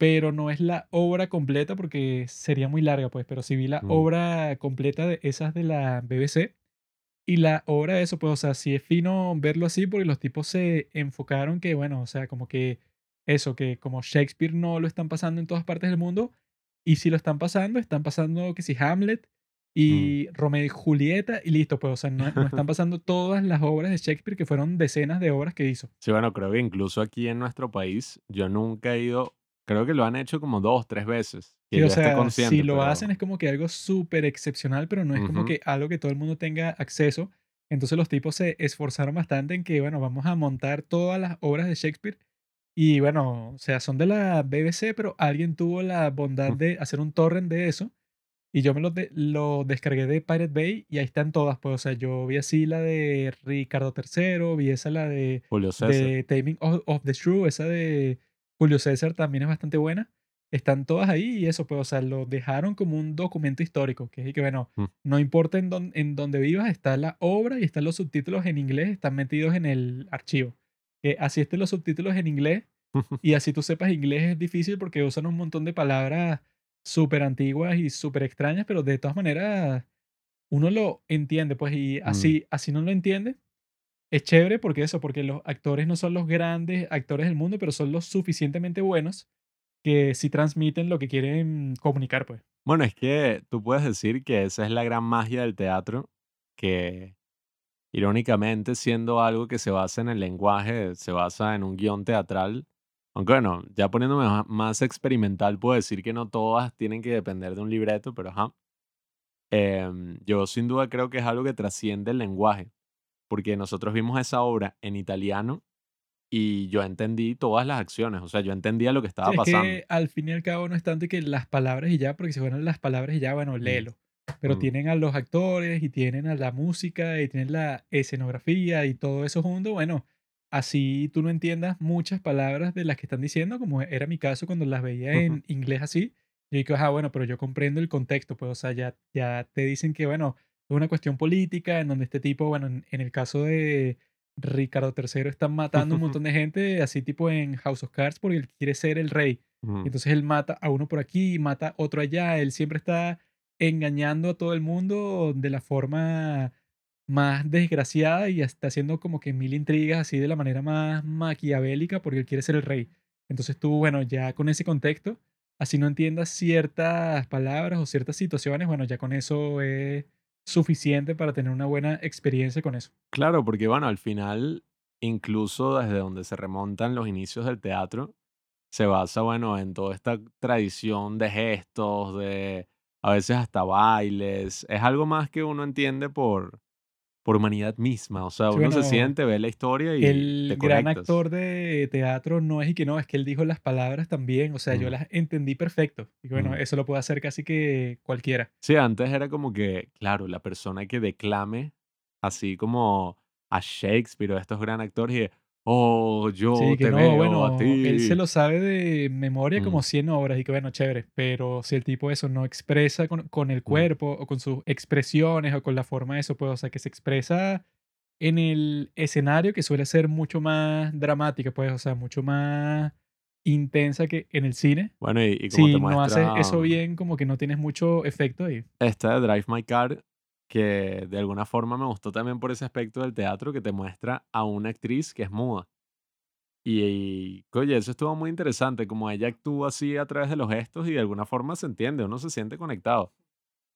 pero no es la obra completa porque sería muy larga, pues, pero sí vi la Mm. obra completa de esas de la BBC y la obra de eso, pues, o sea, sí es fino verlo así porque los tipos se enfocaron que, bueno, o sea, como que eso, que como Shakespeare no lo están pasando en todas partes del mundo y si lo están pasando, están pasando que si Hamlet y Romeo y Julieta y listo, pues, o sea, no, no están pasando todas las obras de Shakespeare que fueron decenas de obras que hizo. Sí, bueno, creo que incluso aquí en nuestro país yo nunca he ido, creo que lo han hecho como dos, tres veces. Sí, o sea, consciente, si lo pero- hacen es como que algo súper excepcional, pero no es como Ujú. que algo que todo el mundo tenga acceso. Entonces los tipos se esforzaron bastante en que, bueno, vamos a montar todas las obras de Shakespeare. Y bueno, o sea, son de la BBC, pero alguien tuvo la bondad de hacer un torrent de eso. Y yo me lo, de- lo descargué de Pirate Bay y ahí están todas. Pues, o sea, yo vi así la de Ricardo III, vi esa la de Julio César. de Taming of, of the Shrew, esa de Julio César también es bastante buena. Están todas ahí y eso, pues, o sea, lo dejaron como un documento histórico, que es que, bueno, Mm. no importa en, dónde en dónde vivas, está la obra y están los subtítulos en inglés, están metidos en el archivo. Que así estén los subtítulos en inglés y así tú sepas inglés es difícil porque usan un montón de palabras súper antiguas y súper extrañas, pero de todas maneras uno lo entiende, pues, y así, así no lo entiende. Es chévere porque eso, porque los actores no son los grandes actores del mundo, pero son los suficientemente buenos que sí transmiten lo que quieren comunicar, pues. Bueno, es que tú puedes decir que esa es la gran magia del teatro, que irónicamente siendo algo que se basa en el lenguaje, se basa en un guion teatral, aunque bueno, ya poniéndome más experimental, puedo decir que no todas tienen que depender de un libreto, pero ajá. Em, yo sin duda creo que es algo que trasciende el lenguaje, porque nosotros vimos esa obra en italiano y yo entendí todas las acciones, o sea, yo entendía lo que estaba Sí, es pasando. que al fin y al cabo no es tanto que las palabras y ya, porque si fueran las palabras y ya, bueno, léelo. Pero Mm. tienen a los actores y tienen a la música y tienen la escenografía y todo eso junto. Bueno, así tú no entiendas muchas palabras de las que están diciendo, como era mi caso cuando las veía en inglés así. Yo digo, ah, bueno, pero yo comprendo el contexto, pues, o sea, ya, ya te dicen que, bueno, una cuestión política en donde este tipo, bueno, en, en el caso de Ricardo III, están matando un montón de gente, así tipo en House of Cards, porque él quiere ser el rey. Entonces él mata a uno por aquí, mata a otro allá. Él siempre está engañando a todo el mundo de la forma más desgraciada y está haciendo como que mil intrigas así de la manera más maquiavélica porque él quiere ser el rey. Entonces tú, bueno, ya con ese contexto, así no entiendas ciertas palabras o ciertas situaciones, bueno, ya con eso es suficiente para tener una buena experiencia con eso. Claro, porque bueno, al final, incluso desde donde se remontan los inicios del teatro, se basa, bueno, en toda esta tradición de gestos, de a veces hasta bailes. Es algo más que uno entiende por, por humanidad misma. O sea, Sí, uno se siente, ve la historia y El te gran actor de teatro no es y que no, es que él dijo las palabras también, o sea, yo Mm, las entendí perfecto. Y bueno, mm. eso lo puede hacer casi que cualquiera. Sí, antes era como que, claro, la persona que declame, así como a Shakespeare o a estos gran actores, y Oh, yo Sí, que te no, veo a bueno, él se ti. lo sabe de memoria Mm, como 100 obras y que bueno, chévere, pero si el tipo eso no expresa con, con el mm. cuerpo o con sus expresiones o con la forma de eso, pues, o sea, que se expresa en el escenario que suele ser mucho más dramática, pues, o sea, mucho más intensa que en el cine. Bueno, y, y como te Si no haces muestra eso bien, como que no tienes mucho efecto ahí. esta de Drive My Car, que de alguna forma me gustó también por ese aspecto del teatro que te muestra a una actriz que es muda. Y, y, oye, eso estuvo muy interesante, como ella actúa así a través de los gestos y de alguna forma se entiende, uno se siente conectado.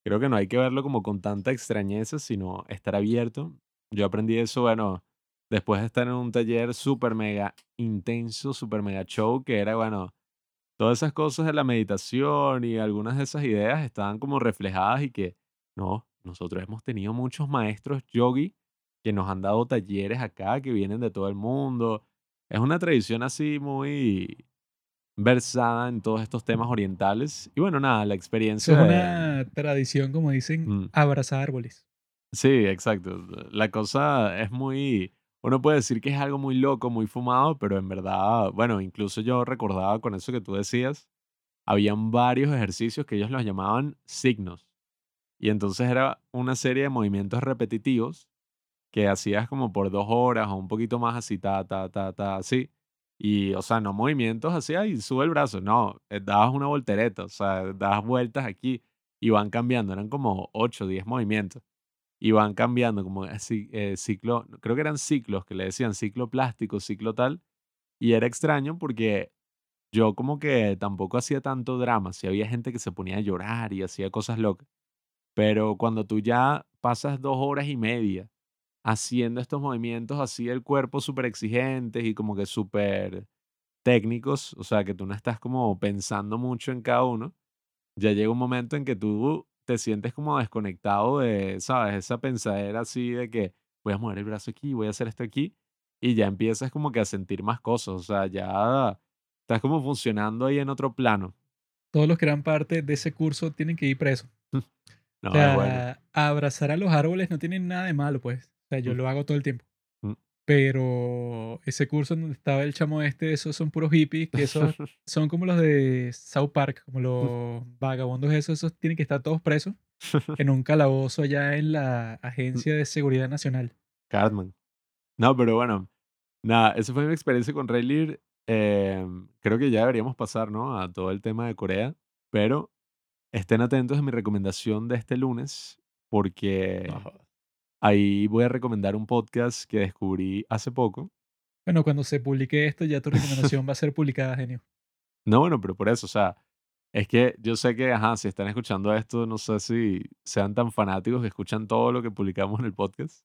Creo que no hay que verlo como con tanta extrañeza, sino estar abierto. Yo aprendí eso, bueno, después de estar en un taller súper mega intenso, súper mega show, que era, bueno, todas esas cosas de la meditación y algunas de esas ideas estaban como reflejadas y que, no, nosotros hemos tenido muchos maestros yogi que nos han dado talleres acá, que vienen de todo el mundo. Es una tradición así muy versada en todos estos temas orientales. Y bueno, nada, la experiencia es de... una tradición, como dicen, mm, abrazar árboles. Sí, exacto. La cosa es muy, uno puede decir que es algo muy loco, muy fumado, pero en verdad, bueno, incluso yo recordaba con eso que tú decías, habían varios ejercicios que ellos los llamaban signos. Y entonces era una serie de movimientos repetitivos que hacías como por dos horas o un poquito más así, ta, ta, ta, ta, así. Y, o sea, no movimientos así, y sube el brazo, no, eh, dabas una voltereta, o sea, dabas vueltas aquí y van cambiando, eran como 8 o 10 movimientos y van cambiando como así, eh, ciclo, creo que eran ciclos que le decían ciclo plástico, ciclo tal, y era extraño porque yo como que tampoco hacía tanto drama, si había gente que se ponía a llorar y hacía cosas locas, pero cuando tú ya pasas dos horas y media haciendo estos movimientos así del cuerpo súper exigentes y como que súper técnicos, o sea, que tú no estás como pensando mucho en cada uno, ya llega un momento en que tú te sientes como desconectado de, ¿sabes? Esa pensadera así de que voy a mover el brazo aquí, voy a hacer esto aquí, y ya empiezas como que a sentir más cosas, o sea, ya estás como funcionando ahí en otro plano. Todos los que eran parte de ese curso tienen que ir presos. O No, es bueno. sea, abrazar a los árboles no tiene nada de malo, pues. O sea, yo Mm, lo hago todo el tiempo. mm. Pero ese curso en donde estaba el chamo este, esos son puros hippies, que esos son como los de South Park, como los vagabundos esos, esos tienen que estar todos presos en un calabozo allá en la Agencia de Seguridad Nacional. Cartman. No, pero bueno, nada, esa fue mi experiencia con Rayleigh. em, creo que ya deberíamos pasar, ¿no? A todo el tema de Corea, pero estén atentos a mi recomendación de este lunes, porque ahí voy a recomendar un podcast que descubrí hace poco. Bueno, cuando se publique esto, ya tu recomendación va a ser publicada, genio. No, bueno, pero por eso, o sea, es que yo sé que, ajá, si están escuchando esto, no sé si sean tan fanáticos que escuchan todo lo que publicamos en el podcast.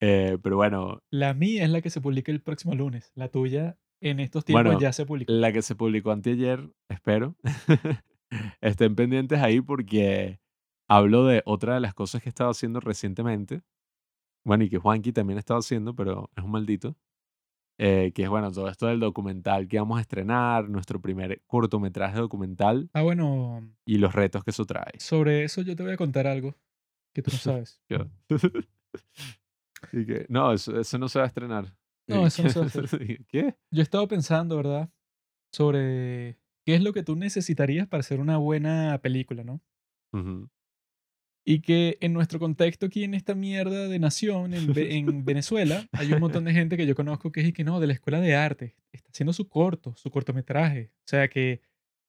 eh, pero bueno, La mía es la que se publica el próximo lunes. La tuya en estos tiempos bueno, ya se publicó. la que se publicó anteayer, espero, estén pendientes ahí porque hablo de otra de las cosas que he estado haciendo recientemente. Bueno, y que Juanqui también ha estado haciendo, pero es un maldito. eh, que es, bueno, todo esto del documental que vamos a estrenar, nuestro primer cortometraje documental Ah, bueno, y los retos que eso trae. sobre eso yo te voy a contar algo que tú no sabes. Yo. Y que, no, eso, eso no se va a estrenar. No, eso no se va a y, ¿Qué? Yo he estado pensando, ¿verdad? Sobre qué es lo que tú necesitarías para hacer una buena película, ¿no? Ujú. Y que en nuestro contexto aquí en esta mierda de nación, en, en Venezuela, hay un montón de gente que yo conozco que es y que no, de la escuela de arte, está haciendo su corto, su cortometraje. O sea que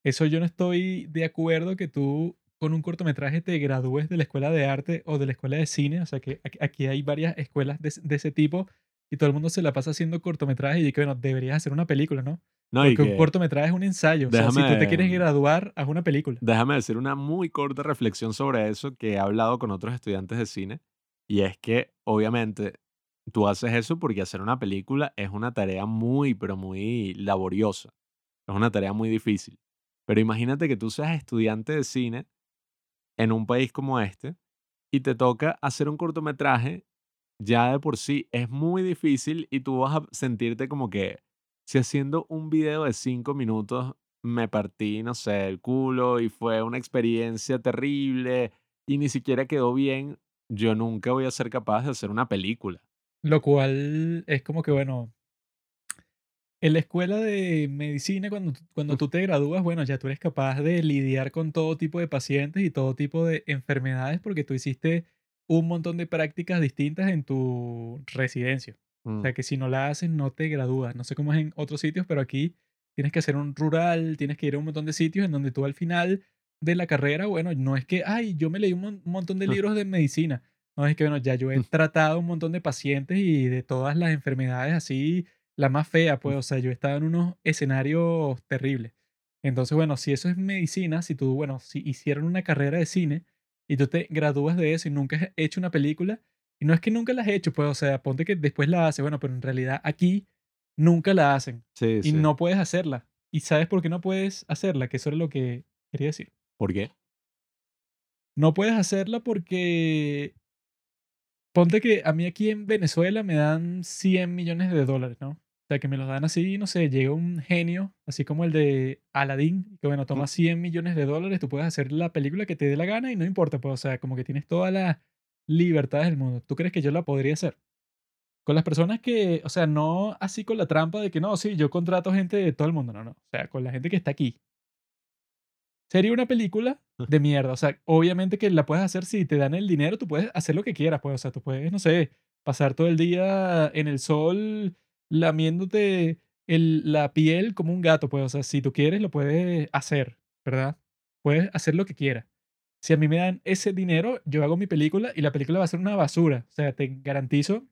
eso yo no estoy de acuerdo que tú con un cortometraje te gradúes de la escuela de arte o de la escuela de cine. O sea que aquí- hay varias escuelas de, de ese tipo y todo el mundo se la pasa haciendo cortometrajes y que bueno, deberías hacer una película, ¿no? No, y Porque un cortometraje es un ensayo. O sea, si tú te quieres déjame, graduar, haz una película. déjame decir una muy corta reflexión sobre eso que he hablado con otros estudiantes de cine. Y es que, obviamente, tú haces eso porque hacer una película es una tarea muy, pero muy laboriosa. Es una tarea muy difícil. Pero imagínate que tú seas estudiante de cine en un país como este y te toca hacer un cortometraje, ya de por sí es muy difícil y tú vas a sentirte como que si haciendo un video de cinco minutos me partí, no sé, el culo y fue una experiencia terrible y ni siquiera quedó bien, yo nunca voy a ser capaz de hacer una película. Lo cual es como que, bueno, En la escuela de medicina, cuando, cuando tú te gradúas, bueno, ya tú eres capaz de lidiar con todo tipo de pacientes y todo tipo de enfermedades porque tú hiciste un montón de prácticas distintas en tu residencia. O Mm, sea, que si no la haces, no te gradúas. No sé cómo es en otros sitios, pero aquí tienes que hacer un rural, tienes que ir a un montón de sitios en donde tú al final de la carrera, bueno, no es que, ay, yo me leí un, mon- un montón de libros de medicina. No es que, bueno, ya yo he tratado un montón de pacientes y de todas las enfermedades así, la más fea, pues, o sea, yo he estado en unos escenarios terribles. Entonces, bueno, si eso es medicina, si tú, bueno, si hicieron una carrera de cine y tú te gradúas de eso y nunca has hecho una película, y no es que nunca la has hecho, pues, o sea, ponte que después la haces, bueno, pero en realidad aquí nunca la hacen Sí, y sí. no puedes hacerla. ¿Y sabes por qué no puedes hacerla? Que eso era lo que quería decir. ¿Por qué? No puedes hacerla porque ponte que a mí aquí en Venezuela me dan 100 millones de dólares, ¿no? O sea, que me los dan así, no sé, llega un genio, así como el de Aladdin, que bueno, toma 100 millones de dólares, tú puedes hacer la película que te dé la gana y no importa, pues, o sea, como que tienes todas las libertades del mundo. ¿Tú crees que yo la podría hacer? Con las personas que, o sea, no así con la trampa de que no, sí, yo contrato gente de todo el mundo, no, no. O sea, con la gente que está aquí. Sería una película de mierda. O sea, obviamente que la puedes hacer si te dan el dinero, tú puedes hacer lo que quieras, pues. O sea, tú puedes, no sé, pasar todo el día en el sol lamiéndote el- la piel como un gato, pues. O sea, si tú quieres, lo puedes hacer, ¿verdad? Puedes hacer lo que quieras. Si a mí me dan ese dinero, yo hago mi película y la película va a ser una basura. O sea, te garantizo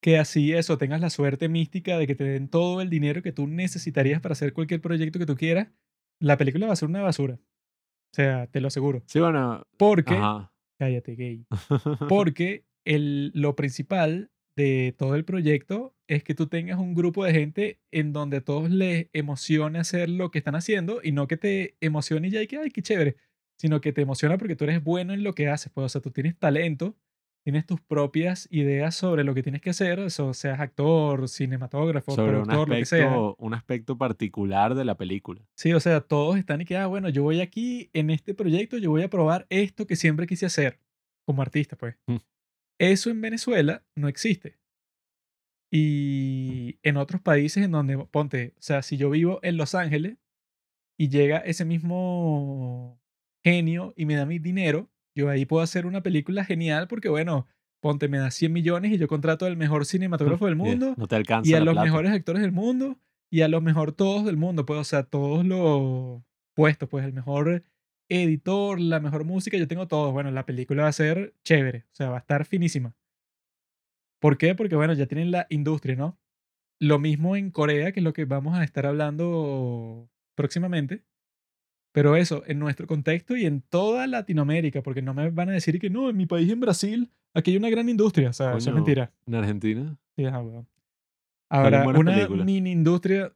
que así eso, tengas la suerte mística de que te den todo el dinero que tú necesitarías para hacer cualquier proyecto que tú quieras, la película va a ser una basura. O sea, te lo aseguro. Sí, bueno. Porque, Ajá. cállate, gay. Porque el, lo principal de todo el proyecto es que tú tengas un grupo de gente en donde a todos les emocione hacer lo que están haciendo y no que te emocione y ya y que, ay, qué chévere, sino que te emociona porque tú eres bueno en lo que haces. Pues, o sea, tú tienes talento, tienes tus propias ideas sobre lo que tienes que hacer, eso seas actor, cinematógrafo, Sobre un productor, lo que sea. aspecto, un aspecto particular de la película. Sí, o sea, todos están y que, ah, bueno, yo voy aquí en este proyecto, yo voy a probar esto que siempre quise hacer como artista, pues. Mm. Eso en Venezuela no existe. Y en otros países en donde, ponte, o sea, si yo vivo en Los Ángeles y llega ese mismo genio y me da mi dinero, yo ahí puedo hacer una película genial porque, bueno, ponte, me da 100 millones y yo contrato al mejor cinematógrafo del mundo No te alcanza y a los plata. mejores actores del mundo y a los mejor todos del mundo, pues, o sea, todos los puestos, pues, el mejor editor, la mejor música, yo tengo todo. Bueno, la película va a ser chévere, o sea, va a estar finísima. ¿Por qué? Porque, bueno, ya tienen la industria, ¿no? Lo mismo en Corea, que es lo que vamos a estar hablando próximamente. Pero eso, en nuestro contexto y en toda Latinoamérica, porque no me van a decir que no, en mi país, en Brasil, aquí hay una gran industria. O sea, eso es mentira. En Argentina. Sí, weón. Ahora, una películas. mini industria,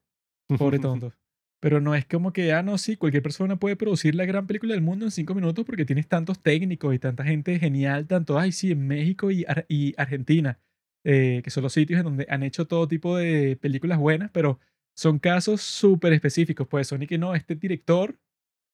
pobre tonto. Pero no es como que, ah, no, sí, cualquier persona puede producir la gran película del mundo en cinco minutos porque tienes tantos técnicos y tanta gente genial, tanto, ay, sí, en México y, Ar- y Argentina, eh, que son los sitios en donde han hecho todo tipo de películas buenas, pero son casos súper específicos, pues son y que no, este director,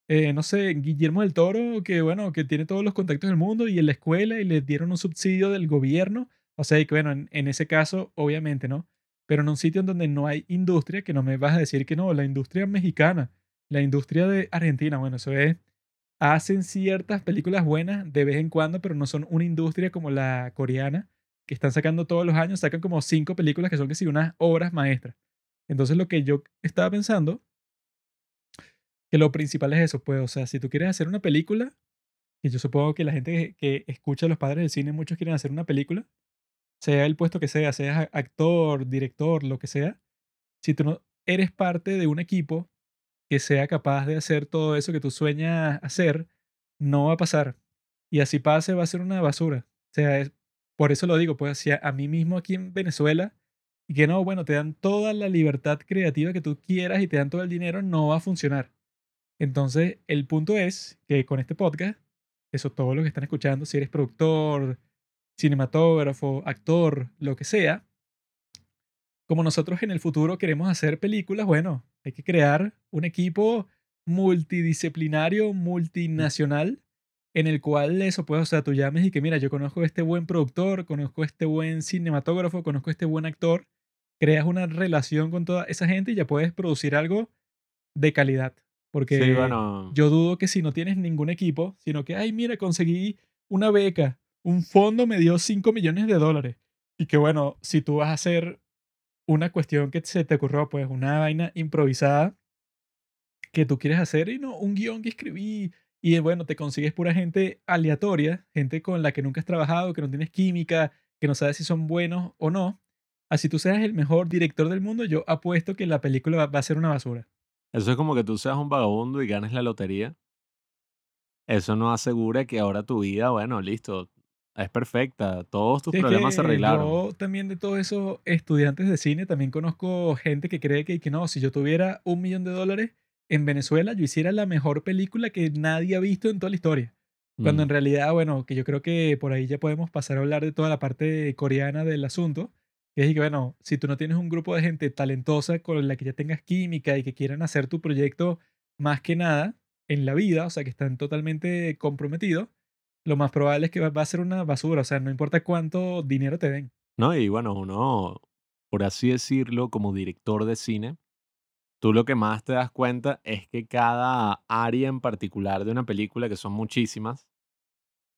eh, no sé, Guillermo del Toro, que bueno, que tiene todos los contactos del mundo y en la escuela y le dieron un subsidio del gobierno, o sea, y que bueno, en, en ese caso, obviamente, ¿no? Pero en un sitio en donde no hay industria, que no me vas a decir que no, la industria mexicana, la industria de Argentina, bueno, eso es, hacen ciertas películas buenas de vez en cuando, pero no son una industria como la coreana, que están sacando todos los años, sacan como cinco películas que son que sí, unas obras maestras. Entonces lo que yo estaba pensando, que lo principal es eso, pues, o sea, si tú quieres hacer una película, y yo supongo que la gente que, que escucha a los padres del cine, muchos quieren hacer una película, sea el puesto que sea, seas actor, director, lo que sea, si tú no eres parte de un equipo que sea capaz de hacer todo eso que tú sueñas hacer, no va a pasar. Y así pase, va a ser una basura. O sea, por eso lo digo, pues si a, mí mismo aquí en Venezuela, y que no, bueno, te dan toda la libertad creativa que tú quieras y te dan todo el dinero, no va a funcionar. Entonces, el punto es que con este podcast, eso todo lo que están escuchando, si eres productor, cinematógrafo, actor, lo que sea, como nosotros en el futuro queremos hacer películas, bueno, hay que crear un equipo multidisciplinario, multinacional, en el cual eso pues, o sea, tú llames y que mira, yo conozco a este buen productor, conozco a este buen cinematógrafo, conozco a este buen actor, creas una relación con toda esa gente y ya puedes producir algo de calidad. Sí, Porque bueno, yo dudo que si no tienes ningún equipo, sino que, ay, mira, conseguí una beca, un fondo me dio 5 millones de dólares. Y que bueno, si tú vas a hacer una cuestión que se te ocurrió, pues una vaina improvisada que tú quieres hacer y no un guion que escribí. Y bueno, te consigues pura gente aleatoria, gente con la que nunca has trabajado, que no tienes química, que no sabes si son buenos o no. Así tú seas el mejor director del mundo, yo apuesto que la película va a ser una basura. eso es como que tú seas un vagabundo y ganes la lotería. Eso no asegura que ahora tu vida, bueno, listo, es perfecta. Todos tus es problemas se arreglaron. yo también de todos esos estudiantes de cine, también conozco gente que cree que, que no, si yo tuviera un millón de dólares en Venezuela, yo hiciera la mejor película que nadie ha visto en toda la historia. Cuando Mm. en realidad, bueno, que yo creo que por ahí ya podemos pasar a hablar de toda la parte coreana del asunto, que es que, bueno, si tú no tienes un grupo de gente talentosa con la que ya tengas química y que quieran hacer tu proyecto más que nada en la vida, o sea, que están totalmente comprometidos, lo más probable es que va a ser una basura, o sea, no importa cuánto dinero te den. No, y bueno, uno, por así decirlo, como director de cine, tú lo que más te das cuenta es que cada área en particular de una película, que son muchísimas,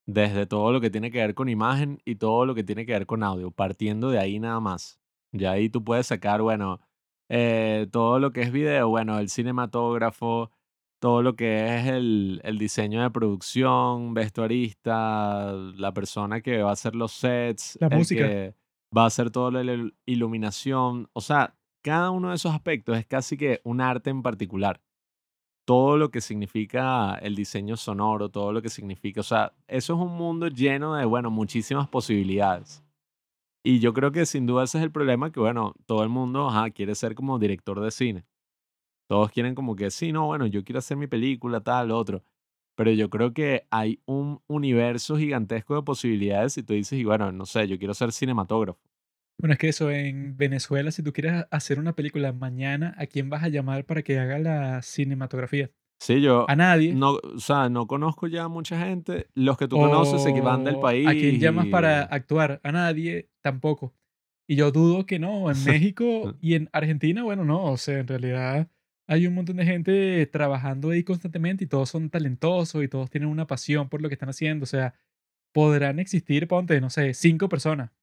desde todo lo que tiene que ver con imagen y todo lo que tiene que ver con audio, partiendo de ahí nada más. Ya ahí tú puedes sacar, bueno, eh, todo lo que es video, bueno, el cinematógrafo, todo lo que es el, el diseño de producción, vestuarista, la persona que va a hacer los sets, La el música. que va a hacer toda la ilu- iluminación. O sea, cada uno de esos aspectos es casi que un arte en particular todo lo que significa el diseño sonoro, todo lo que significa, o sea, eso es un mundo lleno de, bueno, muchísimas posibilidades. Y yo creo que sin duda ese es el problema, que bueno, todo el mundo ajá, quiere ser como director de cine. Todos quieren como que, sí, no, bueno, yo quiero hacer mi película, tal, otro. Pero yo creo que hay un universo gigantesco de posibilidades y tú dices, y bueno, no sé, yo quiero ser cinematógrafo. Bueno, es que eso, en Venezuela, si tú quieres hacer una película mañana, ¿a quién vas a llamar para que haga la cinematografía? Sí, yo A nadie. no, o sea, no conozco ya mucha gente. Los que tú conoces se van del ¿O país. a quién llamas para actuar? A nadie, tampoco. Y yo dudo que no. En México y en Argentina, bueno, no. O sea, en realidad hay un montón de gente trabajando ahí constantemente y todos son talentosos y todos tienen una pasión por lo que están haciendo. O sea, podrán existir, ponte, no sé, cinco personas. Ahora,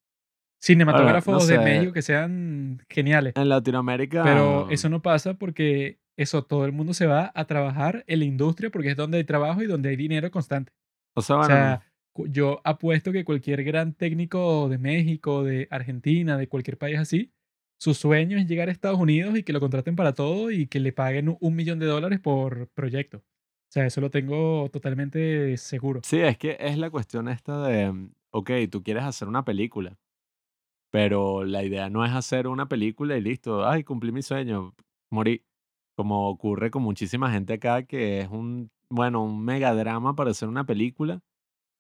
no Cinematógrafos de sé, México que sean geniales. en Latinoamérica, Pero eso no pasa porque eso, todo el mundo se va a trabajar en la industria porque es donde hay trabajo y donde hay dinero constante. o sea, O bueno, sea, cu- yo apuesto que cualquier gran técnico de México, de Argentina, de cualquier país así, su sueño es llegar a Estados Unidos y que lo contraten para todo y que le paguen un- millón de dólares por proyecto. O sea, eso lo tengo totalmente seguro. sí, es que es la cuestión esta de, ok, tú quieres hacer una película, pero la idea no es hacer una película y listo, ay, cumplí mi sueño, morí. Como ocurre con muchísima gente acá, que es un, bueno, un megadrama para hacer una película,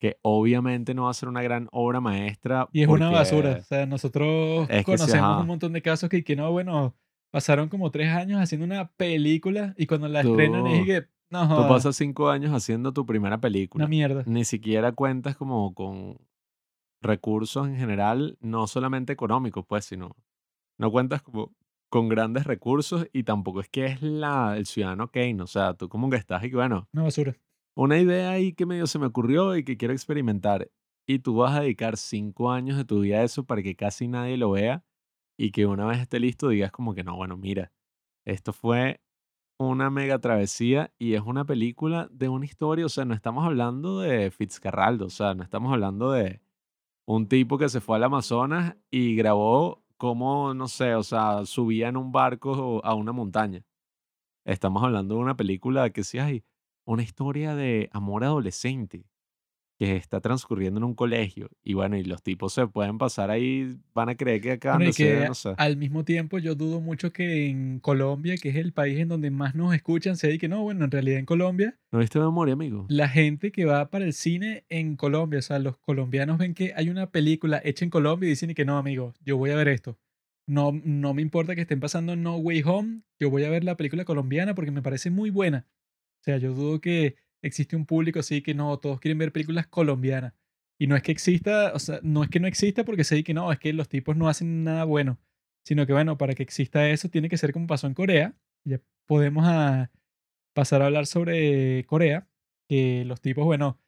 que obviamente no va a ser una gran obra maestra Y es una basura. O sea, nosotros es que sí, conocemos un montón de casos que, que no, bueno, pasaron como tres años haciendo una película y cuando la estrenan es tú, que, no tú joda, pasas cinco años haciendo tu primera una película. mierda. Ni siquiera cuentas como con recursos en general, no solamente económicos, pues, sino no cuentas como con grandes recursos y tampoco es que es la, el ciudadano Kane, o sea, tú como que estás y que, bueno, Una basura. Una idea ahí que medio se me ocurrió y que quiero experimentar y tú vas a dedicar cinco años de tu vida a eso para que casi nadie lo vea y que una vez esté listo digas como que no, bueno, mira, esto fue una mega travesía y es una película de una historia, o sea, no estamos hablando de Fitzcarraldo, o sea, no estamos hablando de un tipo que se fue al Amazonas y grabó cómo, no sé, o sea, subía en un barco a una montaña. Estamos hablando de una película que sí hay una historia de amor adolescente que está transcurriendo en un colegio. Y bueno, y los tipos se pueden pasar ahí, van a creer que acaban Bueno, que no sé. al mismo tiempo yo dudo mucho que en Colombia, que es el país en donde más nos escuchan, se que no, bueno, en realidad en Colombia, ¿No viste memoria, amigo? la gente que va para el cine en Colombia, o sea, los colombianos ven que hay una película hecha en Colombia y dicen que no, amigo, yo voy a ver esto. No, no me importa que estén pasando No Way Home, yo voy a ver la película colombiana porque me parece muy buena. O sea, yo dudo que existe un público así que no, todos quieren ver películas colombianas. Y no es que exista, o sea, no es que no exista porque dice que no, es que los tipos no hacen nada bueno. sino que bueno, para que exista eso tiene que ser como pasó en Corea. Ya podemos a pasar a hablar sobre Corea, que los tipos, bueno,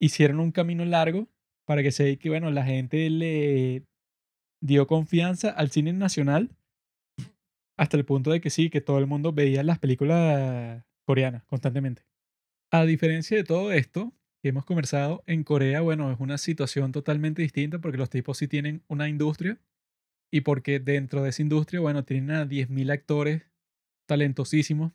hicieron un camino largo para que se que, bueno, la gente le dio confianza al cine nacional hasta el punto de que sí, que todo el mundo veía las películas coreanas constantemente. A diferencia de todo esto que hemos conversado, en Corea, bueno, es una situación totalmente distinta porque los tipos sí tienen una industria y porque dentro de esa industria, bueno, tienen a 10.000 actores talentosísimos,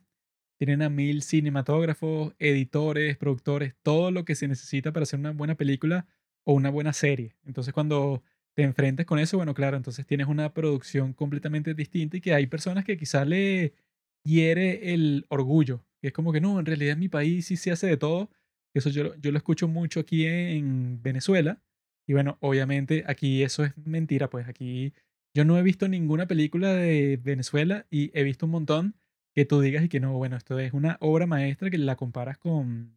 tienen a 1.000 cinematógrafos, editores, productores, todo lo que se necesita para hacer una buena película o una buena serie. Entonces cuando te enfrentes con eso, bueno, claro, entonces tienes una producción completamente distinta y que hay personas que quizás le hiere el orgullo, que es como que no, en realidad en mi país sí se hace de todo. Eso yo, yo lo escucho mucho aquí en Venezuela. Y bueno, obviamente aquí eso es mentira, pues aquí yo no he visto ninguna película de Venezuela y he visto un montón que tú digas y que no, bueno, esto es una obra maestra que la comparas con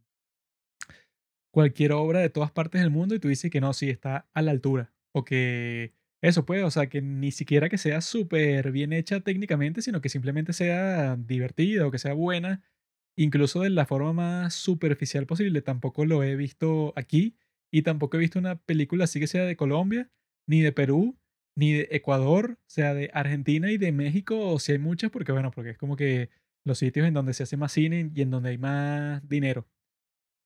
cualquier obra de todas partes del mundo y tú dices que no, sí, está a la altura. O que eso puede, o sea, que ni siquiera que sea súper bien hecha técnicamente, sino que simplemente sea divertida o que sea buena, incluso de la forma más superficial posible. Tampoco lo he visto aquí y tampoco he visto una película así que sea de Colombia, ni de Perú, ni de Ecuador, sea, de Argentina y de México, o si hay muchas, porque bueno, porque es como que los sitios en donde se hace más cine y en donde hay más dinero.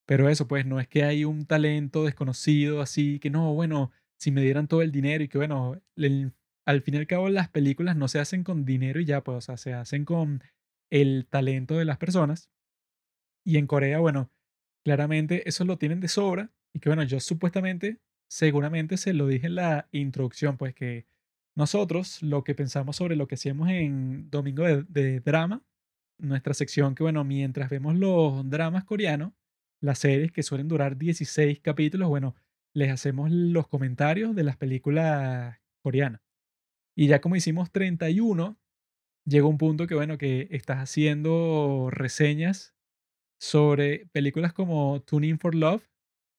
Pero eso, pues, no es que hay un talento desconocido así, que no, bueno, si me dieran todo el dinero y que bueno, al fin y al cabo las películas no se hacen con dinero y ya, pues, o sea, se hacen con el talento de las personas. Y en Corea, bueno, claramente eso lo tienen de sobra y que bueno, yo supuestamente seguramente se lo dije en la introducción, pues que nosotros lo que pensamos sobre lo que hacíamos en Domingo de, Drama, nuestra sección que, bueno, mientras vemos los dramas coreanos, las series que suelen durar 16 capítulos, bueno, les hacemos los comentarios de las películas coreanas. Y ya como hicimos 31, llegó un punto que, bueno, que estás haciendo reseñas sobre películas como Tuning for Love,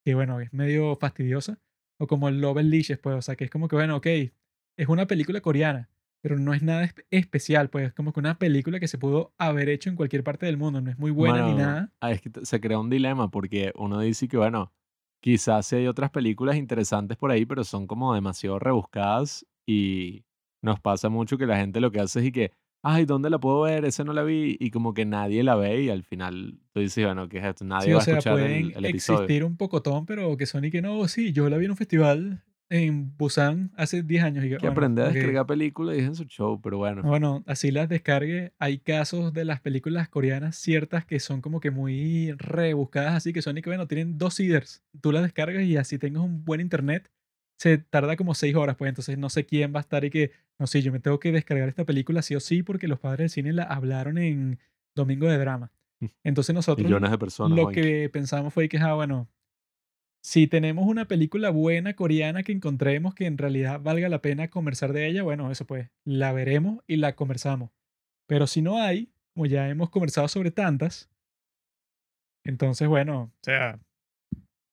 que, bueno, es medio fastidiosa o como Love and pues, o sea, que es como que, bueno, ok, es una película coreana, pero no es nada especial, pues, es como que una película que se pudo haber hecho en cualquier parte del mundo, no es muy buena ni nada. Ah, es que se crea un dilema porque uno dice que, bueno, quizás hay otras películas interesantes por ahí, pero son como demasiado rebuscadas y nos pasa mucho que la gente lo que hace es y que, ay, ¿dónde la puedo ver? Esa no la vi. Y como que nadie la ve y al final tú dices, bueno, ¿qué es esto? Nadie va a escuchar el, el, episodio. existir un pocotón, pero que son y que no, sí, yo la vi en un festival en Busan hace 10 años. Y que, aprender a descargar películas y en su show, pero bueno. Bueno, así las descargue. Hay casos de las películas coreanas ciertas que son como que muy rebuscadas, así que son y que, bueno, tienen dos seeders. Tú las descargas y así tengas un buen internet se tarda como seis horas, pues entonces no sé quién va a estar y que, no sé, yo me tengo que descargar esta película sí o sí porque los padres del cine la hablaron en Domingo de Drama. Mm. Entonces nosotros Millones de personas, lo que pensamos fue que, ah, bueno, si tenemos una película buena coreana que encontremos que en realidad valga la pena conversar de ella, bueno, eso pues, la veremos y la conversamos. Pero si no hay, como ya hemos conversado sobre tantas, entonces, bueno, o sea,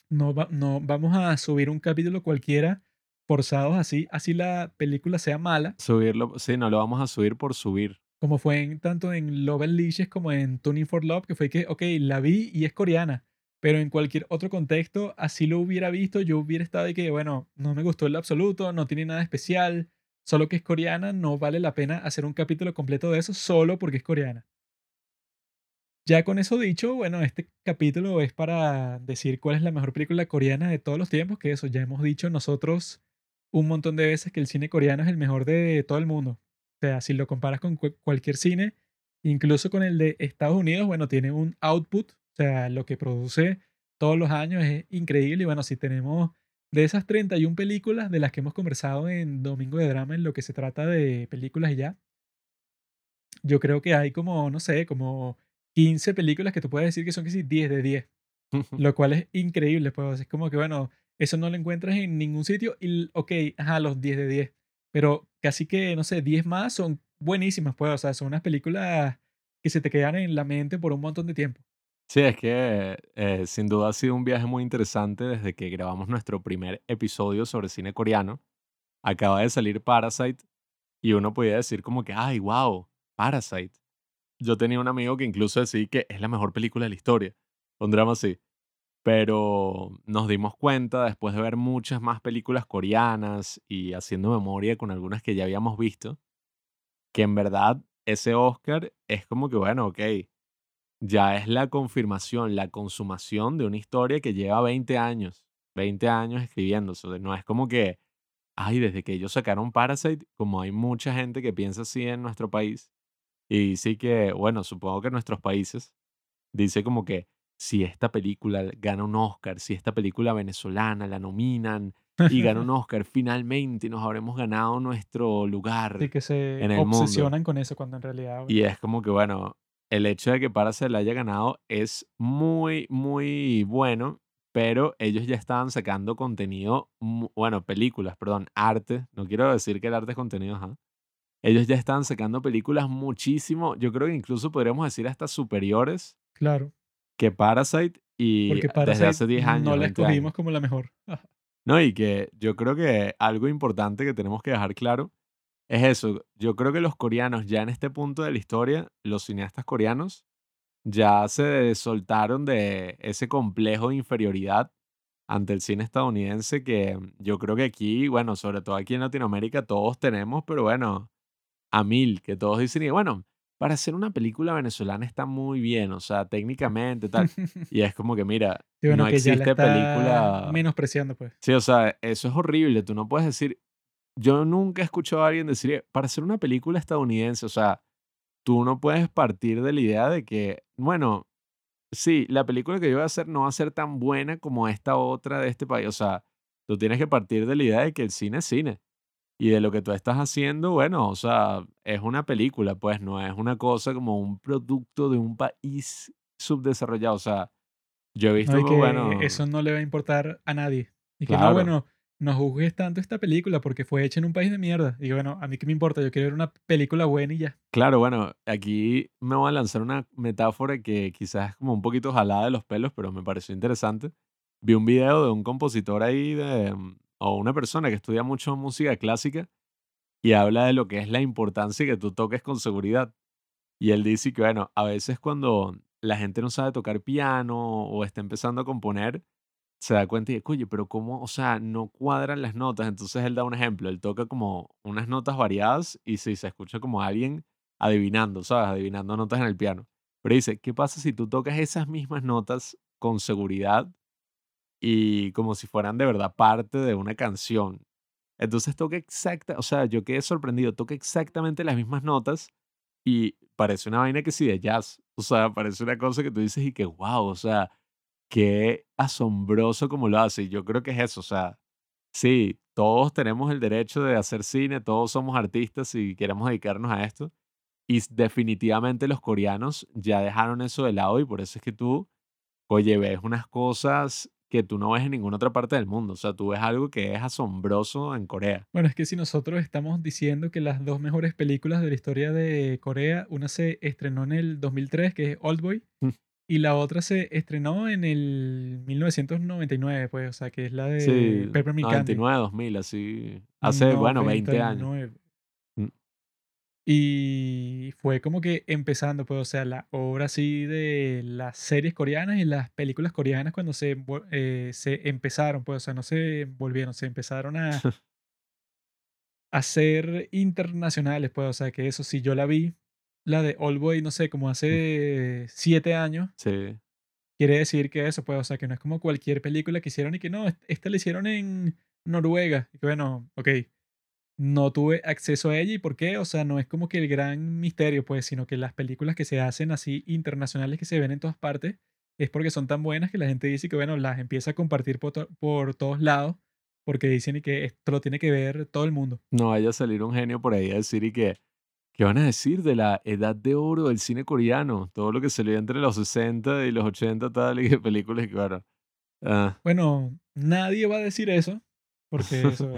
no, no vamos a subir un capítulo cualquiera forzados así, así la película sea mala. Subirlo, sí, no lo vamos a subir por subir. Como fue en, tanto en Love and Leashes como en Tuning for Love, que fue que, ok, la vi y es coreana, pero en cualquier otro contexto, así lo hubiera visto, yo hubiera estado de que, bueno, no me gustó en lo absoluto, no tiene nada especial, solo que es coreana, no vale la pena hacer un capítulo completo de eso solo porque es coreana. Ya con eso dicho, bueno, este capítulo es para decir cuál es la mejor película coreana de todos los tiempos, que eso ya hemos dicho nosotros un montón de veces que el cine coreano es el mejor de todo el mundo. O sea, si lo comparas con cualquier cine, incluso con el de Estados Unidos, bueno, tiene un output, o sea, lo que produce todos los años es increíble. Y bueno, si tenemos de esas 31 películas de las que hemos conversado en Domingo de Drama en lo que se trata de películas y ya, yo creo que hay como, no sé, como 15 películas que tú puedes decir que son casi 10 de 10. lo cual es increíble, pues es como que, bueno, eso no lo encuentras en ningún sitio y, ok, ajá, los 10 de 10. Pero casi que, no sé, 10 más son buenísimas, pues, o sea, son unas películas que se te quedan en la mente por un montón de tiempo. Sí, es que eh, sin duda ha sido un viaje muy interesante desde que grabamos nuestro primer episodio sobre cine coreano. Acaba de salir Parasite y uno podía decir como que, ay, wow, Parasite. Yo tenía un amigo que incluso decía que es la mejor película de la historia, un drama así. Pero nos dimos cuenta después de ver muchas más películas coreanas y haciendo memoria con algunas que ya habíamos visto, que en verdad ese Oscar es como que, bueno, ok, ya es la confirmación, la consumación de una historia que lleva 20 años, 20 años escribiéndose. No es como que, ay, desde que ellos sacaron Parasite, como hay mucha gente que piensa así en nuestro país, y sí que, bueno, supongo que en nuestros países, dice como que si esta película gana un Oscar, si esta película venezolana la nominan y gana un Oscar, finalmente nos habremos ganado nuestro lugar Sí, que se en el mundo. obsesionan con eso cuando en realidad, Y bueno, es como que, bueno, el hecho de que Parasite la haya ganado es muy, muy bueno, pero ellos ya estaban sacando contenido, bueno, películas, perdón, arte. No quiero decir que el arte es contenido, ajá. Ellos ya estaban sacando películas muchísimo, yo creo que incluso podríamos decir hasta superiores claro, que Parasite y porque desde hace 10 años, no la 20 años. escogimos como la mejor. No, y que yo creo que algo importante que tenemos que dejar claro es eso. Yo creo que los coreanos ya en este punto de la historia, los cineastas coreanos, ya se soltaron de ese complejo de inferioridad ante el cine estadounidense que yo creo que aquí, bueno, sobre todo aquí en Latinoamérica todos tenemos, pero bueno, a mil, que todos dicen, y bueno, para hacer una película venezolana está muy bien, o sea, técnicamente tal. Y es como que, mira, bueno, no que ya la existe está película... menospreciando, pues. Sí, o sea, eso es horrible. Tú no puedes decir. Yo nunca he escuchado a alguien decir, "Eh, para hacer una película estadounidense, o sea, tú no puedes partir de la idea de que, bueno, sí, la película que yo voy a hacer no va a ser tan buena como esta otra de este país. O sea, tú tienes que partir de la idea de que el cine es cine. Y de lo que tú estás haciendo, bueno, o sea, es una película, pues no es una cosa como un producto de un país subdesarrollado. O sea, yo he No, visto y que, bueno, eso no le va a importar a nadie. Y que no, claro. bueno, no juzgues tanto esta película porque fue hecha en un país de mierda. Y bueno, a mí qué me importa, yo quiero ver una película buena y ya. Claro, bueno, aquí me voy a lanzar una metáfora que quizás es como un poquito jalada de los pelos, pero me pareció interesante. Vi un video de un compositor ahí, de, mm, o una persona que estudia mucho música clásica y habla de lo que es la importancia que tú toques con seguridad. Y él dice que, bueno, a veces cuando la gente no sabe tocar piano o está empezando a componer, se da cuenta y dice, oye, pero cómo, o sea, no cuadran las notas. Entonces él da un ejemplo, él toca como unas notas variadas y si se escucha como alguien adivinando, ¿sabes? Adivinando notas en el piano. Pero dice, ¿qué pasa si tú tocas esas mismas notas con seguridad y como si fueran de verdad parte de una canción? Entonces toca exacta, o sea, yo quedé sorprendido, toca exactamente las mismas notas y parece una vaina que sí de jazz. O sea, parece una cosa que tú dices y que wow, o sea, qué asombroso como lo hace. Y yo creo que es eso, o sea, sí, todos tenemos el derecho de hacer cine, todos somos artistas y queremos dedicarnos a esto. Y definitivamente los coreanos ya dejaron eso de lado y por eso es que tú, oye, ves unas cosas que tú no ves en ninguna otra parte del mundo. O sea, tú ves algo que es asombroso en Corea. Bueno, es que si nosotros estamos diciendo que las dos mejores películas de la historia de Corea, una se estrenó en el 2003, que es Oldboy, y la otra se estrenó en el 1999, pues, o sea, que es la de Sí, Peppermint Candy. 99, 2000, así. Hace, bueno, 20 años. 99. Y fue como que empezando, pues, o sea, la obra así de las series coreanas y las películas coreanas cuando se, eh, se empezaron, pues, o sea, no se volvieron, se empezaron a, a ser internacionales, pues, o sea, que eso sí, yo la vi, la de Oldboy, no sé, como hace siete años, Sí. quiere decir que eso, pues, o sea, que no es como cualquier película que hicieron y que no, est- esta la hicieron en Noruega, y que bueno, ok, no tuve acceso a ella y por qué, o sea, no es como que el gran misterio, pues, sino que las películas que se hacen así internacionales que se ven en todas partes es porque son tan buenas que la gente dice que, bueno, las empieza a compartir por, to- por todos lados porque dicen y que esto lo tiene que ver todo el mundo. No vaya a salir un genio por ahí a decir y que, ¿qué van a decir de la edad de oro del cine coreano? Todo lo que salió entre los 60 y los 80 tal y películas que claro. Ah. Bueno, nadie va a decir eso porque eso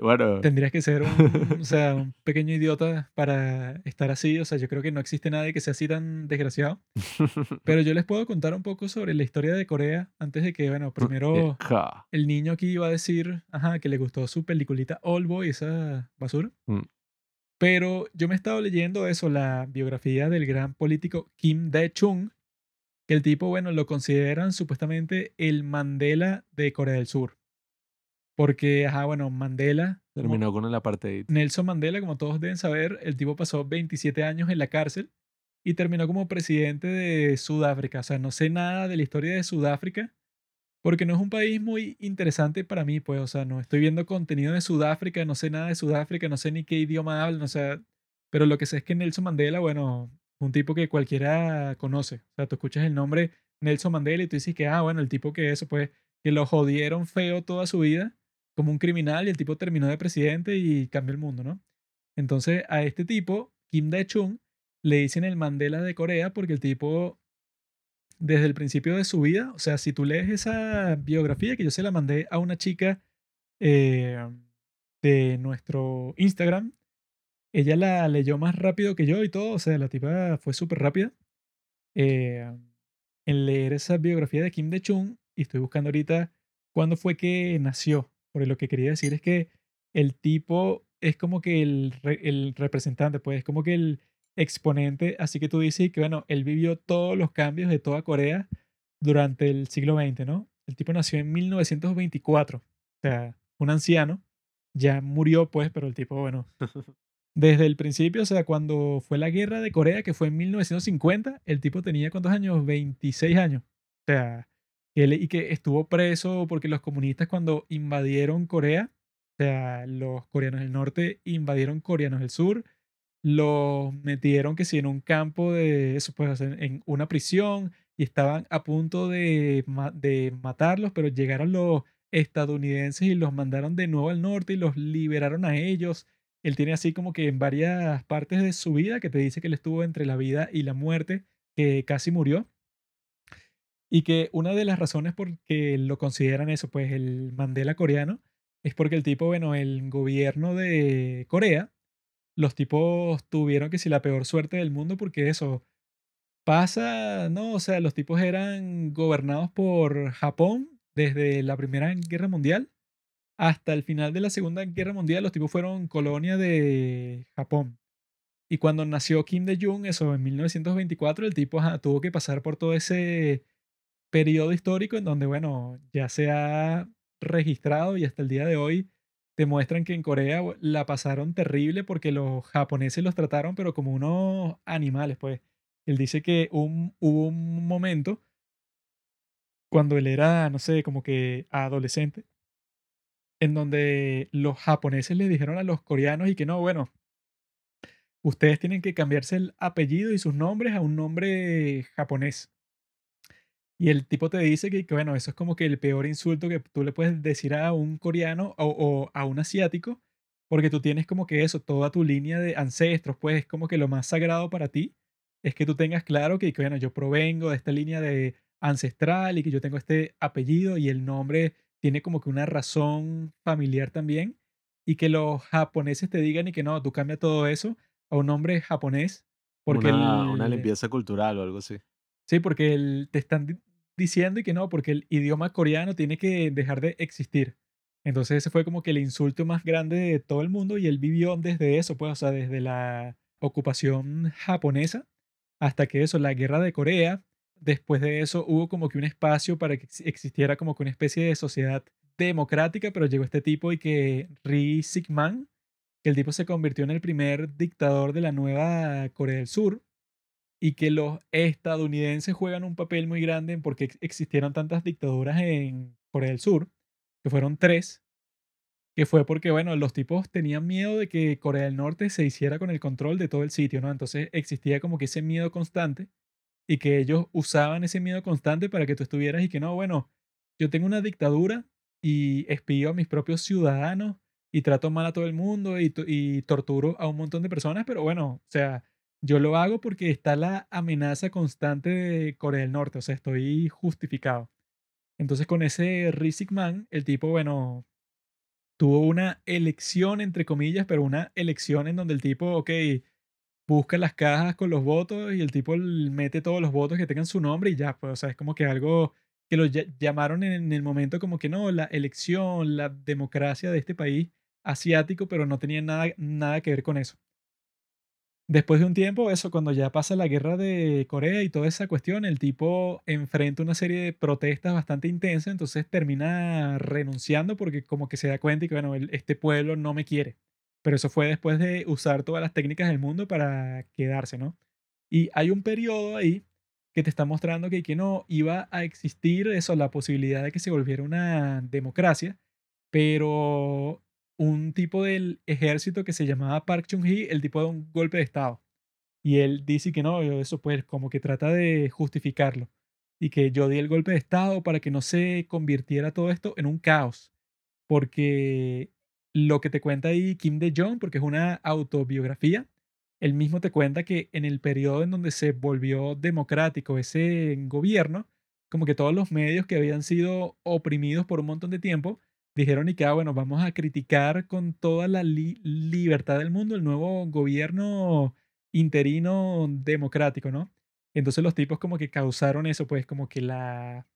bueno, tendrías que ser un, o sea, un pequeño idiota para estar así, o sea, yo creo que no existe nadie que sea así tan desgraciado. Pero yo les puedo contar un poco sobre la historia de Corea antes de que, bueno, primero el niño aquí iba a decir, ajá, que le gustó su peliculita Oldboy, esa basura. Mm. Pero yo me he estado leyendo eso, la biografía del gran político Kim Dae-chung, que el tipo, bueno, lo consideran supuestamente el Mandela de Corea del Sur. Porque, ajá, bueno, Mandela. Terminó con el apartheid. Nelson Mandela, como todos deben saber, el tipo pasó 27 años en la cárcel y terminó como presidente de Sudáfrica. O sea, no sé nada de la historia de Sudáfrica porque no es un país muy interesante para mí, pues, o sea, no estoy viendo contenido de Sudáfrica, no sé nada de Sudáfrica, no sé ni qué idioma hablan, o sea, pero lo que sé es que Nelson Mandela, bueno, un tipo que cualquiera conoce. O sea, tú escuchas el nombre Nelson Mandela y tú dices que, ah, bueno, el tipo que eso, pues, que lo jodieron feo toda su vida como un criminal y el tipo terminó de presidente y cambió el mundo, ¿no? Entonces, a este tipo, Kim Dae-chung, le dicen el Mandela de Corea porque el tipo, desde el principio de su vida, o sea, si tú lees esa biografía que yo se la mandé a una chica eh, de nuestro Instagram, ella la leyó más rápido que yo y todo, o sea, la tipa fue súper rápida eh, en leer esa biografía de Kim Dae-chung y estoy buscando ahorita cuándo fue que nació, porque lo que quería decir es que el tipo es como que el, el representante, pues es como que el exponente, así que tú dices que, bueno, él vivió todos los cambios de toda Corea durante el siglo XX, ¿no? El tipo nació en 1924, o sea, un anciano, ya murió pues, pero el tipo, bueno, desde el principio, o sea, cuando fue la guerra de Corea, que fue en 1950, el tipo tenía cuántos años? 26 años. O sea, y que estuvo preso porque los comunistas cuando invadieron Corea, o sea, los coreanos del norte invadieron coreanos del sur, los metieron que sí en un campo de eso, pues en una prisión y estaban a punto de, de matarlos, pero llegaron los estadounidenses y los mandaron de nuevo al norte y los liberaron a ellos. Él tiene así como que en varias partes de su vida que te dice que él estuvo entre la vida y la muerte, que casi murió. Y que una de las razones por que lo consideran eso, pues el Mandela coreano, es porque el tipo, bueno, el gobierno de Corea, los tipos tuvieron que si la peor suerte del mundo porque eso pasa, ¿no? O sea, los tipos eran gobernados por Japón desde la Primera Guerra Mundial hasta el final de la Segunda Guerra Mundial. Los tipos fueron colonia de Japón. Y cuando nació Kim De-jong, eso en 1924, el tipo tuvo que pasar por todo ese periodo histórico en donde, bueno, ya se ha registrado y hasta el día de hoy demuestran que en Corea la pasaron terrible porque los japoneses los trataron pero como unos animales, pues. Él dice que un, hubo un momento cuando él era, no sé, como que adolescente, en donde los japoneses le dijeron a los coreanos y que no, bueno, ustedes tienen que cambiarse el apellido y sus nombres a un nombre japonés. Y el tipo te dice que, bueno, eso es como que el peor insulto que tú le puedes decir a un coreano o, a un asiático, porque tú tienes como que eso, toda tu línea de ancestros, pues es como que lo más sagrado para ti es que tú tengas claro que, que, bueno, yo provengo de esta línea de ancestral y que yo tengo este apellido y el nombre tiene como que una razón familiar también y que los japoneses te digan y que no, tú cambia todo eso a un nombre japonés porque una, una limpieza cultural o algo así. Sí, porque el, te están diciendo y que no, porque el idioma coreano tiene que dejar de existir. Entonces ese fue como que el insulto más grande de todo el mundo y él vivió desde eso, pues, o sea, desde la ocupación japonesa hasta que eso, la guerra de Corea, después de eso hubo como que un espacio para que existiera como que una especie de sociedad democrática, pero llegó este tipo y que Ri Sigman, que el tipo se convirtió en el primer dictador de la nueva Corea del Sur, y que los estadounidenses juegan un papel muy grande en por qué existieron tantas dictaduras en Corea del Sur, que fueron tres, que fue porque, bueno, los tipos tenían miedo de que Corea del Norte se hiciera con el control de todo el sitio, ¿no? Entonces existía como que ese miedo constante y que ellos usaban ese miedo constante para que tú estuvieras y que no, bueno, yo tengo una dictadura y espío a mis propios ciudadanos y trato mal a todo el mundo y, y torturo a un montón de personas, pero bueno, o sea, yo lo hago porque está la amenaza constante de Corea del Norte, o sea, estoy justificado. Entonces con ese Rizik Man, el tipo, bueno, tuvo una elección, entre comillas, pero una elección en donde el tipo, ok, busca las cajas con los votos y el tipo mete todos los votos que tengan su nombre y ya, pues, o sea, es como que algo que lo llamaron en el momento como que no, la elección, la democracia de este país asiático, pero no tenía nada, nada que ver con eso. Después de un tiempo, eso, cuando ya pasa la guerra de Corea y toda esa cuestión, el tipo enfrenta una serie de protestas bastante intensas, entonces termina renunciando porque como que se da cuenta y que, bueno, este pueblo no me quiere. Pero eso fue después de usar todas las técnicas del mundo para quedarse, ¿no? Y hay un periodo ahí que te está mostrando que, que no iba a existir eso, la posibilidad de que se volviera una democracia, pero un tipo del ejército que se llamaba Park Chung-hee, el tipo de un golpe de Estado. Y él dice que no, eso pues como que trata de justificarlo. Y que yo di el golpe de Estado para que no se convirtiera todo esto en un caos. Porque lo que te cuenta ahí Kim De-jong, porque es una autobiografía, él mismo te cuenta que en el periodo en donde se volvió democrático ese gobierno, como que todos los medios que habían sido oprimidos por un montón de tiempo, dijeron y que, ah, bueno, vamos a criticar con toda la libertad del mundo el nuevo gobierno interino democrático, ¿no? Entonces los tipos como que causaron eso, pues como que la,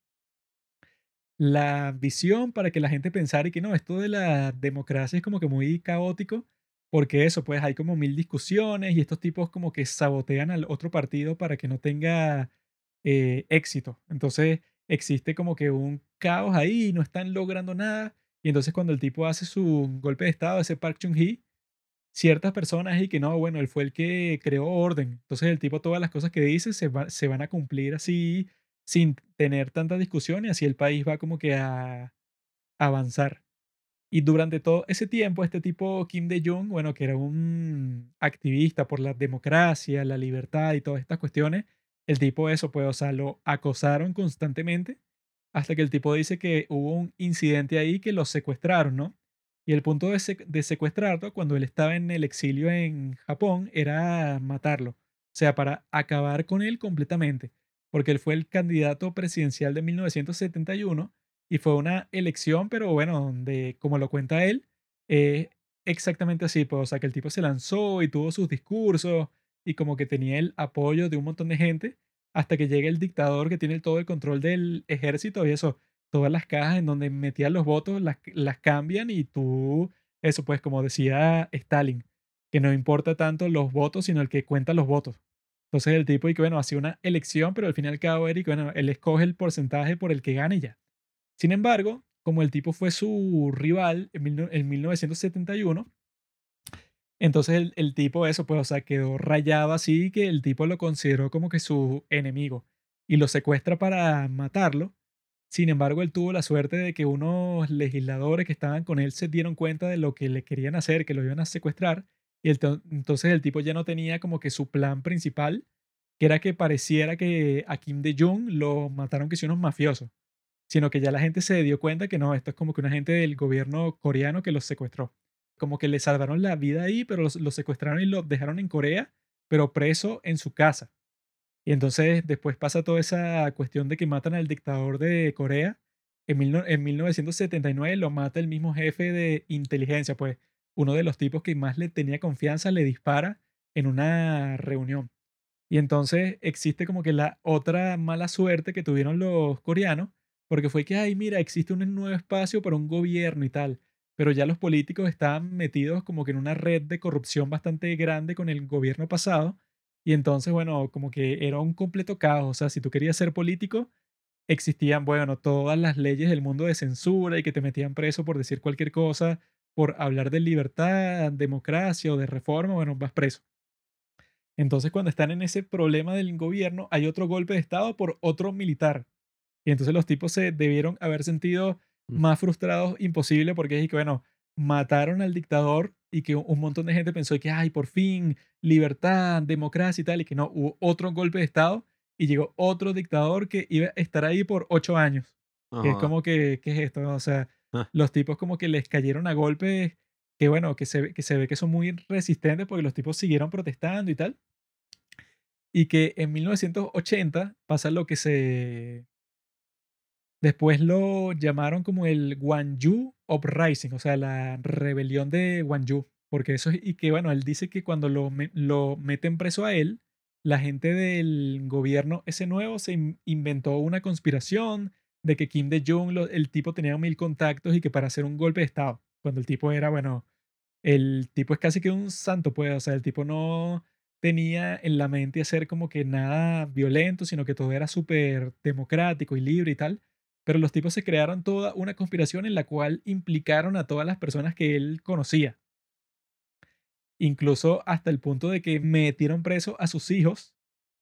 la visión para que la gente pensara y que no, esto de la democracia es como que muy caótico, porque eso, pues hay como mil discusiones y estos tipos como que sabotean al otro partido para que no tenga eh, éxito. Entonces existe como que un caos ahí no están logrando nada. Y entonces cuando el tipo hace su golpe de estado, ese Park Chung-hee, ciertas personas y que no, bueno, él fue el que creó orden. Entonces el tipo todas las cosas que dice se, se van a cumplir así sin tener tanta discusión y así el país va como que a, avanzar. Y durante todo ese tiempo, este tipo Kim De-jong, bueno, que era un activista por la democracia, la libertad y todas estas cuestiones, el tipo eso, pues, o sea, lo acosaron constantemente hasta que el tipo dice que hubo un incidente ahí que lo secuestraron, ¿no? Y el punto de, secuestrarlo cuando él estaba en el exilio en Japón era matarlo, o sea, para acabar con él completamente, porque él fue el candidato presidencial de 1971 y fue una elección, pero bueno, donde, como lo cuenta él, exactamente así, pues, o sea, que el tipo se lanzó y tuvo sus discursos y como que tenía el apoyo de un montón de gente hasta que llegue el dictador que tiene todo el control del ejército y eso, todas las cajas en donde metían los votos las, las cambian y tú, eso pues como decía Stalin, que no importa tanto los votos, sino el que cuenta los votos. Entonces el tipo y que bueno, hacía una elección, pero al final cabo Eric, bueno, él escoge el porcentaje por el que gane ya. Sin embargo, como el tipo fue su rival en, en 1971, entonces el, tipo eso, pues, o sea, quedó rayado así que el tipo lo consideró como que su enemigo y lo secuestra para matarlo. Sin embargo, él tuvo la suerte de que unos legisladores que estaban con él se dieron cuenta de lo que le querían hacer, que lo iban a secuestrar. Y entonces el tipo ya no tenía como que su plan principal, que era que pareciera que a Kim De-jong lo mataron que si unos mafiosos, sino que ya la gente se dio cuenta que no, esto es como que una gente del gobierno coreano que los secuestró como que le salvaron la vida ahí, pero lo secuestraron y lo dejaron en Corea, pero preso en su casa. Y entonces después pasa toda esa cuestión de que matan al dictador de Corea. En, en 1979 lo mata el mismo jefe de inteligencia, pues uno de los tipos que más le tenía confianza le dispara en una reunión. Y entonces existe como que la otra mala suerte que tuvieron los coreanos, porque fue que, ay, mira, existe un nuevo espacio para un gobierno y tal pero ya los políticos estaban metidos como que en una red de corrupción bastante grande con el gobierno pasado. Y entonces, bueno, como que era un completo caos. O sea, si tú querías ser político, existían, bueno, todas las leyes del mundo de censura y que te metían preso por decir cualquier cosa, por hablar de libertad, democracia o de reforma, bueno, vas preso. Entonces, cuando están en ese problema del gobierno, hay otro golpe de Estado por otro militar. Y entonces los tipos se debieron haber sentido. Más frustrados imposible porque es que, bueno, mataron al dictador y que un montón de gente pensó que, ay, por fin, libertad, democracia y tal, y que no, hubo otro golpe de Estado y llegó otro dictador que iba a estar ahí por ocho años. es como que, ¿qué es esto? O sea, ah. los tipos como que les cayeron a golpes que, bueno, que se, que se ve que son muy resistentes porque los tipos siguieron protestando y tal. Y que en 1980 pasa lo que se Después lo llamaron como el Wanju Uprising, o sea, la rebelión de Wanju. Porque eso y que bueno, él dice que cuando lo, lo meten preso a él, la gente del gobierno ese nuevo se inventó una conspiración de que Kim De-jong, el tipo tenía mil contactos y que para hacer un golpe de Estado, cuando el tipo era, bueno, el tipo es casi que un santo, pues, o sea, el tipo no tenía en la mente hacer como que nada violento, sino que todo era súper democrático y libre y tal. Pero los tipos se crearon toda una conspiración en la cual implicaron a todas las personas que él conocía. Incluso hasta el punto de que metieron preso a sus hijos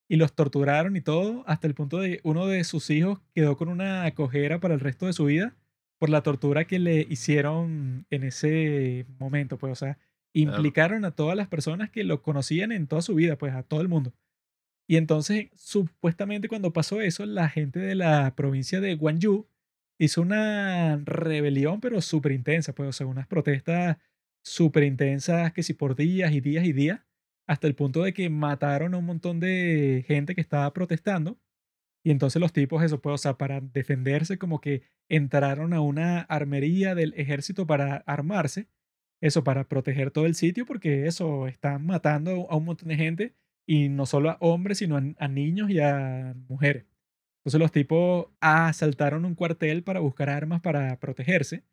y los torturaron y todo, hasta el punto de que uno de sus hijos quedó con una cojera para el resto de su vida por la tortura que le hicieron en ese momento, pues, o sea, implicaron a todas las personas que lo conocían en toda su vida, pues, a todo el mundo. Y entonces, supuestamente cuando pasó eso, la gente de la provincia de Guangzhou hizo una rebelión, pero súper intensa, pues, o sea, unas protestas súper intensas que si por días y días y días, hasta el punto de que mataron a un montón de gente que estaba protestando. Y entonces los tipos, eso, pues, o sea, para defenderse, como que entraron a una armería del ejército para armarse, eso, para proteger todo el sitio, porque eso, están matando a un montón de gente, y no solo a hombres, sino a, niños y a mujeres. Entonces los tipos asaltaron un cuartel para buscar armas para protegerse,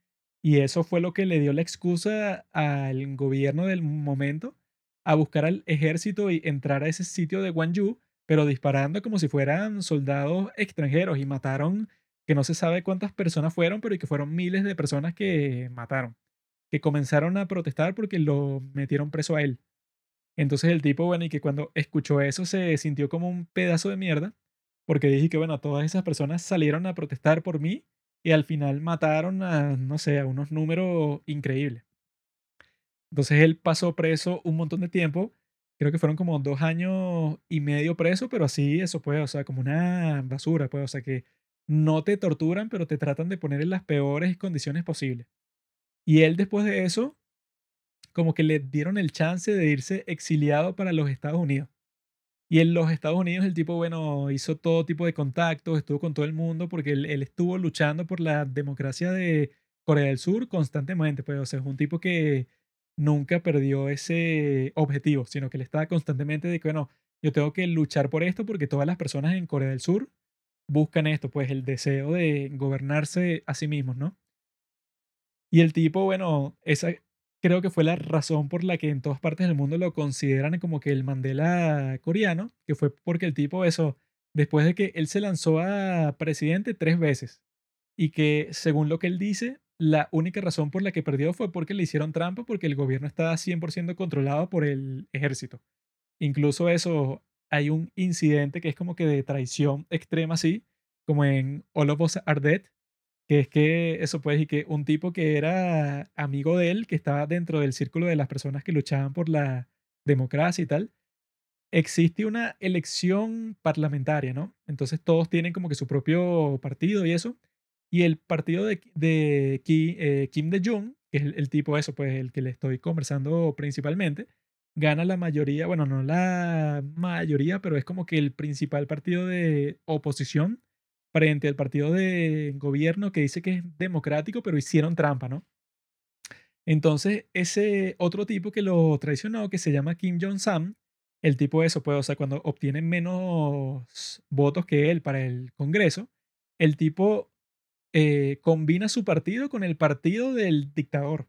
y eso fue lo que le dio la excusa al gobierno del momento a buscar al ejército y entrar a ese sitio de Guangzhou, pero disparando como si fueran soldados extranjeros y mataron, que no se sabe cuántas personas fueron, pero que fueron miles de personas que mataron, que comenzaron a protestar porque lo metieron preso a él. Entonces el tipo, bueno, y que cuando escuchó eso se sintió como un pedazo de mierda, porque dije que, bueno, todas esas personas salieron a protestar por mí y al final mataron a, no sé, a unos números increíbles. Entonces él pasó preso un montón de tiempo, creo que fueron como dos años y medio preso, pero así eso puede, o sea, como una basura, pues, o sea, que no te torturan, pero te tratan de poner en las peores condiciones posibles. Y él después de eso, como que le dieron el chance de irse exiliado para los Estados Unidos. Y en los Estados Unidos el tipo, bueno, hizo todo tipo de contactos, estuvo con todo el mundo porque él, estuvo luchando por la democracia de Corea del Sur constantemente. Pues, o sea, es un tipo que nunca perdió ese objetivo, sino que él estaba constantemente de que, bueno, yo tengo que luchar por esto porque todas las personas en Corea del Sur buscan esto, pues el deseo de gobernarse a sí mismos, ¿no? Y el tipo, bueno, esa, creo que fue la razón por la que en todas partes del mundo lo consideran como que el Mandela coreano, que fue porque el tipo eso, después de que él se lanzó a presidente tres veces y que según lo que él dice, la única razón por la que perdió fue porque le hicieron trampa porque el gobierno estaba 100% controlado por el ejército. Incluso eso, hay un incidente que es como que de traición extrema así, como en All of que es que eso puede decir que un tipo que era amigo de él, que estaba dentro del círculo de las personas que luchaban por la democracia y tal, existe una elección parlamentaria, ¿no? Entonces todos tienen como que su propio partido y eso. Y el partido de, de eh, Kim, de Jong, que es el, el, tipo eso, pues el que le estoy conversando principalmente, gana la mayoría, bueno, no la mayoría, pero es como que el principal partido de oposición frente al partido de gobierno que dice que es democrático, pero hicieron trampa, ¿no? Entonces, ese otro tipo que lo traicionó, que se llama Kim Jong-sam, el tipo de eso, pues, o sea, cuando obtiene menos votos que él para el Congreso, el tipo eh, combina su partido con el partido del dictador.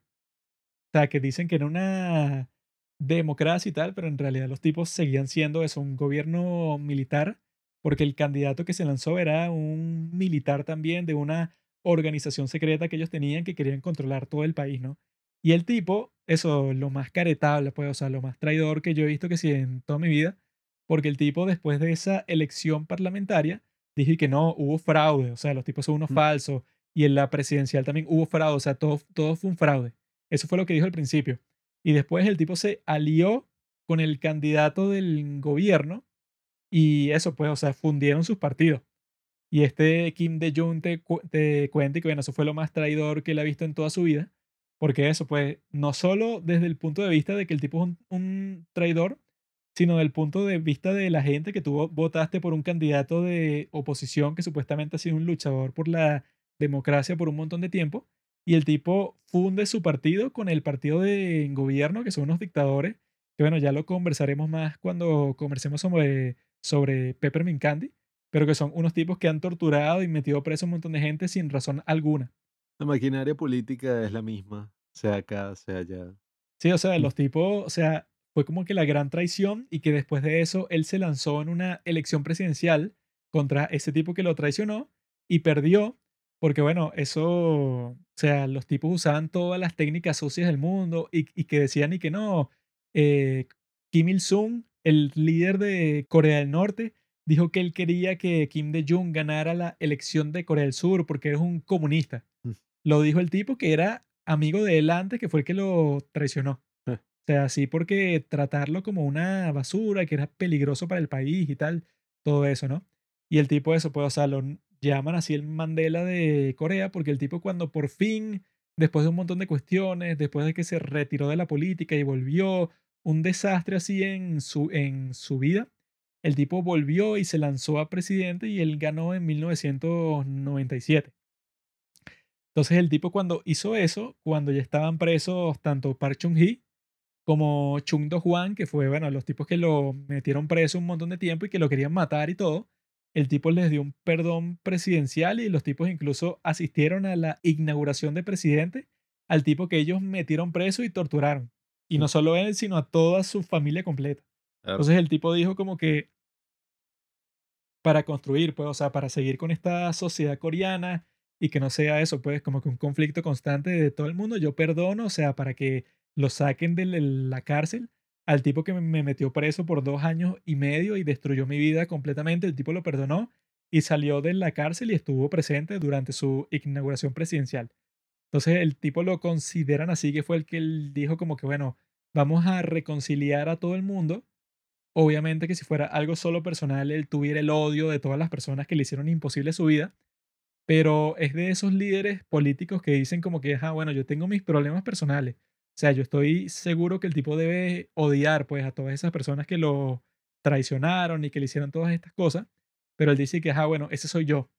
O sea, que dicen que era una democracia y tal, pero en realidad los tipos seguían siendo eso, un gobierno militar porque el candidato que se lanzó era un militar también de una organización secreta que ellos tenían que querían controlar todo el país, ¿no? Y el tipo, eso, lo más caretable, pues, o sea, lo más traidor que yo he visto que sí en toda mi vida, porque el tipo después de esa elección parlamentaria dije que no, hubo fraude, o sea, los tipos son unos mm. falsos, y en la presidencial también hubo fraude, o sea, todo, todo fue un fraude. Eso fue lo que dijo al principio. Y después el tipo se alió con el candidato del gobierno y eso, pues, o sea, fundieron sus partidos. Y este Kim de Jong te, te cuenta que, bueno, eso fue lo más traidor que él ha visto en toda su vida. Porque eso, pues, no solo desde el punto de vista de que el tipo es un, traidor, sino del punto de vista de la gente que tú votaste por un candidato de oposición que supuestamente ha sido un luchador por la democracia por un montón de tiempo. Y el tipo funde su partido con el partido de gobierno, que son unos dictadores, que bueno, ya lo conversaremos más cuando conversemos sobre sobre Peppermint Candy, pero que son unos tipos que han torturado y metido preso a un montón de gente sin razón alguna. La maquinaria política es la misma, sea acá, sea allá. Sí, o sea, los tipos, o sea, fue como que la gran traición y que después de eso él se lanzó en una elección presidencial contra ese tipo que lo traicionó y perdió porque bueno, eso, o sea, los tipos usaban todas las técnicas sucias del mundo y, y que decían y que no, eh, Kim Il-sung, el líder de Corea del Norte, dijo que él quería que Kim De-jong ganara la elección de Corea del Sur porque era un comunista. Mm. Lo dijo el tipo que era amigo de él antes, que fue el que lo traicionó. Eh. O sea, así porque tratarlo como una basura, que era peligroso para el país y tal, todo eso, ¿no? Y el tipo eso, pues, o sea, lo llaman así el Mandela de Corea, porque el tipo cuando por fin, después de un montón de cuestiones, después de que se retiró de la política y volvió, un desastre así en su, en su vida, el tipo volvió y se lanzó a presidente y él ganó en 1997. Entonces el tipo cuando hizo eso, cuando ya estaban presos tanto Park Chung-hee como Chung Do-hwan, que fue, bueno, los tipos que lo metieron preso un montón de tiempo y que lo querían matar y todo, el tipo les dio un perdón presidencial y los tipos incluso asistieron a la inauguración de presidente al tipo que ellos metieron preso y torturaron. Y no solo él, sino a toda su familia completa. Entonces el tipo dijo como que para construir, pues, o sea, para seguir con esta sociedad coreana y que no sea eso, pues, como que un conflicto constante de todo el mundo, yo perdono, o sea, para que lo saquen de la cárcel al tipo que me metió preso por dos años y medio y destruyó mi vida completamente, el tipo lo perdonó y salió de la cárcel y estuvo presente durante su inauguración presidencial. Entonces el tipo lo consideran así que fue el que él dijo como que, bueno, vamos a reconciliar a todo el mundo. Obviamente que si fuera algo solo personal, él tuviera el odio de todas las personas que le hicieron imposible su vida, pero es de esos líderes políticos que dicen como que, ah, bueno, yo tengo mis problemas personales, o sea, yo estoy seguro que el tipo debe odiar pues a todas esas personas que lo traicionaron y que le hicieron todas estas cosas, pero él dice que, ah, bueno, ese soy yo.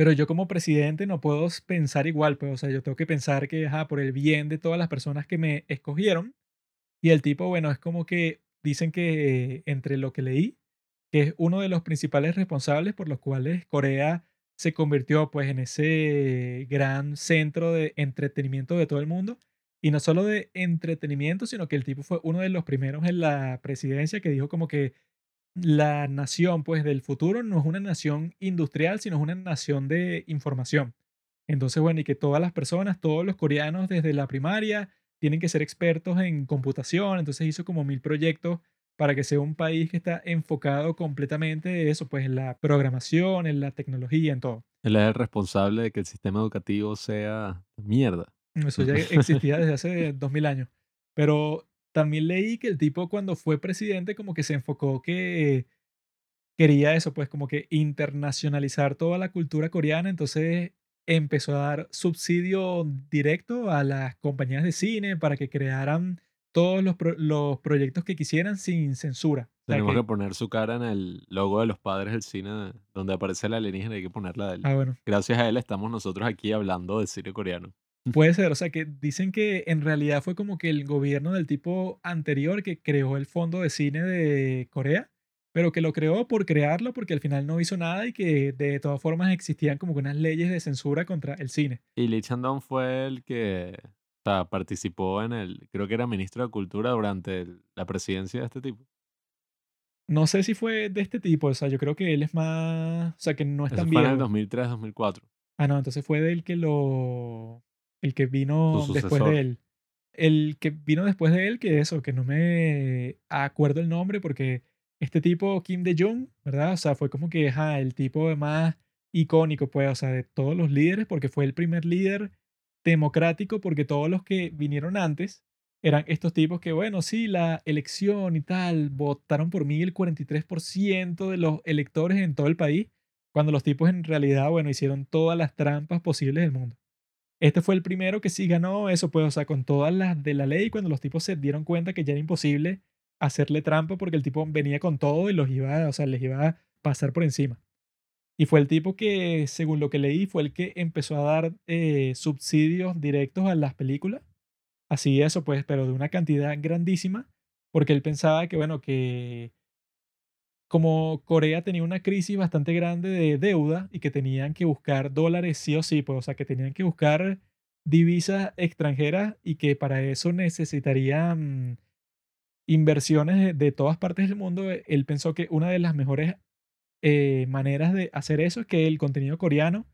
Pero yo como presidente no puedo pensar igual, pues, o sea, yo tengo que pensar que, ajá, por el bien de todas las personas que me escogieron. Y el tipo, bueno, es como que dicen que entre lo que leí, que es uno de los principales responsables por los cuales Corea se convirtió pues en ese gran centro de entretenimiento de todo el mundo y no solo de entretenimiento, sino que el tipo fue uno de los primeros en la presidencia que dijo como que la nación pues del futuro no es una nación industrial, sino es una nación de información. Entonces, bueno, y que todas las personas, todos los coreanos desde la primaria tienen que ser expertos en computación, entonces hizo como mil proyectos para que sea un país que está enfocado completamente en eso, pues en la programación, en la tecnología, en todo. Él es el responsable de que el sistema educativo sea mierda. Eso ya existía desde hace dos mil años. Pero también leí que el tipo cuando fue presidente como que se enfocó que quería eso, pues como que internacionalizar toda la cultura coreana, entonces empezó a dar subsidio directo a las compañías de cine para que crearan todos los, los proyectos que quisieran sin censura. Tenemos que, poner su cara en el logo de los padres del cine, donde aparece la alienígena, hay que ponerla de él. Ah, bueno. Gracias a él estamos nosotros aquí hablando de cine coreano. Puede ser, o sea, que dicen que en realidad fue como que el gobierno del tipo anterior que creó el fondo de cine de Corea, pero que lo creó por crearlo porque al final no hizo nada y que de todas formas existían como unas leyes de censura contra el cine. Y Lee Chandong fue el que o sea, participó en el, creo que era ministro de Cultura durante la presidencia de este tipo. No sé si fue de este tipo, o sea, yo creo que él es más, o sea, que no es Eso tan fue en el viejo. 2003-2004. Ah, no, entonces fue del que lo, el que vino después de él. El que vino después de él, que eso, que no me acuerdo el nombre porque este tipo, Kim De-jong, ¿verdad? O sea, fue como que ajá, el tipo más icónico, pues, o sea, de todos los líderes, porque fue el primer líder democrático, porque todos los que vinieron antes eran estos tipos que, bueno, sí, la elección y tal, votaron por mí el 43% de los electores en todo el país, cuando los tipos en realidad, bueno, hicieron todas las trampas posibles del mundo. Este fue el primero que sí ganó eso, pues, o sea, con todas las de la ley, cuando los tipos se dieron cuenta que ya era imposible hacerle trampa porque el tipo venía con todo y los iba, o sea, les iba a pasar por encima. Y fue el tipo que, según lo que leí, fue el que empezó a dar eh, subsidios directos a las películas. Así eso, pues, pero de una cantidad grandísima, porque él pensaba que, bueno, que como Corea tenía una crisis bastante grande de deuda y que tenían que buscar dólares sí o sí, pues, o sea, que tenían que buscar divisas extranjeras y que para eso necesitarían inversiones de, todas partes del mundo, él pensó que una de las mejores eh, maneras de hacer eso es que el contenido coreano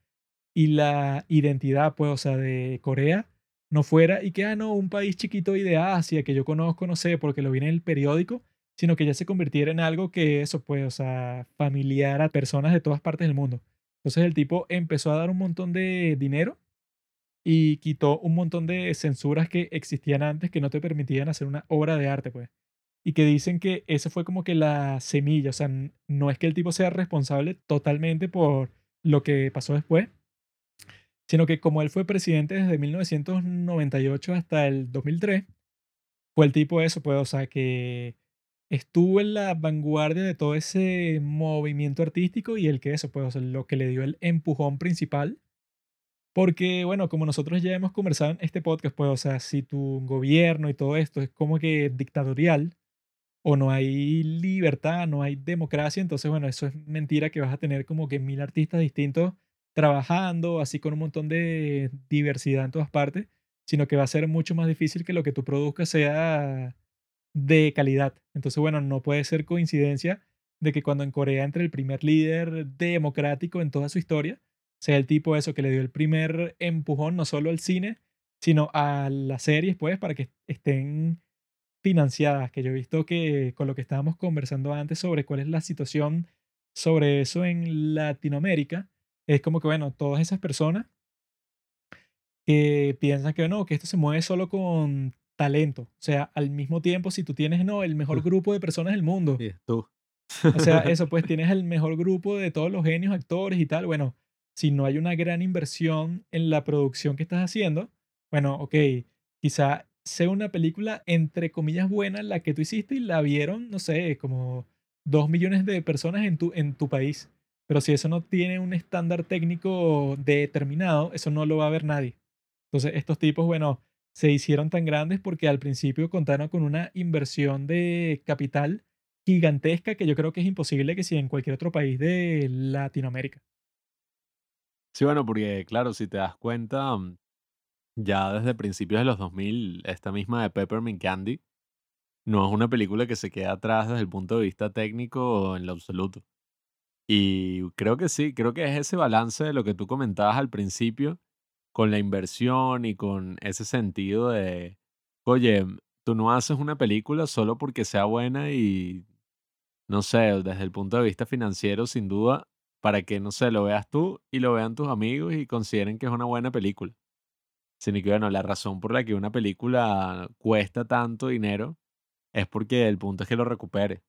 y la identidad, pues, o sea, de Corea no fuera y que, ah, no, un país chiquito y de Asia que yo conozco, no sé, porque lo vi en el periódico, sino que ya se convirtiera en algo que eso, pues, o sea, familiar a personas de todas partes del mundo. Entonces el tipo empezó a dar un montón de dinero y quitó un montón de censuras que existían antes que no te permitían hacer una obra de arte, pues. Y que dicen que eso fue como que la semilla, o sea, no es que el tipo sea responsable totalmente por lo que pasó después, sino que como él fue presidente desde 1998 hasta el 2003, fue el tipo eso, pues, o sea, que estuvo en la vanguardia de todo ese movimiento artístico y el que eso, pues, o lo que le dio el empujón principal. Porque, bueno, como nosotros ya hemos conversado en este podcast, pues, o sea, si tu gobierno y todo esto es como que dictatorial, o no hay libertad, no hay democracia, entonces, bueno, eso es mentira que vas a tener como que mil artistas distintos trabajando, así con un montón de diversidad en todas partes, sino que va a ser mucho más difícil que lo que tú produzcas sea de calidad. Entonces, bueno, no puede ser coincidencia de que cuando en Corea entre el primer líder democrático en toda su historia, sea el tipo eso que le dio el primer empujón no solo al cine, sino a las series, pues, para que estén financiadas, que yo he visto que con lo que estábamos conversando antes sobre cuál es la situación sobre eso en Latinoamérica, es como que, bueno, todas esas personas que piensan que no, que esto se mueve solo con talento. O sea, al mismo tiempo, si tú tienes, no, el mejor grupo de personas del mundo. Sí, tú. O sea, eso, pues tienes el mejor grupo de todos los genios, actores y tal. Bueno, si no hay una gran inversión en la producción que estás haciendo, bueno, ok, quizá sea una película entre comillas buena la que tú hiciste y la vieron, no sé, como dos millones de personas en tu, en tu país. Pero si eso no tiene un estándar técnico determinado, eso no lo va a ver nadie. Entonces, estos tipos, bueno, se hicieron tan grandes porque al principio contaron con una inversión de capital gigantesca que yo creo que es imposible que sea en cualquier otro país de Latinoamérica. Sí, bueno, porque claro, si te das cuenta, mm, ya desde principios de los 2000, esta misma de Peppermint Candy no es una película que se queda atrás desde el punto de vista técnico en lo absoluto. Y creo que sí, creo que es ese balance de lo que tú comentabas al principio, con la inversión y con ese sentido de, oye, tú no haces una película solo porque sea buena y, no sé, desde el punto de vista financiero, sin duda, para que, no sé, lo veas tú y lo vean tus amigos y consideren que es una buena película. Sino que, bueno, la razón por la que una película cuesta tanto dinero es porque el punto es que lo recupere.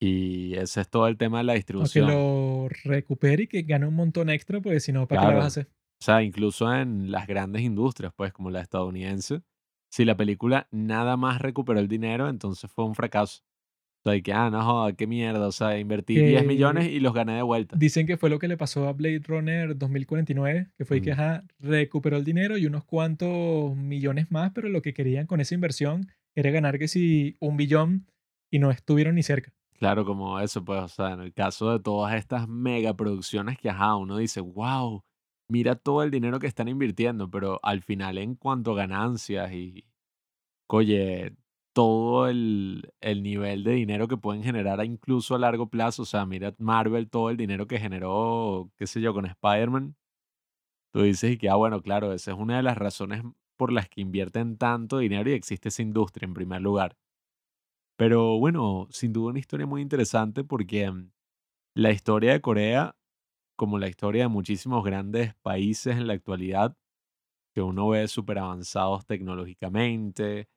Y ese es todo el tema de la O que distribución. lo recupere y que gane un montón extra, porque si no, ¿para qué lo vas a Claro. hacer? O sea, incluso en las grandes industrias, pues como la estadounidense, si la película nada más recuperó el dinero, entonces fue un fracaso. O sea, que, ah, no joda, qué mierda. O sea, invertí 10 millones Que y los gané de vuelta. dicen que fue lo que le pasó a Blade Runner 2049, que fue que, ajá, recuperó el dinero y unos cuantos millones más, pero lo que querían con esa inversión era ganar que si un billón y no estuvieron ni cerca. Claro, como eso, pues, o sea, en el caso de todas estas megaproducciones que, ajá, uno dice, wow, mira todo el dinero que están invirtiendo, pero al final en cuanto a ganancias y, oye, todo el, el nivel de dinero que pueden generar incluso a largo plazo, o sea, mira Marvel, todo el dinero que generó, qué sé yo, con Spider-Man, tú dices y que, ah, bueno, claro, esa es una de las razones por las que invierten tanto dinero y existe esa industria en primer lugar. Pero bueno, sin duda una historia muy interesante porque mm, la historia de Corea, como la historia de muchísimos grandes países en la actualidad, que uno ve súper avanzados tecnológicamente,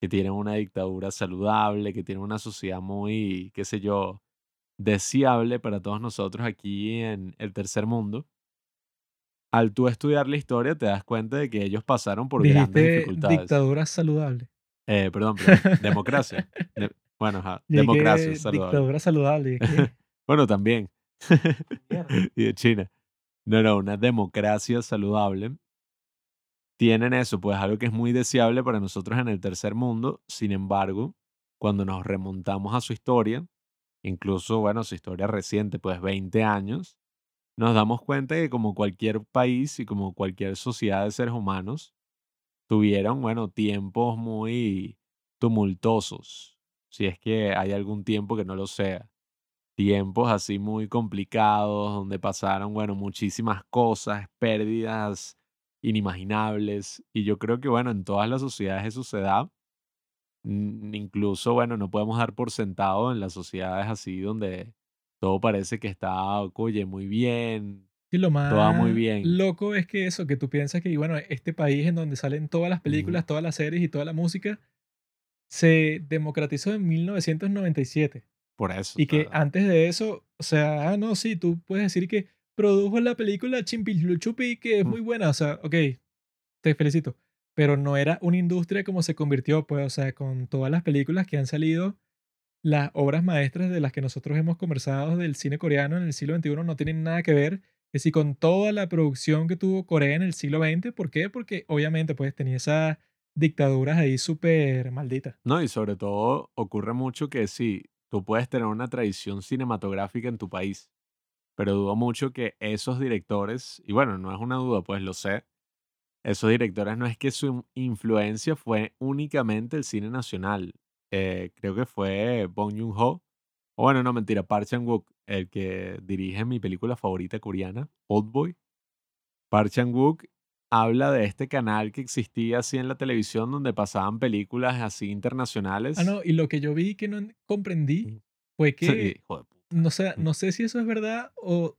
que tienen una dictadura saludable, que tienen una sociedad muy, qué sé yo, deseable para todos nosotros aquí en el tercer mundo. Al tú estudiar la historia te das cuenta de que ellos pasaron por grandes Dijiste dificultades. dictadura saludable. Eh, perdón, perdón, democracia. De- bueno, ajá, democracia saludable. dictadura saludable. Bueno, también. y de China. No, no, una democracia saludable. Tienen eso, pues algo que es muy deseable para nosotros en el tercer mundo. Sin embargo, cuando nos remontamos a su historia, incluso, bueno, su historia reciente, pues 20 años, nos damos cuenta que como cualquier país y como cualquier sociedad de seres humanos, tuvieron, bueno, tiempos muy tumultuosos, si es que hay algún tiempo que no lo sea. Tiempos así muy complicados, donde pasaron, bueno, muchísimas cosas, pérdidas inimaginables. Y yo creo que, bueno, en todas las sociedades eso se da. Incluso, bueno, no podemos dar por sentado en las sociedades así donde todo parece que está, oye, muy bien, Y lo todo va muy más bien. loco es que eso, que tú piensas que, bueno, este país en donde salen todas las películas, todas las series y toda la música, se democratizó en 1997. Por eso, Y que antes de eso, o sea, ah, no, sí, tú puedes decir que produjo la película Chimpiluchupi, que es mm, muy buena, o sea, ok, te felicito. Pero no era una industria como se convirtió, pues, o sea, con todas las películas que han salido, las obras maestras de las que nosotros hemos conversado del cine coreano en el siglo XXI no tienen nada que ver que si con toda la producción que tuvo Corea en el siglo XX, ¿por qué? Porque obviamente pues tenía esas dictaduras ahí súper malditas. No, y sobre todo ocurre mucho que sí, tú puedes tener una tradición cinematográfica en tu país, pero dudo mucho que esos directores, y bueno, no es una duda, pues lo sé, esos directores no es que su influencia fue únicamente el cine nacional. Eh, creo que fue Bong Joon-ho, o bueno, no mentira, Park Chan-wook, el que dirige mi película favorita coreana, Oldboy. Park Chan-wook habla de este canal que existía así en la televisión donde pasaban películas así Ah, internacionales no, y lo que yo vi que no en- comprendí fue Sí, que, puta. no sé, no sé si eso es verdad o,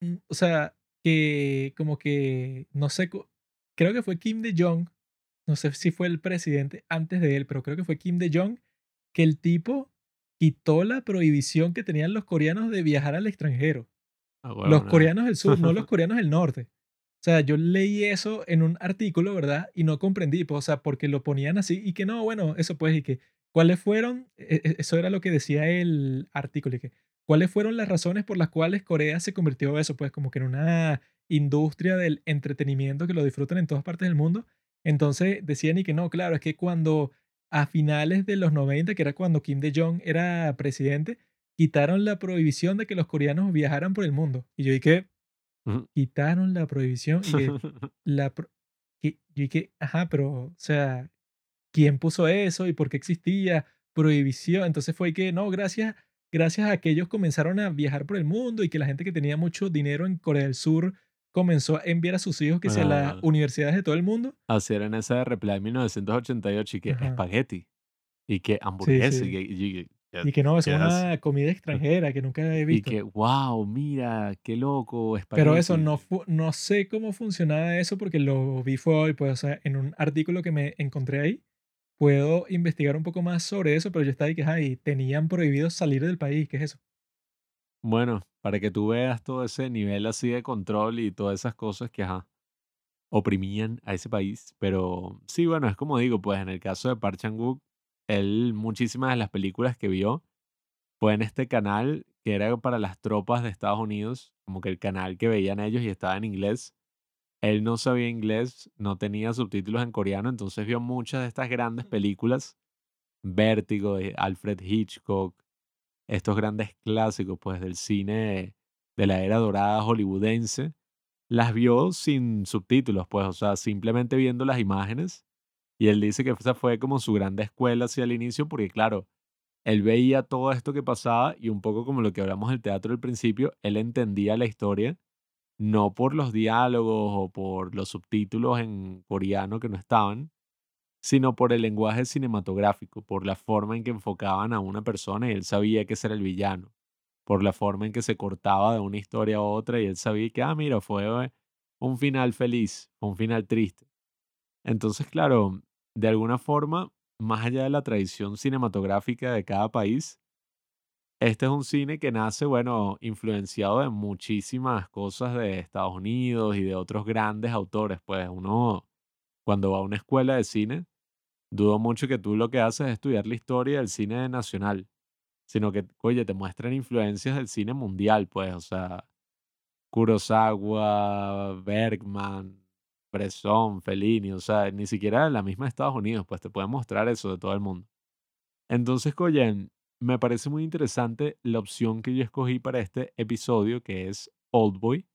mm, o sea, que como que, no sé, creo que fue Kim De Jong, no sé si fue el presidente antes de él, pero creo que fue Kim De Jong, que el tipo quitó la prohibición que tenían los coreanos de viajar al extranjero. A huevo, Los coreanos del sur, no los coreanos del norte. O sea, yo leí eso en un artículo, ¿verdad? Y no comprendí, pues, o sea, porque lo ponían así y que no, bueno, eso pues, y que, ¿cuáles fueron? e- e- Eso era lo que decía el artículo, y que, ¿cuáles fueron las razones por las cuales Corea se convirtió eso? Pues como que en una industria del entretenimiento que lo disfrutan en todas partes del mundo. Entonces decían y que no, claro, es que cuando a finales de los 90, que era cuando Kim De Jong era presidente, quitaron la prohibición de que los coreanos viajaran por el mundo. Y yo dije, Quitaron la prohibición y que la pro- que, yo dije, ajá, pero, o sea, ¿quién puso eso y por qué existía prohibición? Entonces fue que, no, gracias, gracias a que ellos comenzaron a viajar por el mundo y que la gente que tenía mucho dinero en Corea del Sur comenzó a enviar a sus hijos que sea a las Ah, universidades de todo el mundo. en esa de Reply 1988 y que espagueti y que hamburguesa y sí. que, y que- Y que no, es una comida extranjera que nunca he y visto. que wow, mira, qué loco, Pero eso no, espagueti. no sé cómo funcionaba eso porque lo vi fue hoy, pues, o sea, en un artículo que me encontré ahí. Puedo investigar un poco más sobre eso, pero yo estaba ahí que, ay, tenían prohibido salir del país, ¿qué es eso? Bueno, para que tú veas todo ese nivel así de control y todas esas cosas que ajá, oprimían a ese país, pero sí, bueno, es como digo, pues en el caso de Park Chan-wook, él muchísimas de las películas que vio fue en este canal que era para las tropas de Estados Unidos, como que el canal que veían ellos y estaba en inglés. Él no sabía inglés, no tenía subtítulos en coreano, entonces vio muchas de estas grandes películas, Vértigo de Alfred Hitchcock, estos grandes clásicos pues del cine de la era dorada hollywoodense, las vio sin subtítulos, pues, o sea, simplemente viendo las imágenes. Y él dice que esa fue como su grande escuela hacia el inicio, porque claro, él veía todo esto que pasaba y un poco como lo que hablamos del teatro al principio, él entendía la historia, no por los diálogos o por los subtítulos en coreano que no estaban, sino por el lenguaje cinematográfico, por la forma en que enfocaban a una persona y él sabía que ese era el villano, por la forma en que se cortaba de una historia a otra y él sabía que, ah, mira, fue un final feliz, un final triste. Entonces, claro, de alguna forma, más allá de la tradición cinematográfica de cada país, este es un cine que nace, bueno, influenciado de muchísimas cosas de Estados Unidos y de otros grandes autores. Pues uno, cuando va a una escuela de cine, dudo mucho que tú lo que haces es estudiar la historia del cine nacional, sino que, oye, te muestran influencias del cine mundial, pues, o sea, Kurosawa, Bergman, Bresson, Fellini, o sea, ni siquiera la misma Estados Unidos, pues te pueden mostrar eso de todo el mundo. Entonces, Koyen, me parece muy interesante la opción que yo escogí para este episodio, que es Oldboy,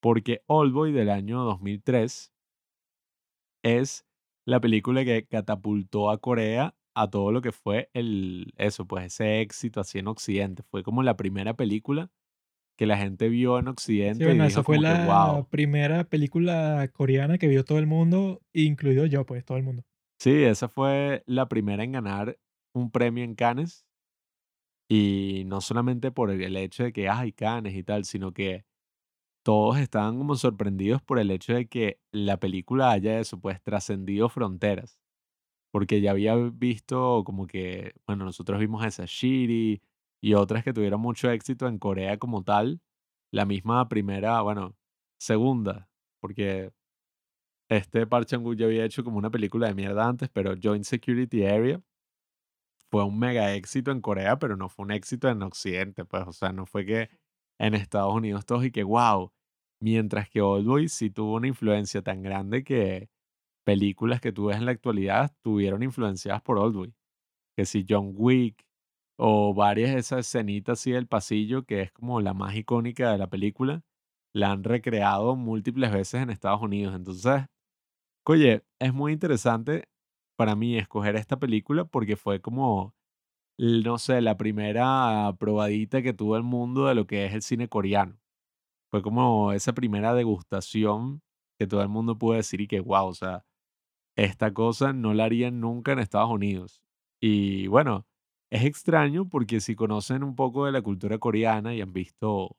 porque Oldboy del año 2003 es la película que catapultó a Corea a todo lo que fue el, eso, pues ese éxito así en Occidente. Fue como la primera película que la gente vio en Sí, Occidente y bueno, dijo esa fue como que, la wow. primera película coreana que vio todo el mundo, incluido yo, pues, todo el mundo. Sí, esa fue la primera en ganar un premio en Cannes y no solamente por el hecho de que hay Cannes y tal, sino que todos estaban como sorprendidos por el hecho de que la película haya eso, pues trascendido fronteras. Porque ya había visto como que, bueno, nosotros vimos esa Shiri y otras que tuvieron mucho éxito en Corea como tal. La misma primera, bueno, segunda, porque este Park Chan-wook ya había hecho como una película de mierda antes, pero Joint Security Area fue un mega éxito en Corea, pero no fue un éxito en Occidente, pues, o sea, no fue que en Estados Unidos todos y que, wow, mientras que Oldboy sí tuvo una influencia tan grande que películas que tú ves en la actualidad tuvieron influenciadas por Oldboy, que si John Wick o varias de esas escenitas así del pasillo, que es como la más icónica de la película, la han recreado múltiples veces en Estados Unidos. Entonces, oye, es muy interesante para mí escoger esta película porque fue como, no sé, la primera probadita que tuvo el mundo de lo que es el cine coreano. Fue como esa primera degustación que todo el mundo pudo decir y que, wow, o sea, esta cosa no la harían nunca en Estados Unidos. Y bueno, es extraño porque si conocen un poco de la cultura coreana y han visto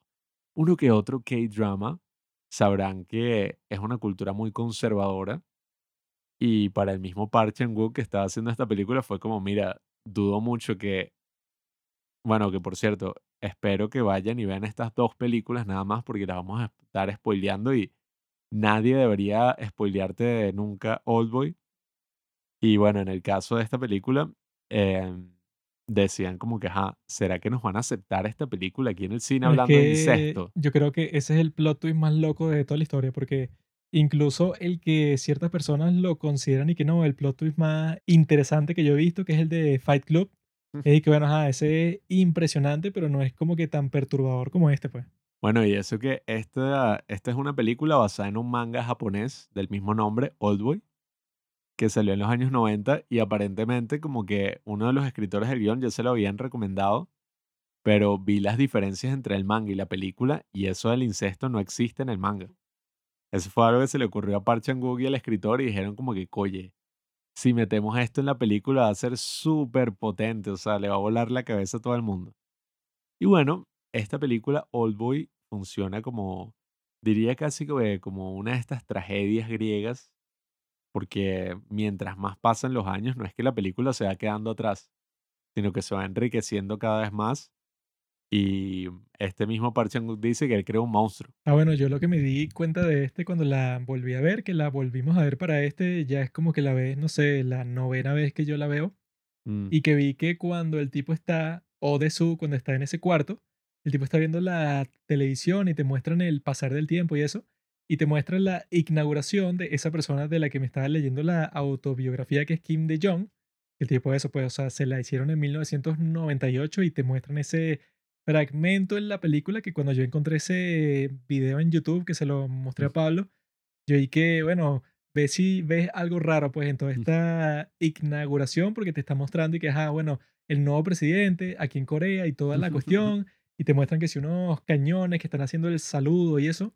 uno que otro K-drama, sabrán que es una cultura muy conservadora y para el mismo Park Chan-wook que estaba haciendo esta película fue como, mira, dudo mucho que, bueno, que por cierto, espero que vayan y vean estas dos películas nada más porque las vamos a estar spoileando y nadie debería spoilearte nunca Oldboy. Y bueno, en el caso de esta película, em, decían como que, ajá, ¿será que nos van a aceptar esta película aquí en el cine Bueno, es hablando de que incesto? yo creo que ese es el plot twist más loco de toda la historia, porque incluso el que ciertas personas lo consideran y que no, el plot twist más interesante que yo he visto, que es el de Fight Club, es que bueno, ajá, ese es impresionante, pero no es como que tan perturbador como este, pues. Bueno, y eso que esta, esta es una película basada en un manga japonés del mismo nombre, Oldboy, que salió en los años 90 y aparentemente como que uno de los escritores del guion ya se lo habían recomendado, pero vi las diferencias entre el manga y la película y eso del incesto no existe en el manga. Eso fue algo que se le ocurrió a Park y al escritor y dijeron como que, oye, si metemos esto en la película va a ser súper potente, o sea, le va a volar la cabeza a todo el mundo. Y bueno, esta película Oldboy funciona como, diría casi como una de estas tragedias griegas, porque mientras más pasan los años, no es que la película se va quedando atrás, sino que se va enriqueciendo cada vez más. Y este mismo Park Chan-wook dice que él creó un monstruo. Ah, bueno, yo lo que me di cuenta de este cuando la volví a ver, que la volvimos a ver para este, ya es como que la vez, no sé, la novena vez que yo la veo. Mm, Y que vi que cuando el tipo está, o de su, cuando está en ese cuarto, el tipo está viendo la televisión y te muestran el pasar del tiempo y eso, y te muestran la inauguración de esa persona de la que me estaba leyendo la autobiografía que es Kim De Jong. El tipo eso, pues, o sea, se la hicieron en 1998 y te muestran ese fragmento en la película que cuando yo encontré ese video en YouTube que se lo mostré a Pablo, yo vi que, bueno, ves si ves algo raro pues en toda esta inauguración porque te está mostrando y que, ajá, bueno, el nuevo presidente aquí en Corea y toda la cuestión y te muestran que si unos cañones que están haciendo el saludo y eso,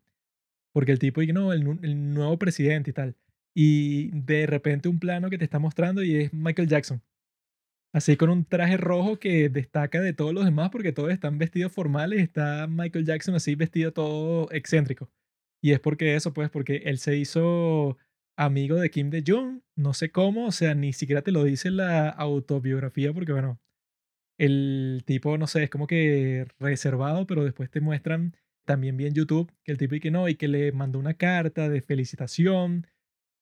porque el tipo y no, el, el nuevo presidente y tal. Y de repente un plano que te está mostrando y es Michael Jackson. Así con un traje rojo que destaca de todos los demás porque todos están vestidos formales está Michael Jackson así vestido todo excéntrico. Y es porque eso, pues, porque él se hizo amigo de Kim De Jong, no sé cómo, o sea, ni siquiera te lo dice la autobiografía porque, bueno, el tipo, no sé, es como que reservado, pero después te muestran también bien YouTube que el tipo y que no, y que le mandó una carta de felicitación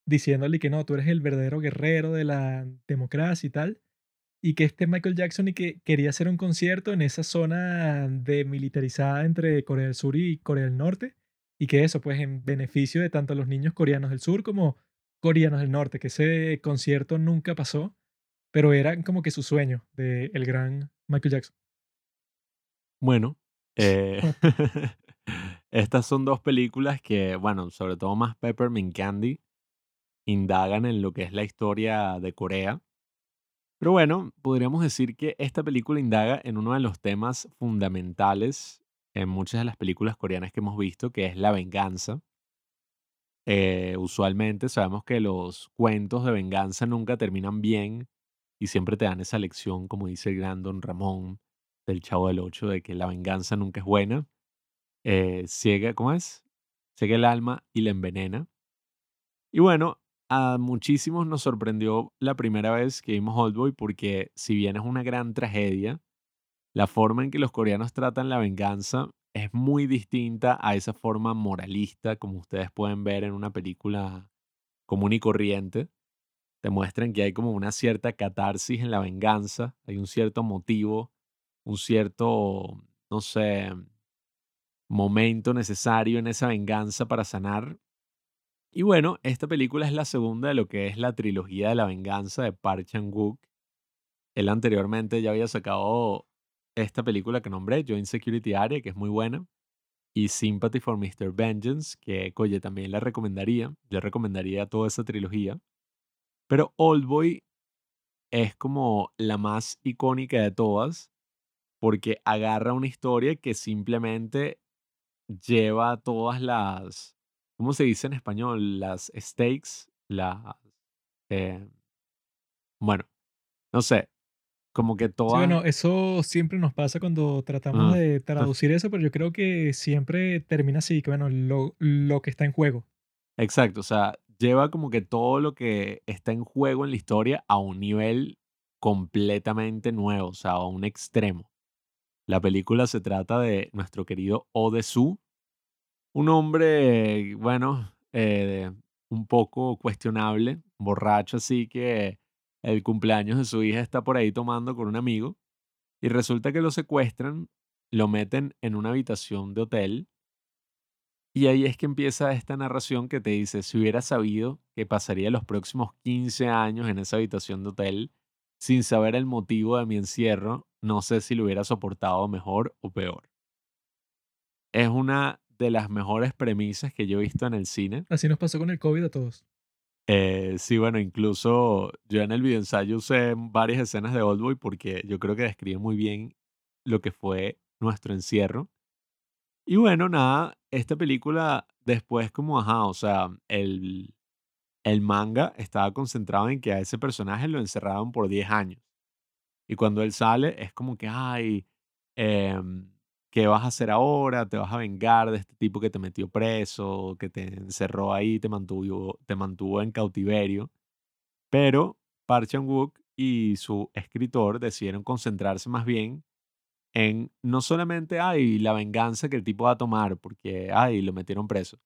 diciéndole que no, tú eres el verdadero guerrero de la democracia y tal y que este Michael Jackson y que quería hacer un concierto en esa zona demilitarizada entre Corea del Sur y Corea del Norte y que eso pues en beneficio de tanto los niños coreanos del sur como coreanos del norte, que ese concierto nunca pasó, pero era como que su sueño del el gran Michael Jackson. Bueno, eh, estas son dos películas que, bueno, sobre todo más Peppermint Candy, indagan en lo que es la historia de Corea Pero bueno, podríamos decir que esta película indaga en uno de los temas fundamentales en muchas de las películas coreanas que hemos visto, que es la venganza. Eh, usualmente sabemos que los cuentos de venganza nunca terminan bien y siempre te dan esa lección, como dice el gran Don Ramón del Chavo del Ocho, de que la venganza nunca es buena. Eh, ciega, ¿cómo es? Ciega el alma y la envenena. Y bueno, a muchísimos nos sorprendió la primera vez que vimos Oldboy porque si bien es una gran tragedia, la forma en que los coreanos tratan la venganza es muy distinta a esa forma moralista como ustedes pueden ver en una película común y corriente. Te muestran que hay como una cierta catarsis en la venganza, hay un cierto motivo, un cierto, no sé, momento necesario en esa venganza para sanar. Y bueno, esta película es la segunda de lo que es la trilogía de la venganza de Park Chan-wook. Él anteriormente ya había sacado esta película que nombré, Joint Security Area, que es muy buena, y Sympathy for Mr. Vengeance, que oye, también la recomendaría. Yo recomendaría toda esa trilogía. Pero Oldboy es como la más icónica de todas, porque agarra una historia que simplemente lleva todas las ¿cómo se dice en español? Las stakes, las... Eh, bueno, no sé, como que Sí, todas... bueno, eso siempre nos pasa cuando tratamos Ah, de traducir eso, pero yo creo que siempre termina así, que bueno, lo, lo que está en juego. exacto, o sea, lleva como que todo lo que está en juego en la historia a un nivel completamente nuevo, o sea, a un extremo. La película se trata de nuestro querido Odesu, un hombre, bueno, eh, un poco cuestionable, borracho, así que el cumpleaños de su hija está por ahí tomando con un amigo y resulta que lo secuestran, lo meten en una habitación de hotel y ahí es que empieza esta narración que te dice, si hubiera sabido que pasaría los próximos 15 años en esa habitación de hotel sin saber el motivo de mi encierro, no sé si lo hubiera soportado mejor o peor. Es una de las mejores premisas que yo he visto en el cine. Así nos pasó con el COVID a todos. Eh, sí, bueno, incluso yo en el videoensayo usé varias escenas de Oldboy porque yo creo que describe muy bien lo que fue nuestro encierro. Y bueno, nada, esta película después como, ajá, o sea, el, el manga estaba concentrado en que a ese personaje lo encerraban por 10 años. Y cuando él sale es como que, ay, em, ¿qué vas a hacer ahora? ¿Te vas a vengar de este tipo que te metió preso, que te encerró ahí, te mantuvo, te mantuvo en cautiverio? Pero Park Chan-wook y su escritor decidieron concentrarse más bien en no solamente, ay, la venganza que el tipo va a tomar porque, ay, lo metieron preso,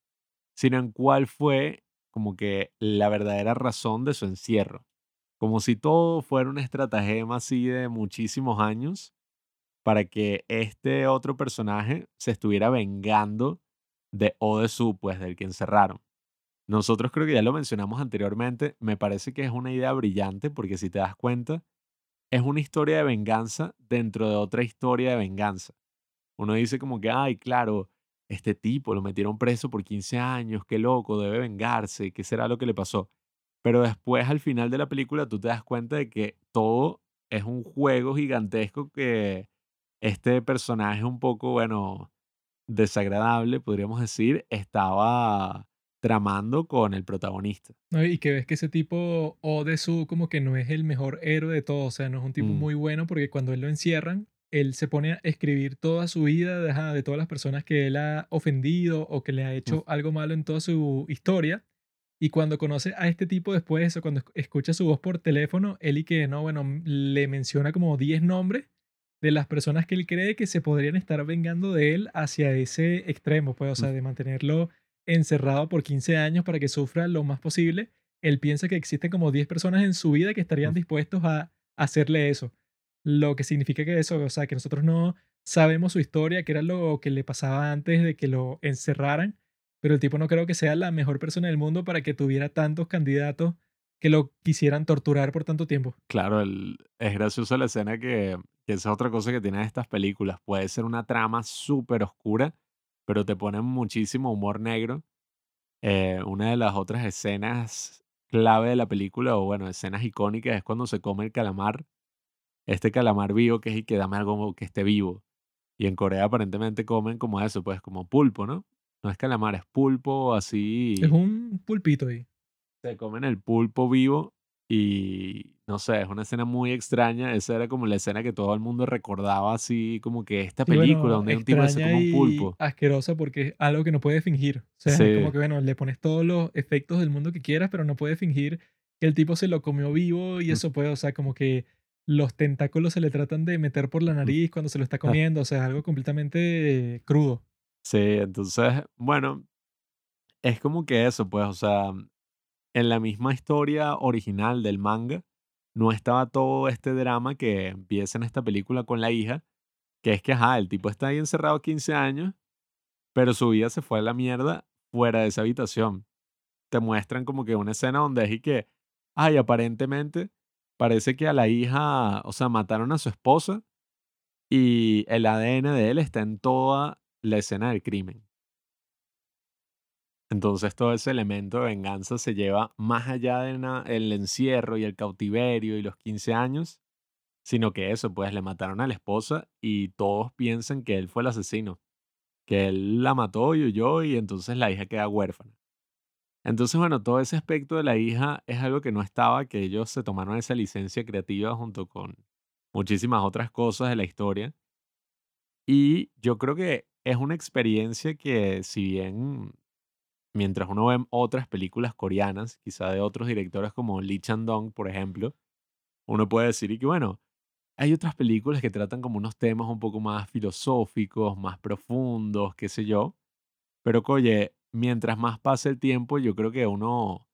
sino en cuál fue como que la verdadera razón de su encierro. Como si todo fuera una estratagema así de muchísimos años para que este otro personaje se estuviera vengando de Odesu, pues del que encerraron. Nosotros creo que ya lo mencionamos anteriormente, me parece que es una idea brillante porque si te das cuenta, es una historia de venganza dentro de otra historia de venganza. Uno dice como que, ay, claro, este tipo lo metieron preso por 15 años, qué loco, debe vengarse, qué será lo que le pasó. Pero después al final de la película tú te das cuenta de que todo es un juego gigantesco que este personaje un poco, bueno, desagradable, podríamos decir, estaba tramando con el protagonista. ¿no? Y que ves que ese tipo Odesu como que no es el mejor héroe de todos, o sea, no es un tipo Mm, muy bueno porque cuando él lo encierran, él se pone a escribir toda su vida de, de todas las personas que él ha ofendido o que le ha mm, hecho algo malo en toda su historia. Y cuando conoce a este tipo después, o cuando esc- escucha su voz por teléfono, él y que no, bueno, le menciona como 10 nombres de las personas que él cree que se podrían estar vengando de él hacia ese extremo, pues, o sea, de mantenerlo encerrado por 15 años para que sufra lo más posible. Él piensa que existen como 10 personas en su vida que estarían dispuestos a hacerle eso. Lo que significa que eso, o sea, que nosotros no sabemos su historia, que era lo que le pasaba antes de que lo encerraran, pero el tipo no creo que sea la mejor persona del mundo para que tuviera tantos candidatos que lo quisieran torturar por tanto tiempo. Claro, el- es graciosa la escena que, que esa es otra cosa que tienen estas películas. Puede ser una trama súper oscura, pero te ponen muchísimo humor negro. Eh, una de las otras escenas clave de la película, o bueno, escenas icónicas, es cuando se come el calamar. Este calamar vivo que es y que dame algo que esté vivo. Y en Corea aparentemente comen como eso, pues como pulpo, ¿no? No es calamar, es pulpo Es así. un pulpito ahí. Se comen el pulpo vivo y no sé, es una escena muy extraña. Esa era como la escena que todo el mundo recordaba así como que esta película bueno, donde un tipo se come un y pulpo. asquerosa porque es algo que no puede fingir. O sea, es como que, bueno, le pones todos los efectos del mundo que quieras, pero no puede fingir que el tipo se lo comió vivo y mm, eso puede, o sea, como que los tentáculos se le tratan de meter por la mm. nariz cuando se lo está Ah, comiendo, o sea, es algo completamente crudo. Sí, entonces, bueno, es como que eso, pues, o sea, en la misma historia original del manga, no estaba todo este drama que empieza en esta película con la hija, que es que, ajá, el tipo está ahí encerrado 15 años, pero su vida se fue a la mierda fuera de esa habitación. Te muestran como que una escena donde es y que, ay, aparentemente parece que a la hija, o sea, mataron a su esposa y el ADN de él está en toda la escena del crimen. Entonces todo ese elemento de venganza se lleva más allá del encierro y el cautiverio y los 15 años, sino que eso, pues le mataron a la esposa y todos piensan que él fue el asesino, que él la mató y huyó y entonces la hija queda huérfana. Entonces, bueno, todo ese aspecto de la hija es algo que no estaba, que ellos se tomaron esa licencia creativa junto con muchísimas otras cosas de la historia. Y yo creo que es una experiencia que si bien mientras uno ve otras películas coreanas, quizá de otros directores como Lee Chang-dong, por ejemplo, uno puede decir y que bueno, hay otras películas que tratan como unos temas un poco más filosóficos, más profundos, qué sé yo, pero oye, mientras más pase el tiempo, yo creo que uno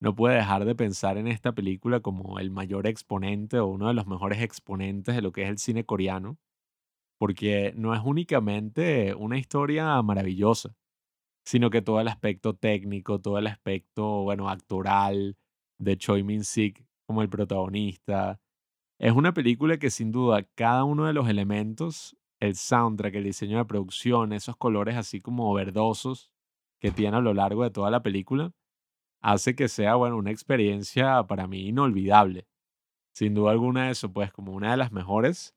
no puede dejar de pensar en esta película como el mayor exponente o uno de los mejores exponentes de lo que es el cine coreano, porque no es únicamente una historia maravillosa, sino que todo el aspecto técnico, todo el aspecto, bueno, actoral de Choi Min-sik como el protagonista. Es una película que sin duda cada uno de los elementos, el soundtrack, el diseño de producción, esos colores así como verdosos que tiene a lo largo de toda la película, hace que sea, bueno, una experiencia para mí inolvidable. Sin duda alguna eso, pues como una de las mejores,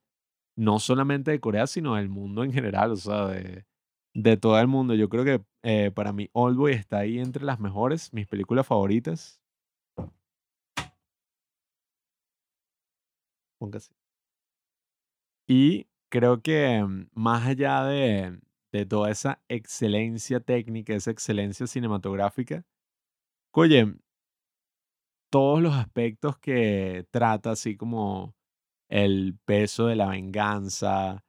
no solamente de Corea, sino del mundo en general, o sea, de, de todo el mundo. Yo creo que eh, para mí Oldboy está ahí entre las mejores, mis películas favoritas. Póngase. Y creo que mm, más allá de, de toda esa excelencia técnica, esa excelencia cinematográfica, oye, todos los aspectos que trata, así como el peso de la venganza,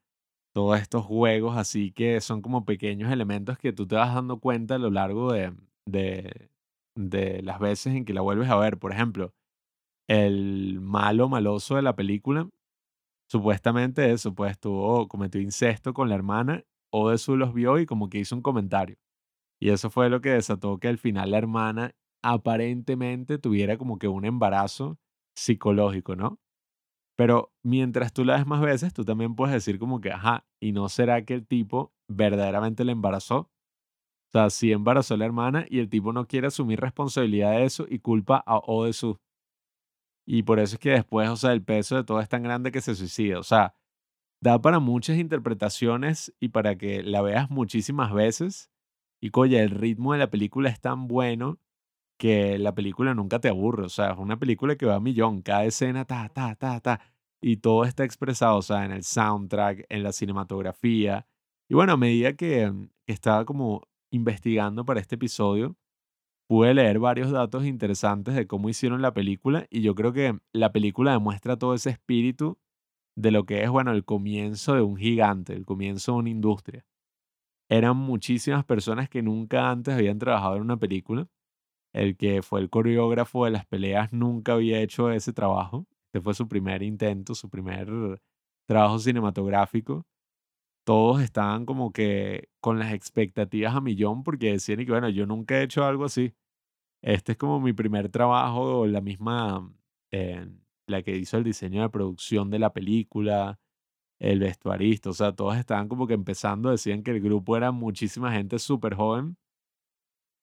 todos estos juegos, así que son como pequeños elementos que tú te vas dando cuenta a lo largo de, de, de las veces en que la vuelves a ver. Por ejemplo, el malo maloso de la película, supuestamente eso, pues tuvo, cometió incesto con la hermana, Odesu los vio y como que hizo un comentario. Y eso fue lo que desató que al final la hermana aparentemente tuviera como que un embarazo psicológico, ¿no? Pero mientras tú la ves más veces, tú también puedes decir como que, ajá, ¿y no será que el tipo verdaderamente le embarazó? O sea, sí embarazó a la hermana y el tipo no quiere asumir responsabilidad de eso y culpa a Odesu. Y por eso es que después, o sea, el peso de todo es tan grande que se suicida. O sea, da para muchas interpretaciones y para que la veas muchísimas veces. Y coño, el ritmo de la película es tan bueno que la película nunca te aburre. O sea, es una película que va a millón. Cada escena, ta, ta, ta, ta. Y todo está expresado, o sea, en el soundtrack, en la cinematografía. Y bueno, a medida que mm, estaba como investigando para este episodio, pude leer varios datos interesantes de cómo hicieron la película y yo creo que la película demuestra todo ese espíritu de lo que es, bueno, el comienzo de un gigante, el comienzo de una industria. Eran muchísimas personas que nunca antes habían trabajado en una película. El que fue el coreógrafo de las peleas nunca había hecho ese trabajo. Este fue su primer intento, su primer trabajo cinematográfico. Todos estaban como que con las expectativas a millón porque decían y que, bueno, yo nunca he hecho algo así. Este es como mi primer trabajo, la misma, eh, la que hizo el diseño de producción de la película, el vestuarista, o sea, todos estaban como que empezando, decían que el grupo era muchísima gente súper joven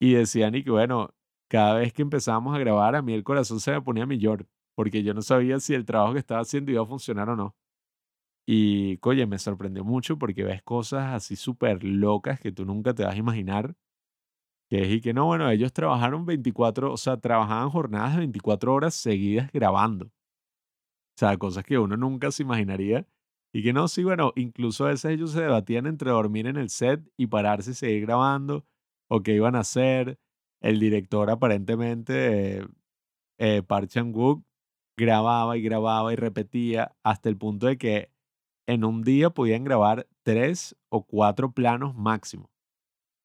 y decían y que bueno, cada vez que empezábamos a grabar, a mí el corazón se me ponía a porque yo no sabía si el trabajo que estaba haciendo iba a funcionar o no. Y, oye, me sorprendió mucho porque ves cosas así súper locas que tú nunca te vas a imaginar. Que es y que no, bueno, ellos trabajaron 24, o sea, trabajaban jornadas de 24 horas seguidas grabando. O sea, cosas que uno nunca se imaginaría. Y que no, sí, bueno, incluso a veces ellos se debatían entre dormir en el set y pararse y seguir grabando, o qué iban a hacer. El director aparentemente, eh, Park Chan-wook, grababa y grababa y repetía hasta el punto de que en un día podían grabar tres o cuatro planos máximo.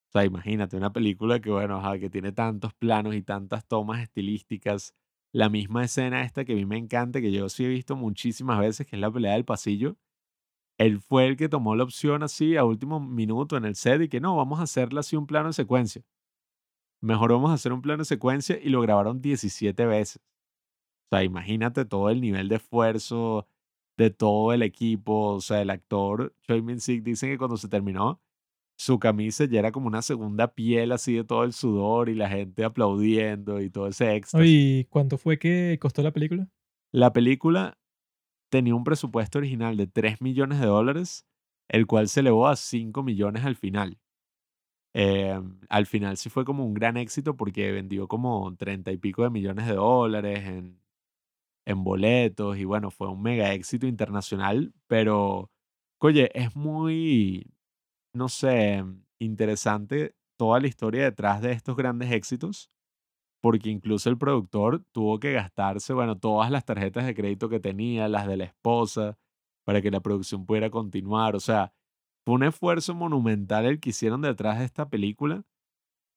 O sea, imagínate una película que, bueno, que tiene tantos planos y tantas tomas estilísticas. La misma escena esta que a mí me encanta, que yo sí he visto muchísimas veces, que es la pelea del pasillo. Él fue el que tomó la opción así a último minuto en el set y que no, vamos a hacerla así un plano en secuencia. Mejor vamos a hacer un plano en secuencia y lo grabaron 17 veces. O sea, imagínate todo el nivel de esfuerzo, de todo el equipo. O sea, el actor Choi Min-sik dicen que cuando se terminó, su camisa ya era como una segunda piel así de todo el sudor y la gente aplaudiendo y todo ese extra. ¿Y cuánto fue que costó la película? La película tenía un presupuesto original de 3 millones de dólares, el cual se elevó a 5 millones al final. Em, al final sí fue como un gran éxito porque vendió como 30 y pico de millones de dólares en en boletos y bueno, fue un mega éxito internacional, pero oye, es muy, no sé, interesante toda la historia detrás de estos grandes éxitos, porque incluso el productor tuvo que gastarse, bueno, todas las tarjetas de crédito que tenía, las de la esposa, para que la producción pudiera continuar, o sea, fue un esfuerzo monumental el que hicieron detrás de esta película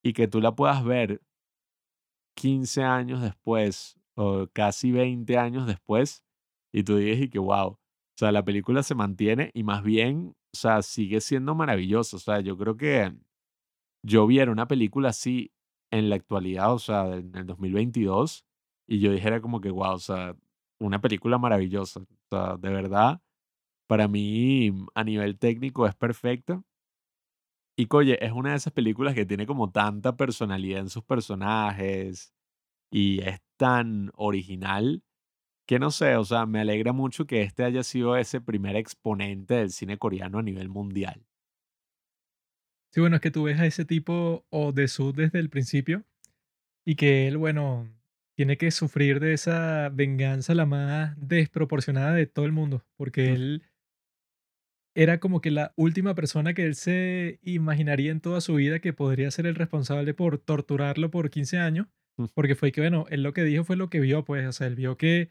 y que tú la puedas ver 15 años después casi 20 años después y tú dices y que wow, o sea, la película se mantiene y más bien, o sea, sigue siendo maravilloso, o sea, yo creo que yo viera una película así en la actualidad, o sea, en el 2022 y yo dijera como que wow, o sea, una película maravillosa, o sea, de verdad, para mí a nivel técnico es perfecta. Y oye, es una de esas películas que tiene como tanta personalidad en sus personajes, y es tan original que no sé, o sea, me alegra mucho que este haya sido ese primer exponente del cine coreano a nivel mundial. Sí, bueno, es que tú ves a ese tipo o de Sud desde el principio y que él, bueno, tiene que sufrir de esa venganza la más desproporcionada de todo el mundo, porque él era como que la última persona que él se imaginaría en toda su vida que podría ser el responsable por torturarlo por 15 años porque fue que, bueno, él lo que dijo fue lo que vio, pues, o sea, él vio que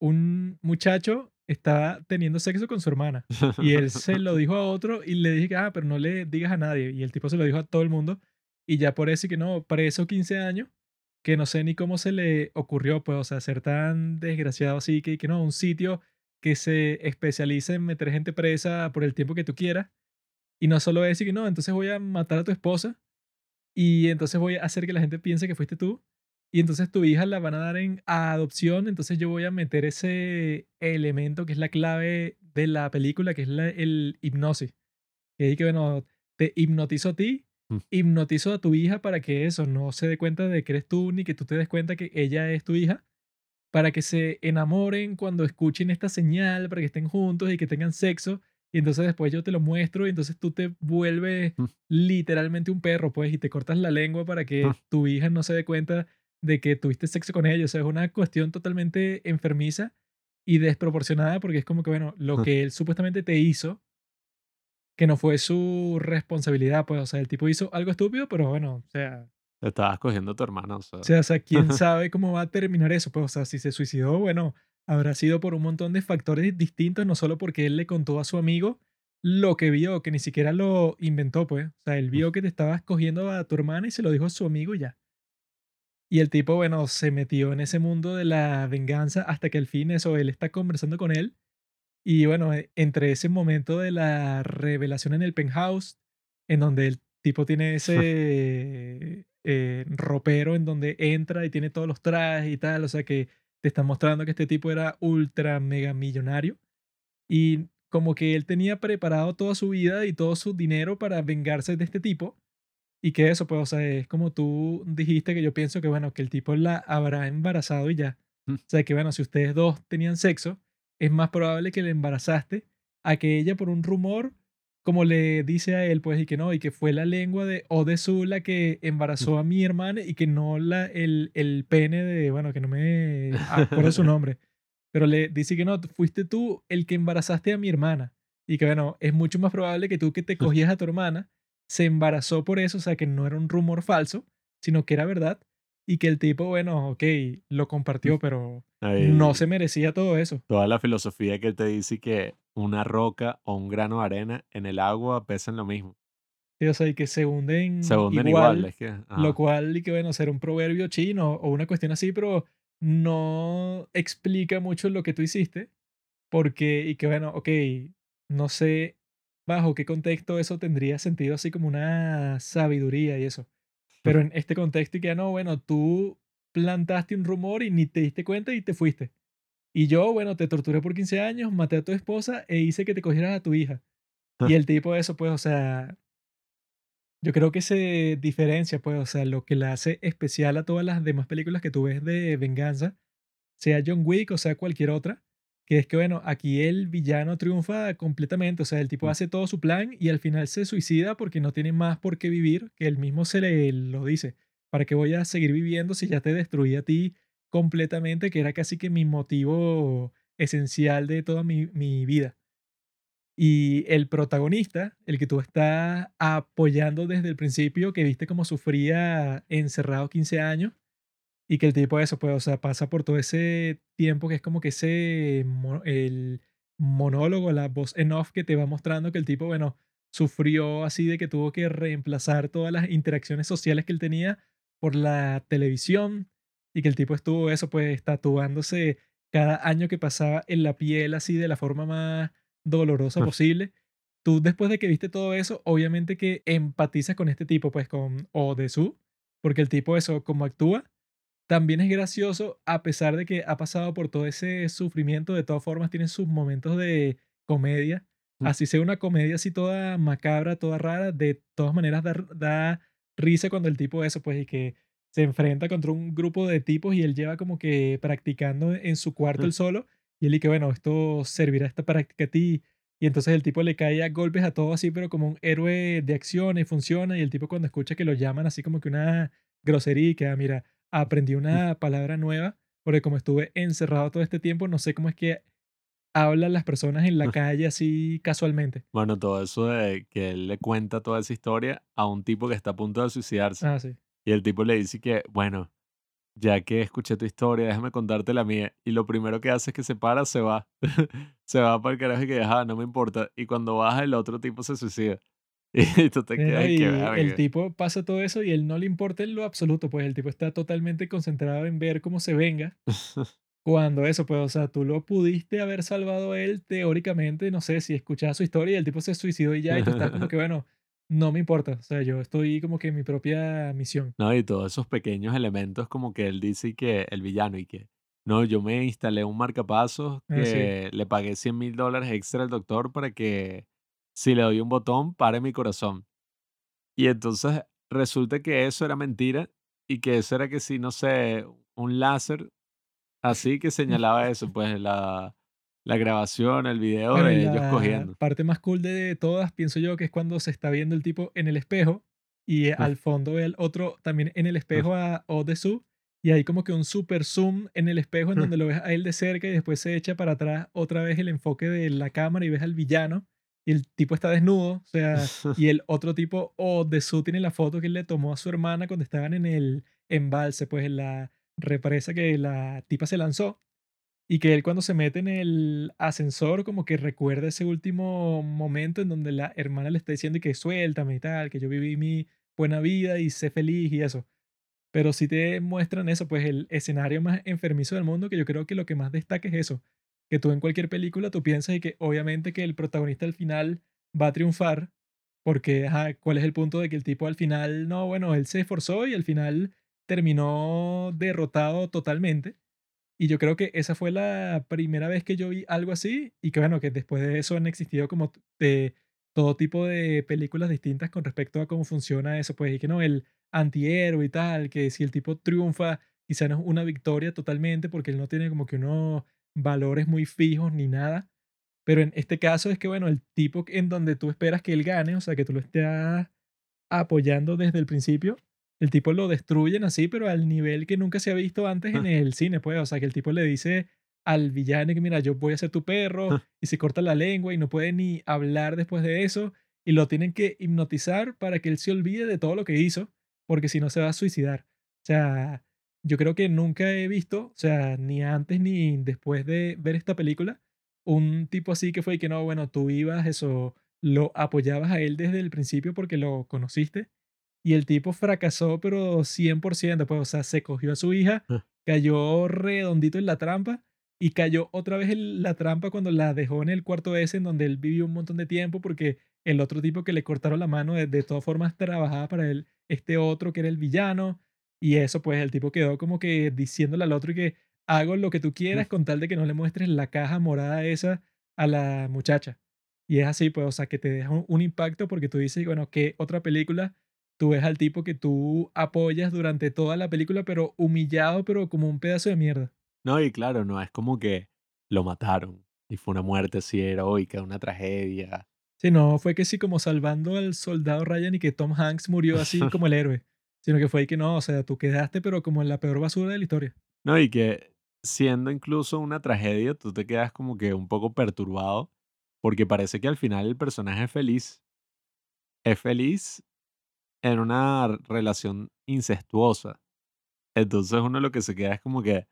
un muchacho estaba teniendo sexo con su hermana y él se lo dijo a otro y le dije, ah, pero no le digas a nadie. Y el tipo se lo dijo a todo el mundo y ya por eso que no, preso 15 años, que no sé ni cómo se le ocurrió, pues, o sea, ser tan desgraciado así, que, que no, un sitio que se especializa en meter gente presa por el tiempo que tú quieras. Y no solo decir que no, entonces voy a matar a tu esposa y entonces voy a hacer que la gente piense que fuiste tú y entonces tu hija la van a dar en adopción, entonces yo voy a meter ese elemento que es la clave de la película, que es el hipnosis. Que que, bueno, te hipnotizo a ti, mm. hipnotizo a tu hija para que eso no se dé cuenta de que eres tú, ni que tú te des cuenta que ella es tu hija, para que se enamoren cuando escuchen esta señal, para que estén juntos y que tengan sexo. Y entonces después yo te lo muestro y entonces tú te vuelves mm. literalmente un perro, pues, y te cortas la lengua para que mm. tu hija no se dé cuenta de que tuviste sexo con ella. O sea, es una cuestión totalmente enfermiza y desproporcionada porque es como que, bueno, lo que él supuestamente te hizo, que no fue su responsabilidad, pues, o sea, el tipo hizo algo estúpido, pero bueno, o sea... estabas cogiendo a tu hermano, o sea. O sea, o sea, quién sabe cómo va a terminar eso, pues, o sea, si se suicidó, bueno, habrá sido por un montón de factores distintos, no solo porque él le contó a su amigo lo que vio, que ni siquiera lo inventó, pues. O sea, él vio que te estabas cogiendo a tu hermana y se lo dijo a su amigo y ya. Y el tipo, bueno, se metió en ese mundo de la venganza hasta que al fin eso, él está conversando con él. Y bueno, e, entre ese momento de la revelación en el penthouse, en donde el tipo tiene ese eh, ropero en donde entra y tiene todos los trajes y tal, o sea que te está mostrando que este tipo era ultra mega millonario. Y como que él tenía preparado toda su vida y todo su dinero para vengarse de este tipo Y que eso, pues, o sea, es como tú dijiste que yo pienso que, bueno, que el tipo la habrá embarazado y ya. Mm. O sea, que, bueno, si ustedes dos tenían sexo, es más probable que le embarazaste a que ella por un rumor, como le dice a él, pues, y que no, y que fue la lengua de Odesu la que embarazó a mi hermana y que no la, el, el pene de, bueno, que no me acuerdo su nombre, pero le dice que no, fuiste tú el que embarazaste a mi hermana. Y que, bueno, es mucho más probable que tú que te cogías a tu hermana se embarazó por eso, o sea, que no era un rumor falso, sino que era verdad. Y que el tipo, bueno, ok, lo compartió, pero no se merecía todo eso. toda la filosofía que él te dice que una roca o un grano de arena en el agua pesan lo mismo. Sí, o sea, y que se Se hunden hunden igual, igual, es que, lo cual, y que bueno, ser un proverbio chino o una cuestión así, pero no explica mucho lo que tú hiciste, porque, y que bueno, ok, no sé bajo qué contexto eso tendría sentido así como una sabiduría y eso, pero en este contexto y que no, bueno, tú plantaste un rumor y ni te diste cuenta y te fuiste. Y yo, bueno, te torturé por 15 años, maté a tu esposa e hice que te cogieras a tu hija. Y el tipo de eso, pues, o sea, yo creo que se diferencia, pues, o sea, lo que la hace especial a todas las demás películas que tú ves de venganza, sea John Wick o sea cualquier otra, que es que, bueno, aquí el villano triunfa completamente, o sea, el tipo Mm. hace todo su plan y al final se suicida porque no tiene más por qué vivir, que él mismo se le lo dice, ¿para qué voy a seguir viviendo si ya te destruí a ti completamente, que era casi que mi motivo esencial de toda mi, mi vida? Y el protagonista, el que tú estás apoyando desde el principio, que viste cómo sufría encerrado 15 años, y que el tipo de eso, pues, o sea, pasa por todo ese tiempo que es como que ese, el monólogo, la voz en off que te va mostrando que el tipo, bueno, sufrió así de que tuvo que reemplazar todas las interacciones sociales que él tenía por la televisión, y que el tipo estuvo eso, pues, tatuándose cada año que pasaba en la piel así de la forma más dolorosa posible. Tú después de que viste todo eso, obviamente que empatizas con este tipo, pues con Odesu, porque el tipo eso, como actúa, también es gracioso a pesar de que ha pasado por todo ese sufrimiento, de todas formas tiene sus momentos de comedia, Mm. así sea una comedia así toda macabra, toda rara, de todas maneras da, da risa cuando el tipo eso, pues, y que se enfrenta contra un grupo de tipos y él lleva como que practicando en su cuarto él solo, y él que, bueno, esto servirá esta práctica a ti, y entonces el tipo le cae a golpes a todo así, pero como un héroe de acción y funciona, y el tipo cuando escucha que lo llaman así como que una grosería y que, ah, mira, aprendí una palabra nueva, porque como estuve encerrado todo este tiempo, no sé cómo es que hablan las personas en la calle así casualmente. Bueno, todo eso de que él le cuenta toda esa historia a un tipo que está a punto de suicidarse. Ah, sí. Y el tipo le dice que, bueno, ya que escuché tu historia, déjame contarte la mía. Y lo primero que hace es que se para, se va. se va para el carajo y que, ajá, no me importa. Y cuando baja, el otro tipo se suicida. Y tú te quedas y el tipo pasa todo eso y él no le importa en lo absoluto, pues el tipo está totalmente concentrado en ver cómo se venga. Cuando eso, pues, o sea, tú lo pudiste haber salvado a él teóricamente, no sé, si escuchabas su historia y el tipo se suicidó y ya, y tú estás como que, bueno, no me importa, o sea, yo estoy como que en mi propia misión. No, y todos esos pequeños elementos como que él dice que el villano y que, no, yo me instalé un marcapasos Ah, sí. que le pagué 100 mil dólares extra al doctor para que si le doy un botón pare mi corazón. Y entonces resulta que eso era mentira y que eso era que si, no sé, un láser así que señalaba eso, pues la, la grabación, el video de ellos la cogiendo. parte más cool de todas, pienso yo, que es cuando se está viendo el tipo en el espejo y al fondo ve el otro también en el espejo a Odesu y hay como que un super zoom en el espejo en donde lo ves a él de cerca y después se echa para atrás otra vez el enfoque de la cámara y ves al villano y el tipo está desnudo, o sea, y el otro tipo Odesu tiene la foto que él le tomó a su hermana cuando estaban en el embalse, pues en la represa que la tipa se lanzó. Y que él cuando se mete en el ascensor como que recuerda ese último momento en donde la hermana le está diciendo que suéltame y tal, que yo viví mi buena vida y sé feliz y eso. Pero si te muestran eso, pues el escenario más enfermizo del mundo, que yo creo que lo que más destaca es eso, que tú en cualquier película tú piensas que obviamente que el protagonista al final va a triunfar, porque ajá, ¿cuál es el punto de que el tipo al final, no, bueno, él se esforzó y al final terminó derrotado totalmente? Y yo creo que esa fue la primera vez que yo vi algo así y que bueno, que después de eso han existido como de todo tipo de películas distintas con respecto a cómo funciona eso, pues, y que no, el antihéroe y tal, que si el tipo triunfa, quizá no es una victoria totalmente porque él no tiene como que unos valores muy fijos ni nada, pero en este caso es que, bueno, el tipo en donde tú esperas que él gane, o sea, que tú lo estés apoyando desde el principio, el tipo lo destruyen así, pero al nivel que nunca se ha visto antes en el cine, pues, o sea, que el tipo le dice al villano que, mira, yo voy a ser tu perro, y se corta la lengua y no puede ni hablar después de eso, y lo tienen que hipnotizar para que él se olvide de todo lo que hizo, porque si no se va a suicidar. O sea, yo creo que nunca he visto, o sea, ni antes ni después de ver esta película, un tipo así que fue que no, bueno, tú ibas, eso, lo apoyabas a él desde el principio porque lo conociste y el tipo fracasó, pero 100%, pues, o sea, se cogió a su hija, Ah. cayó redondito en la trampa y cayó otra vez en la trampa cuando la dejó en el cuarto ese en donde él vivió un montón de tiempo porque el otro tipo que le cortaron la mano de, de todas formas trabajaba para él, este otro que era el villano y eso pues el tipo quedó como que diciéndole al otro que hago lo que tú quieras con tal de que no le muestres la caja morada esa a la muchacha. Y es así, pues, o sea, que te deja un, un impacto porque tú dices, bueno, ¿qué otra película? Tú ves al tipo que tú apoyas durante toda la película, pero humillado, pero como un pedazo de mierda. No, y claro, no es como que lo mataron y fue una muerte así heroica, una tragedia. Sí, no fue que sí como salvando al soldado Ryan y que Tom Hanks murió así como el héroe, sino que fue que no, o sea, tú quedaste pero como en la peor basura de la historia. No, y que siendo incluso una tragedia, tú te quedas como que un poco perturbado porque parece que al final el personaje es feliz. Es feliz en una relación incestuosa. Entonces uno lo que se queda es como que,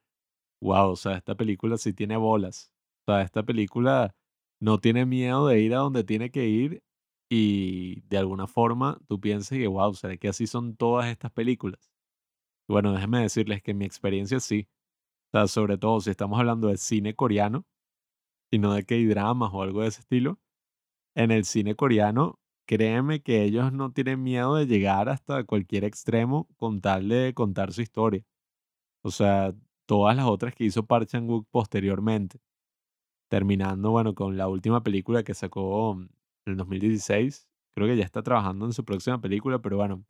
wow, o sea, esta película sí tiene bolas. O sea, esta película no tiene miedo de ir a donde tiene que ir y de alguna forma tú piensas que, wow, ¿será que así son todas estas películas? Bueno, déjenme decirles que mi experiencia sí. O sea, sobre todo si estamos hablando de cine coreano y no de que hay dramas o algo de ese estilo, en el cine coreano, créeme que ellos no tienen miedo de llegar hasta cualquier extremo con tal de contar su historia. O sea, todas las otras que hizo Park Chan-wook posteriormente, terminando, bueno, con la última película que sacó en el 2016, creo que ya está trabajando en su próxima película, pero bueno,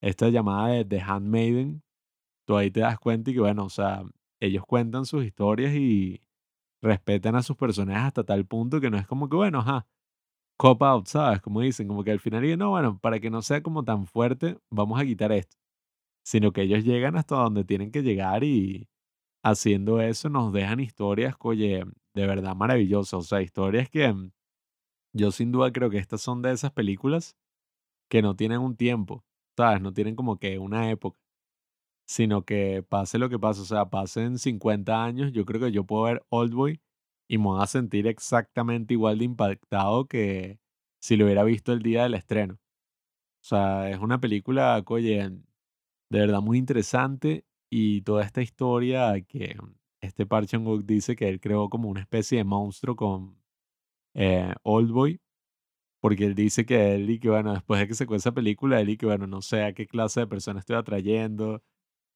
esta llamada de The Handmaiden, tú ahí te das cuenta y que, bueno, o sea, ellos cuentan sus historias y respetan a sus personajes hasta tal punto que no es como que, bueno, ajá, cop out, ¿sabes? Como dicen, como que al final dicen, no, bueno, para que no sea como tan fuerte, vamos a quitar esto. Sino que ellos llegan hasta donde tienen que llegar y haciendo eso nos dejan historias, oye, de verdad maravillosas. O sea, historias que yo sin duda creo que estas son de esas películas que no tienen un tiempo, ¿sabes? No tienen como que una época, sino que pase lo que pase, o sea, pasen 50 años, yo creo que yo puedo ver Oldboy y me voy a sentir exactamente igual de impactado que si lo hubiera visto el día del estreno. O sea, es una película, oye, de verdad muy interesante y toda esta historia que este Park Chan-wook dice que él creó como una especie de monstruo con eh, Oldboy, porque él dice que él y que bueno, después de que sacó esa película, él y que bueno, no sé a qué clase de persona estoy atrayendo,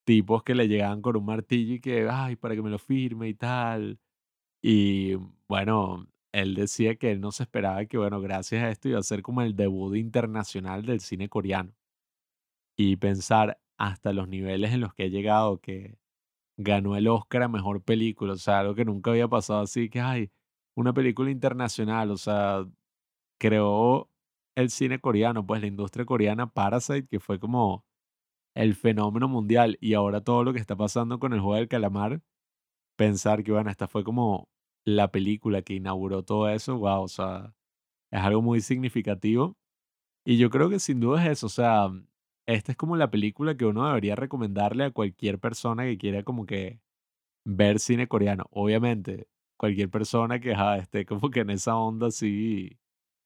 tipos que le llegaban con un martillo y que, ay, para que me lo firme y tal. Y bueno, él decía que él no se esperaba que, bueno, gracias a esto iba a ser como el debut internacional del cine coreano. Y pensar hasta los niveles en los que ha llegado, que ganó el Oscar a Mejor Película, o sea, algo que nunca había pasado así, que, ay, una película internacional, o sea, creó el cine coreano, pues la industria coreana Parasite, que fue como el fenómeno mundial, y ahora todo lo que está pasando con el juego del calamar, pensar que, bueno, esta fue como la película que inauguró todo eso, wow, o sea, es algo muy significativo. Y yo creo que sin duda es eso, o sea, esta es como la película que uno debería recomendarle a cualquier persona que quiera como que ver cine coreano. Obviamente, cualquier persona que esté como que en esa onda así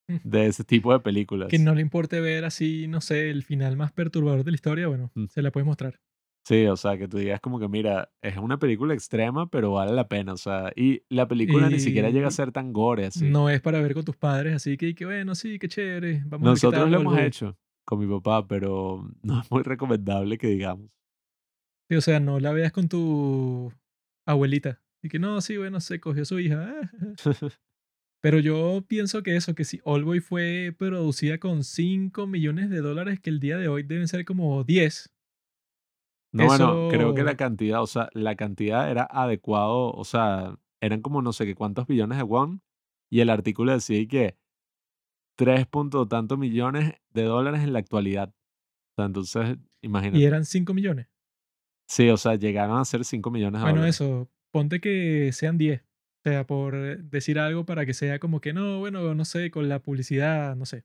de ese tipo de Que películas. no le importe ver así, no sé, el final más perturbador de la historia, bueno, Mm. se la puedes mostrar. Sí, o sea, que tú digas como que, mira, es una película extrema, pero vale la pena, o sea, y la película ni siquiera llega a Y ser tan gore así. no es para ver con tus padres, así que, que bueno, sí, qué chévere, vamos a ver qué Nosotros tal lo hemos hecho con mi papá, pero no es muy recomendable que digamos. Sí, o sea, no la veas con tu abuelita. Y que no, sí, bueno, se cogió a su hija. ah, Pero yo pienso que eso, que si Oldboy fue producida con 5 millones de dólares, que el día de hoy deben ser como 10. No, bueno, creo que la Eso, cantidad, o sea, la cantidad era adecuado, o sea, eran como no sé qué cuántos billones de won, y el artículo decía que 3 punto tantos millones de dólares en la actualidad. O sea, entonces, y imagínate. eran 5 millones. Sí, o sea, llegaron a ser 5 millones de Bueno, dólares. eso, ponte que sean 10. O sea, por eh, decir algo para que sea como que no, bueno, no sé, con la publicidad, no sé.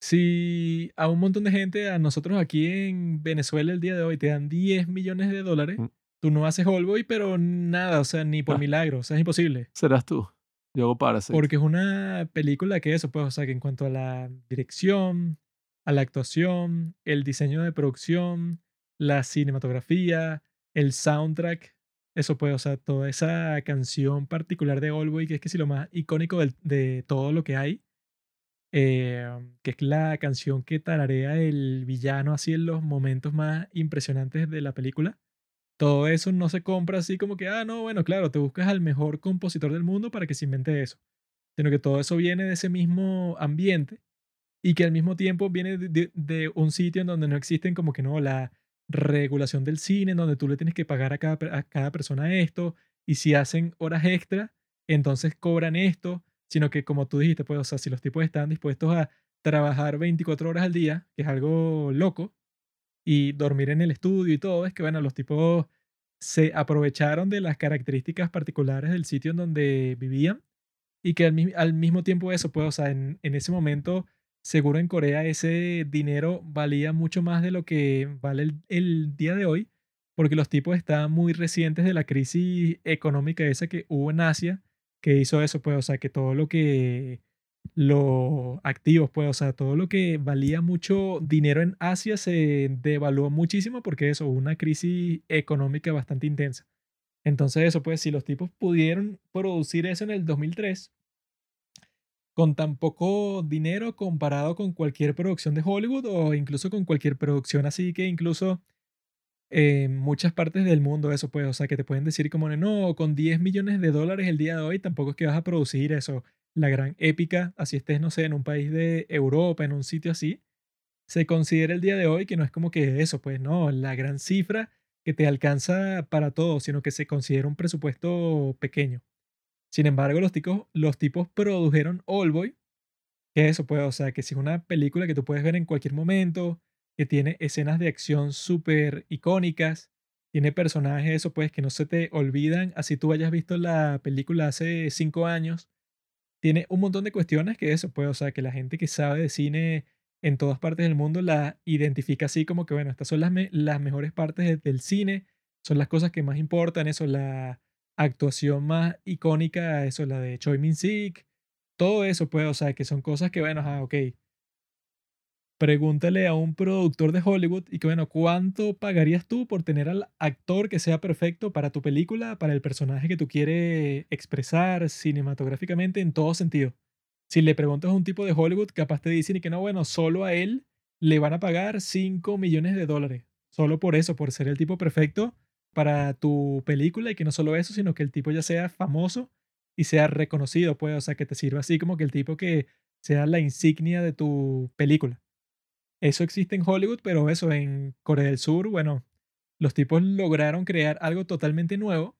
Si a un montón de gente, a nosotros aquí en Venezuela el día de hoy te dan 10 millones de dólares, Mm, tú no haces Oldboy, pero nada, o sea, ni por ah, milagro, o sea, es imposible. serás tú. Yo hago Parasite. Porque es una película que eso, pues, o sea, que en cuanto a la dirección, a la actuación, el diseño de producción, la cinematografía, el soundtrack, eso pues, o sea, toda esa canción particular de Oldboy, que es que sí lo más icónico de todo lo que hay, eh, que es la canción que tararea el villano así en los momentos más impresionantes de la película. Todo eso no se compra así como que, ah, no, bueno, claro, te buscas al mejor compositor del mundo para que se invente eso sino que todo eso viene de ese mismo ambiente y que al mismo tiempo viene de- de un sitio en donde no existen como que no la regulación del cine, en donde tú le tienes que pagar a cada, a cada persona esto y si hacen horas extra, entonces cobran esto, sino que como tú dijiste, pues, o sea, si los tipos están dispuestos a trabajar 24 horas al día, que es algo loco, y dormir en el estudio y todo, es que bueno, los tipos se aprovecharon de las características particulares del sitio en donde vivían y que al, al mismo tiempo eso, pues, o sea, en, en ese momento, seguro en Corea ese dinero valía mucho más de lo que vale el, día de hoy, porque los tipos estaban muy recientes de la crisis económica esa que hubo en Asia, que hizo eso, pues, o sea, que todo lo que, los activos, pues, o sea, todo lo que valía mucho dinero en Asia se devaluó muchísimo porque eso, hubo una crisis económica bastante intensa. Entonces eso, pues, si los tipos pudieron producir eso en el 2003 con tan poco dinero comparado con cualquier producción de Hollywood o incluso con cualquier producción así que incluso en muchas partes del mundo eso pues, o sea, que te pueden decir como no, con 10 millones de dólares el día de hoy tampoco es que vas a producir eso, la gran épica, así estés, no sé, en un país de Europa, en un sitio así, se considera el día de hoy que no es como que eso, pues no, la gran cifra que te alcanza para todo, sino que se considera un presupuesto pequeño. Sin embargo, los tipos, los tipos produjeron Oldboy, que eso, pues, o sea, que si es una película que tú puedes ver en cualquier momento, que tiene escenas de acción súper icónicas, tiene personajes, eso, pues, que no se te olvidan, así tú hayas visto la película hace cinco años, tiene un montón de cuestiones que eso, pues, o sea, que la gente que sabe de cine en todas partes del mundo la identifica así como que, bueno, estas son las, las mejores partes de- del cine, son las cosas que más importan, eso, la actuación más icónica, eso, la de Choi Min-sik, todo eso, pues, o sea, que son cosas que, bueno, ajá, ok, pregúntale a un productor de Hollywood y que, bueno, ¿cuánto pagarías tú por tener al actor que sea perfecto para tu película, para el personaje que tú quieres expresar cinematográficamente en todo sentido? Si le preguntas a un tipo de Hollywood, capaz te dicen y que no, bueno, solo a él le van a pagar 5 millones de dólares. Solo por eso, por ser el tipo perfecto para tu película y que no solo eso, sino que el tipo ya sea famoso y sea reconocido, pues, o sea, que te sirva así como que el tipo que sea la insignia de tu película. Eso existe en Hollywood, pero eso en Corea del Sur, bueno, los tipos lograron crear algo totalmente nuevo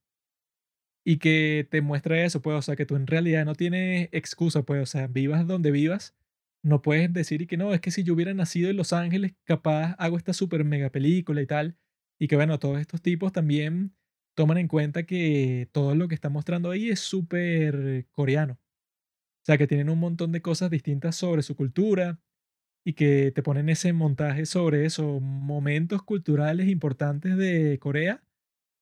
y que te muestra eso, pues, o sea, que tú en realidad no tienes excusa, pues, o sea, vivas donde vivas, no puedes decir y que no, es que si yo hubiera nacido en Los Ángeles, capaz hago esta super mega película y tal, y que bueno, todos estos tipos también toman en cuenta que todo lo que está mostrando ahí es súper coreano, o sea, que tienen un montón de cosas distintas sobre su cultura y que te ponen ese montaje sobre eso, momentos culturales importantes de Corea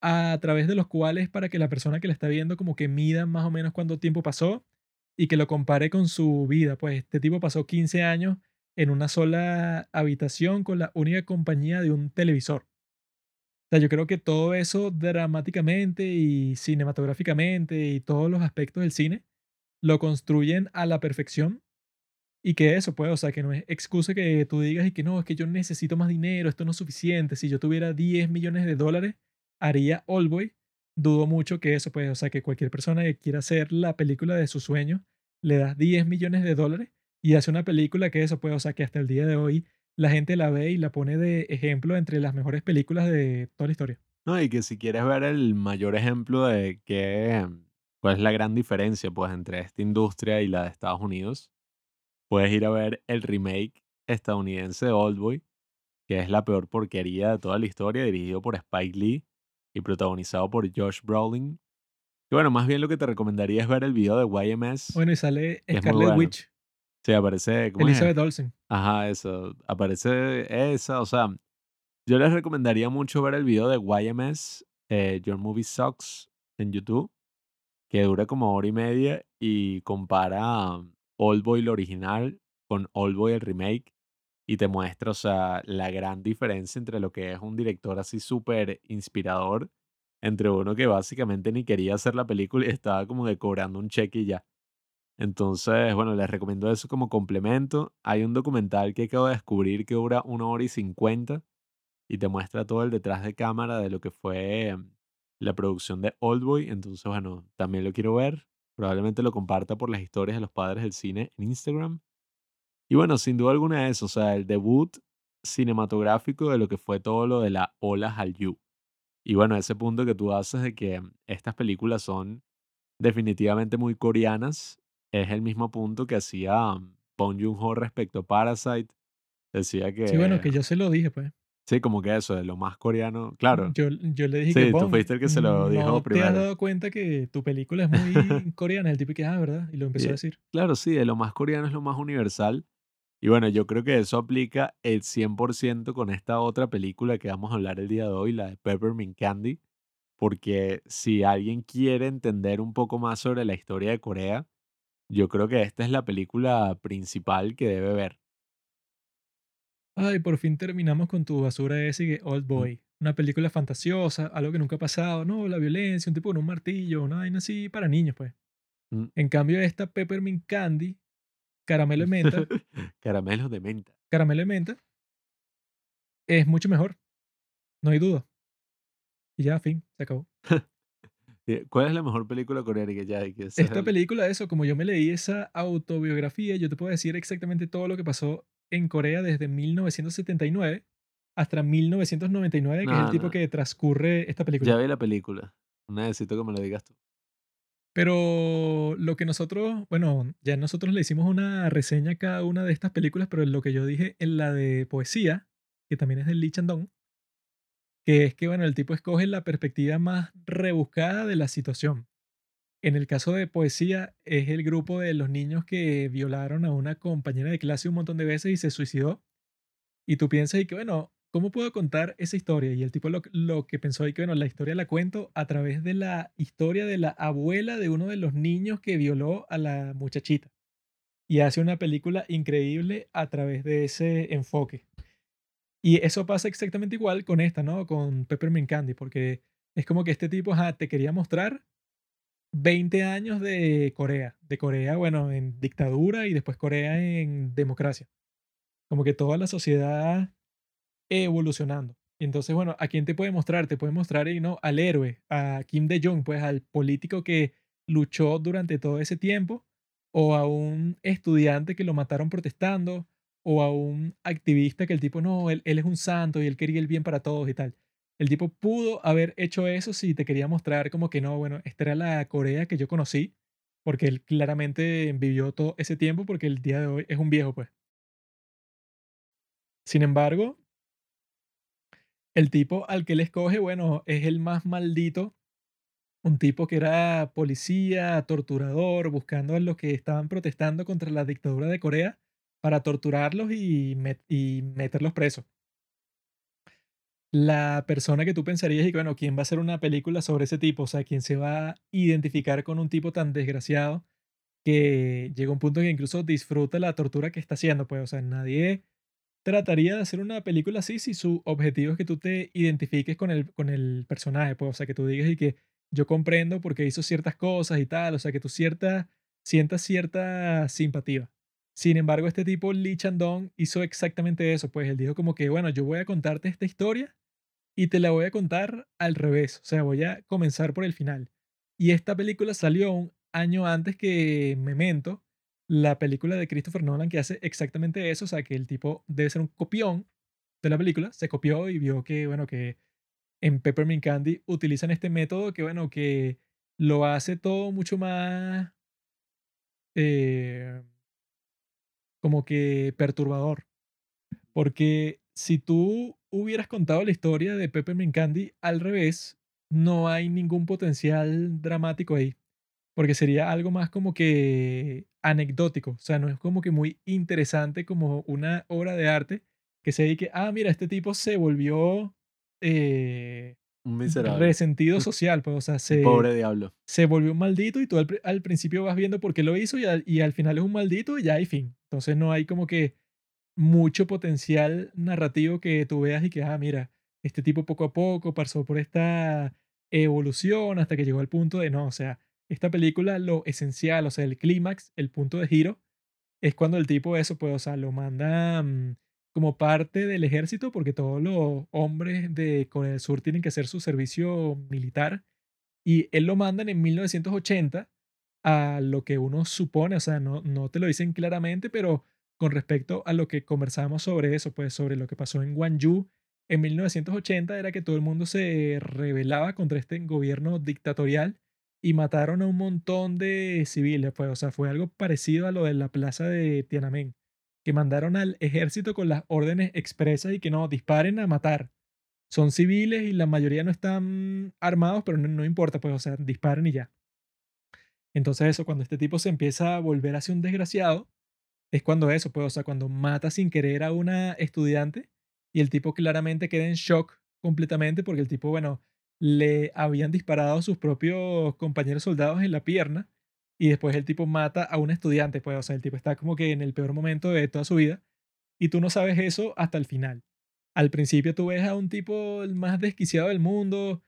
a través de los cuales para que la persona que la está viendo como que mida más o menos cuánto tiempo pasó y que lo compare con su vida. Pues este tipo pasó 15 años en una sola habitación con la única compañía de un televisor. O sea, yo creo que todo eso dramáticamente y cinematográficamente y todos los aspectos del cine lo construyen a la perfección y que eso, pues, o sea, que no es excusa que tú digas y que no, es que yo necesito más dinero, esto no es suficiente. Si yo tuviera 10 millones de dólares, haría Allboy. dudo mucho que eso, pues, o sea, que cualquier persona que quiera hacer la película de su sueño, le das 10 millones de dólares y hace una película que eso, pues, o sea, que hasta el día de hoy la gente la ve y la pone de ejemplo entre las mejores películas de toda la historia. No, y que si quieres ver el mayor ejemplo de qué, cuál es la gran diferencia, pues, entre esta industria y la de Estados Unidos, puedes ir a ver el remake estadounidense de Oldboy, que es la peor porquería de toda la historia, dirigido por Spike Lee y protagonizado por Josh Brolin. Y bueno, más bien lo que te recomendaría es ver el video de YMS. Bueno, y sale que Scarlet bueno. Witch, Sí, aparece. ¿cómo es? Elizabeth Olsen. Ajá, eso. Aparece esa. O sea, yo les recomendaría mucho ver el video de YMS, eh, Your Movie Sucks, en YouTube, que dura como hora y media y compara Oldboy el original con Oldboy el remake y te muestra, o sea, la gran diferencia entre lo que es un director así súper inspirador entre uno que básicamente ni quería hacer la película y estaba como que cobrando un cheque y ya. Entonces, bueno, les recomiendo eso como complemento. Hay un documental que acabo de descubrir que dura una hora y cincuenta y te muestra todo el detrás de cámara de lo que fue em, la producción de Oldboy. Entonces, bueno, también lo quiero ver. Probablemente lo comparta por las historias de los padres del cine en Instagram. Y bueno, sin duda alguna eso, o sea, el debut cinematográfico de lo que fue todo lo de la ola Hallyu. Y bueno, ese punto que tú haces de que estas películas son definitivamente muy coreanas, es el mismo punto que hacía Bong Joon-ho respecto a Parasite. Decía Sí, bueno, que, que yo se lo dije, pues. sí, como que eso, de lo más coreano. Claro, Yo, yo le dije que, sí, tú fuiste el que se lo dijo ¿no te has primero. dado cuenta que tu película es muy coreana? El tipo que, ah, ¿verdad? Y lo empezó a Y, decir. claro, sí, de lo más coreano es lo más universal. Y bueno, yo creo que eso aplica el 100% con esta otra película que vamos a hablar el día de hoy, la de Peppermint Candy, porque si alguien quiere entender un poco más sobre la historia de Corea, yo creo que esta es la película principal que debe ver. Ay, por fin terminamos con tu basura ese que Old Mm, Boy. Una película fantasiosa, algo que nunca ha pasado. No, la violencia, un tipo con un martillo, una vaina así para niños, pues. mm. En cambio, esta Peppermint Candy, caramelo de menta, Caramelos de menta. caramelo de menta, es mucho mejor. No hay duda. Y ya, fin, se acabó. Eh, ¿Cuál es la mejor película coreana que ya hay? Que es Esta el... película, eso, como yo me leí esa autobiografía, yo te puedo decir exactamente todo lo que pasó en Corea desde 1979 hasta 1999, que es el No, tipo que transcurre esta Ya película. vi la película. Necesito que me lo digas tú. Pero lo que nosotros, bueno, ya nosotros le hicimos una reseña a cada una de estas películas, pero lo que yo dije en la de poesía, que también es de Lee Chandong, que es que, bueno, el tipo escoge la perspectiva más rebuscada de la situación. En el caso de poesía, es el grupo de los niños que violaron a una compañera de clase un montón de veces y se suicidó. Y tú piensas y que, bueno, ¿cómo puedo contar esa historia? Y el tipo lo, lo que pensó y que, bueno, la historia la cuento a través de la historia de la abuela de uno de los niños que violó a la muchachita. Y hace una película increíble a través de ese enfoque. Y eso pasa exactamente igual con esta, ¿no? Con Peppermint Candy, porque es como que este tipo ajá, te quería mostrar 20 años de Corea. De Corea, bueno, en dictadura y después Corea en democracia. Como que toda la sociedad evolucionando. Y entonces, bueno, ¿a quién te puede mostrar? Te puede mostrar y no, al héroe, a Kim De-jong, pues al político que luchó durante todo ese tiempo, o a un estudiante que lo mataron protestando, o a un activista que el tipo, no, él, él es un santo y él quería el bien para todos y tal. El tipo pudo haber hecho eso si te quería mostrar como que no, bueno, esta era la Corea que yo conocí, porque él claramente vivió todo ese tiempo, porque el día de hoy es un viejo, pues. Sin embargo, el tipo al que él escoge, bueno, es el más maldito, un tipo que era policía, torturador, buscando a los que estaban protestando contra la dictadura de Corea para torturarlos y, met- y meterlos presos. La persona que tú pensarías y bueno, ¿quién va a hacer una película sobre ese tipo? O sea, ¿quién se va a identificar con un tipo tan desgraciado que llega un punto que incluso disfruta la tortura que está haciendo? Pues, o sea, nadie trataría de hacer una película así si su objetivo es que tú te identifiques con el, con el personaje, pues, o sea, que tú digas y que yo comprendo porque hizo ciertas cosas y tal, o sea, que tú cierta, sientas cierta simpatía. Sin embargo, este tipo, Lee Chandong, hizo exactamente eso, pues él dijo como que, bueno, yo voy a contarte esta historia y te la voy a contar al revés, o sea, voy a comenzar por el final. Y esta película salió un año antes que Memento, la película de Christopher Nolan que hace exactamente eso, o sea, que el tipo debe ser un copión de la película, se copió y vio que, bueno, que en Peppermint Candy utilizan este método que, bueno, que lo hace todo mucho más eh, como que perturbador. Porque si tú hubieras contado la historia de Peppermint Candy al revés, no hay ningún potencial dramático ahí. Porque sería algo más como que anecdótico. O sea, no es como que muy interesante como una obra de arte que se dedique, ah, mira, este tipo se volvió eh, miserable. resentido social, pues, o sea, se, Pobre diablo. se volvió un maldito y tú al, pri- al principio vas viendo por qué lo hizo y al, y al final es un maldito y ya hay fin. Entonces no hay como que mucho potencial narrativo que tú veas y que, ah, mira, este tipo poco a poco pasó por esta evolución hasta que llegó al punto de, no, o sea, esta película lo esencial, o sea, el clímax, el punto de giro, es cuando el tipo eso, pues, o sea, lo manda mm, como parte del ejército porque todos los hombres de Corea del Sur tienen que hacer su servicio militar y él lo mandan en 1980 a lo que uno supone, o sea, no, no te lo dicen claramente, pero con respecto a lo que conversamos sobre eso, pues sobre lo que pasó en Gwangju en 1980 era que todo el mundo se rebelaba contra este gobierno dictatorial y mataron a un montón de civiles, pues, o sea, fue algo parecido a lo de la plaza de Tiananmen, que mandaron al ejército con las órdenes expresas y que no, disparen a matar. Son civiles y la mayoría no están armados, pero no, no importa, pues, o sea, disparen y ya. Entonces eso, cuando este tipo se empieza a volver hacia un desgraciado, es cuando eso, pues, o sea, cuando mata sin querer a una estudiante y el tipo claramente queda en shock completamente porque el tipo, bueno, le habían disparado sus propios compañeros soldados en la pierna y después el tipo mata a un estudiante, pues, o sea, el tipo está como que en el peor momento de toda su vida y tú no sabes eso hasta el final. Al principio tú ves a un tipo el más desquiciado del mundo,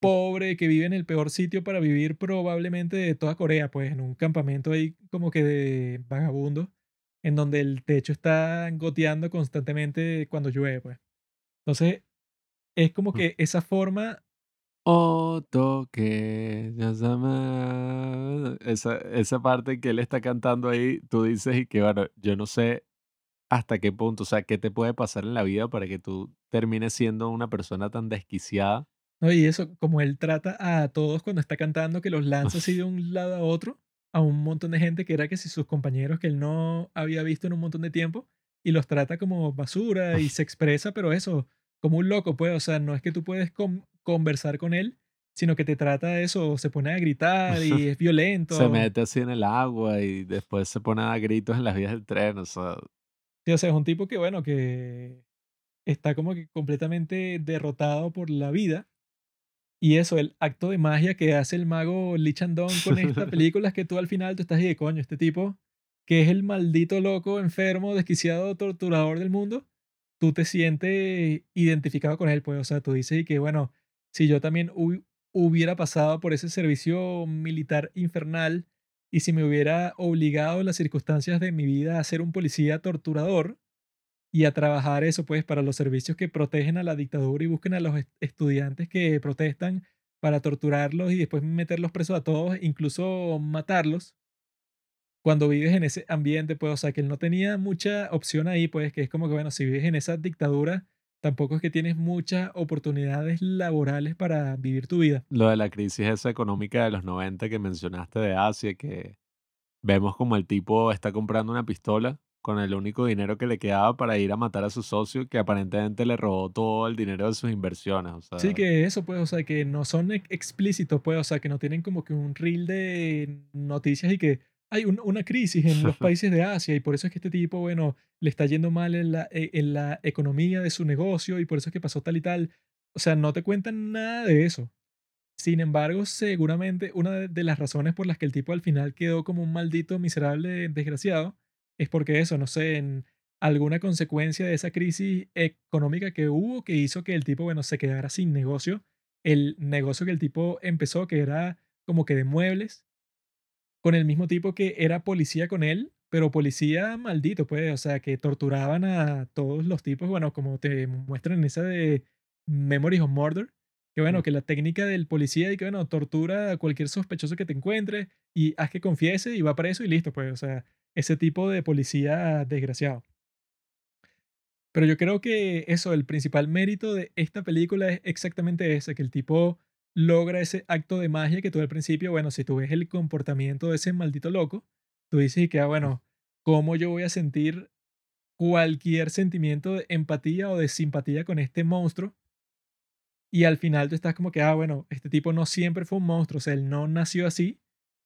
pobre, que vive en el peor sitio para vivir probablemente de toda Corea, pues en un campamento ahí como que de vagabundo, en donde el techo está goteando constantemente cuando llueve, pues. Entonces, es como que esa forma, Otro que ya se ama- Esa, esa parte que él está cantando ahí, tú dices y que, bueno, yo no sé hasta qué punto, o sea, qué te puede pasar en la vida para que tú termines siendo una persona tan desquiciada. ¿No? Y eso, como él trata a todos cuando está cantando, que los lanza así de un lado a otro, a un montón de gente que era que si sus compañeros que él no había visto en un montón de tiempo, y los trata como basura y se expresa, pero eso, como un loco, pues, o sea, no es que tú puedes con- conversar con él, sino que te trata de eso, se pone a gritar y es violento. Se mete así en el agua y después se pone a dar gritos en las vías del tren, o sea, Sí, o sea, es un tipo que, bueno, que está como que completamente derrotado por la vida. Y eso, el acto de magia que hace el mago Lee con esta película es que tú al final tú estás ahí de coño, este tipo que es el maldito loco, enfermo, desquiciado, torturador del mundo, tú te sientes identificado con él, pues, o sea, tú dices y que, bueno, si yo también hu- hubiera pasado por ese servicio militar infernal y si me hubiera obligado las circunstancias de mi vida a ser un policía torturador y a trabajar eso, pues, para los servicios que protegen a la dictadura y busquen a los est- estudiantes que protestan para torturarlos y después meterlos presos a todos, incluso matarlos. Cuando vives en ese ambiente, pues, o sea, que él no tenía mucha opción ahí, pues, que es como que, bueno, si vives en esa dictadura, tampoco es que tienes muchas oportunidades laborales para vivir tu vida. lo de la crisis económica de los 90 que mencionaste de Asia, que vemos como el tipo está comprando una pistola con el único dinero que le quedaba para ir a matar a su socio, que aparentemente le robó todo el dinero de sus inversiones, o Sí, que eso, pues, o sea, que no son ex- explícitos, pues, o sea, que no tienen como que un reel de noticias y que hay un- una crisis en los países de Asia y por eso es que este tipo, bueno, le está yendo mal en la, e- en la economía de su negocio y por eso es que pasó tal y tal. O sea, no te cuentan nada de eso. Sin embargo, seguramente una de las razones por las que el tipo al final quedó como un maldito miserable desgraciado es porque eso, no sé, en alguna consecuencia de esa crisis económica que hubo que hizo que el tipo, bueno, se quedara sin negocio. El negocio que el tipo empezó, que era como que de muebles, con el mismo tipo que era policía con él, pero policía maldito, pues, o sea, que torturaban a todos los tipos, bueno, como te muestran en esa de Memories of Murder, que bueno, que la técnica del policía y que bueno, tortura a cualquier sospechoso que te encuentre y haz que confiese y va preso y listo, pues, o sea, ese tipo de policía desgraciado. Pero yo creo que eso, el principal mérito de esta película es exactamente ese, que el tipo logra ese acto de magia que tú al principio, bueno, si tú ves el comportamiento de ese maldito loco, tú dices que, ah, bueno, ¿cómo yo voy a sentir cualquier sentimiento de empatía o de simpatía con este monstruo? Y al final tú estás como que, ah, bueno, este tipo no siempre fue un monstruo, o sea, él no nació así,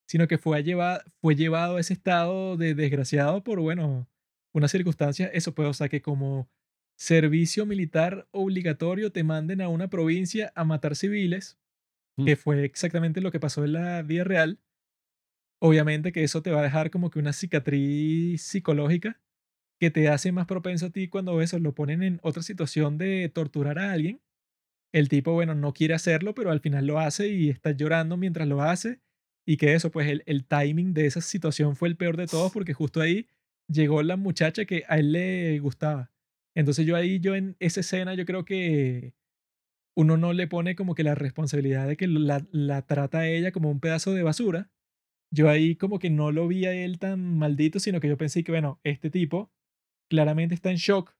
sino que fue, llevado, fue llevado a ese estado de desgraciado por, bueno, una circunstancia, eso pues, o sea, que como servicio militar obligatorio te manden a una provincia a matar civiles, Mm. que fue exactamente lo que pasó en la vida real. Obviamente que eso te va a dejar como que una cicatriz psicológica que te hace más propenso a ti cuando eso lo ponen en otra situación de torturar a alguien. El tipo, bueno, no quiere hacerlo, pero al final lo hace y está llorando mientras lo hace. Y que eso, pues el, el timing de esa situación fue el peor de todos porque justo ahí llegó la muchacha que a él le gustaba. Entonces yo ahí, yo en esa escena, yo creo que uno no le pone como que la responsabilidad de que la, la trata a ella como un pedazo de basura. Yo ahí como que no lo vi a él tan maldito, sino que yo pensé que, bueno, este tipo claramente está en shock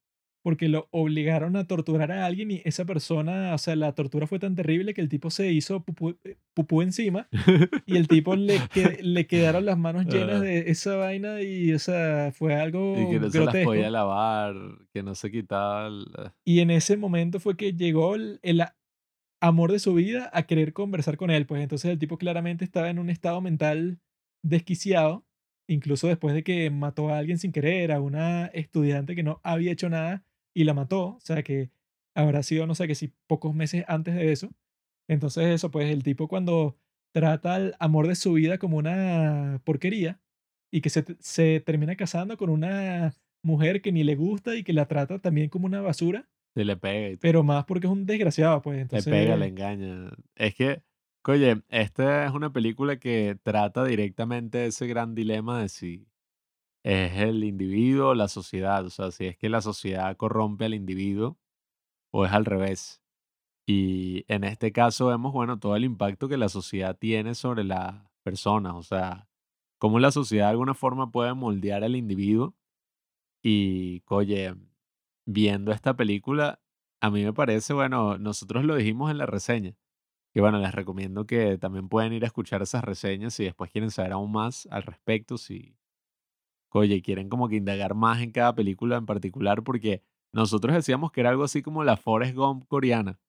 porque lo obligaron a torturar a alguien y esa persona, o sea, la tortura fue tan terrible que el tipo se hizo pupú, eh, pupú encima y el tipo le, que- le quedaron las manos llenas Ah. de esa vaina y, o sea, fue algo Y que no se las grotesco. podía lavar, que no se quitaba. el- Y en ese momento fue que llegó el, el amor de su vida a querer conversar con él. Pues entonces el tipo claramente estaba en un estado mental desquiciado, incluso después de que mató a alguien sin querer, a una estudiante que no había hecho nada y la mató. O sea que habrá sido, no sé, que si pocos meses antes de eso. Entonces eso, pues el tipo cuando trata al amor de su vida como una porquería y que se, se termina casando con una mujer que ni le gusta y que la trata también como una basura, Se le pega y pero más porque es un desgraciado, pues Le entonces... pega, le engaña. Es que, oye, esta es una película que trata directamente ese gran dilema de si es el individuo la sociedad. O sea, si es que la sociedad corrompe al individuo o es al revés. Y en este caso vemos, bueno, todo el impacto que la sociedad tiene sobre las personas. O sea, cómo la sociedad de alguna forma puede moldear al individuo. Y, oye, viendo esta película, a mí me parece, bueno, nosotros lo dijimos en la reseña. Que bueno, les recomiendo que también pueden ir a escuchar esas reseñas si después quieren saber aún más al respecto, si, oye, quieren como que indagar más en cada película en particular, porque nosotros decíamos que era algo así como la Forrest Gump coreana,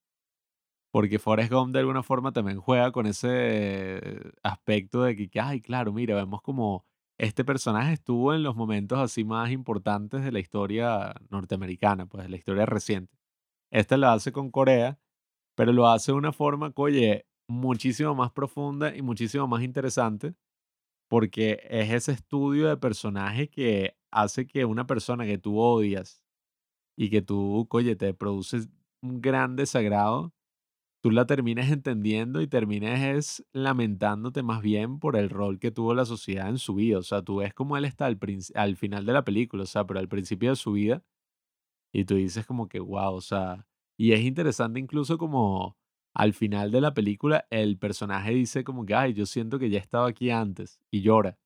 porque Forrest Gump de alguna forma también juega con ese aspecto de que, ay, claro, mira, vemos como este personaje estuvo en los momentos así más importantes de la historia norteamericana, pues de la historia reciente. Esta lo hace con Corea, pero lo hace de una forma, oye, muchísimo más profunda y muchísimo más interesante, porque es ese estudio de personaje que hace que una persona que tú odias y que tú, oye, te produce un gran desagrado, tú la termines entendiendo y termines es lamentándote más bien por el rol que tuvo la sociedad en su vida. O sea, tú ves como él está al final de la película, o sea, pero al principio de su vida, y tú dices como que, wow, o sea, y es interesante incluso como al final de la película el personaje dice como que, ay, yo siento que ya he estado aquí antes, y llora.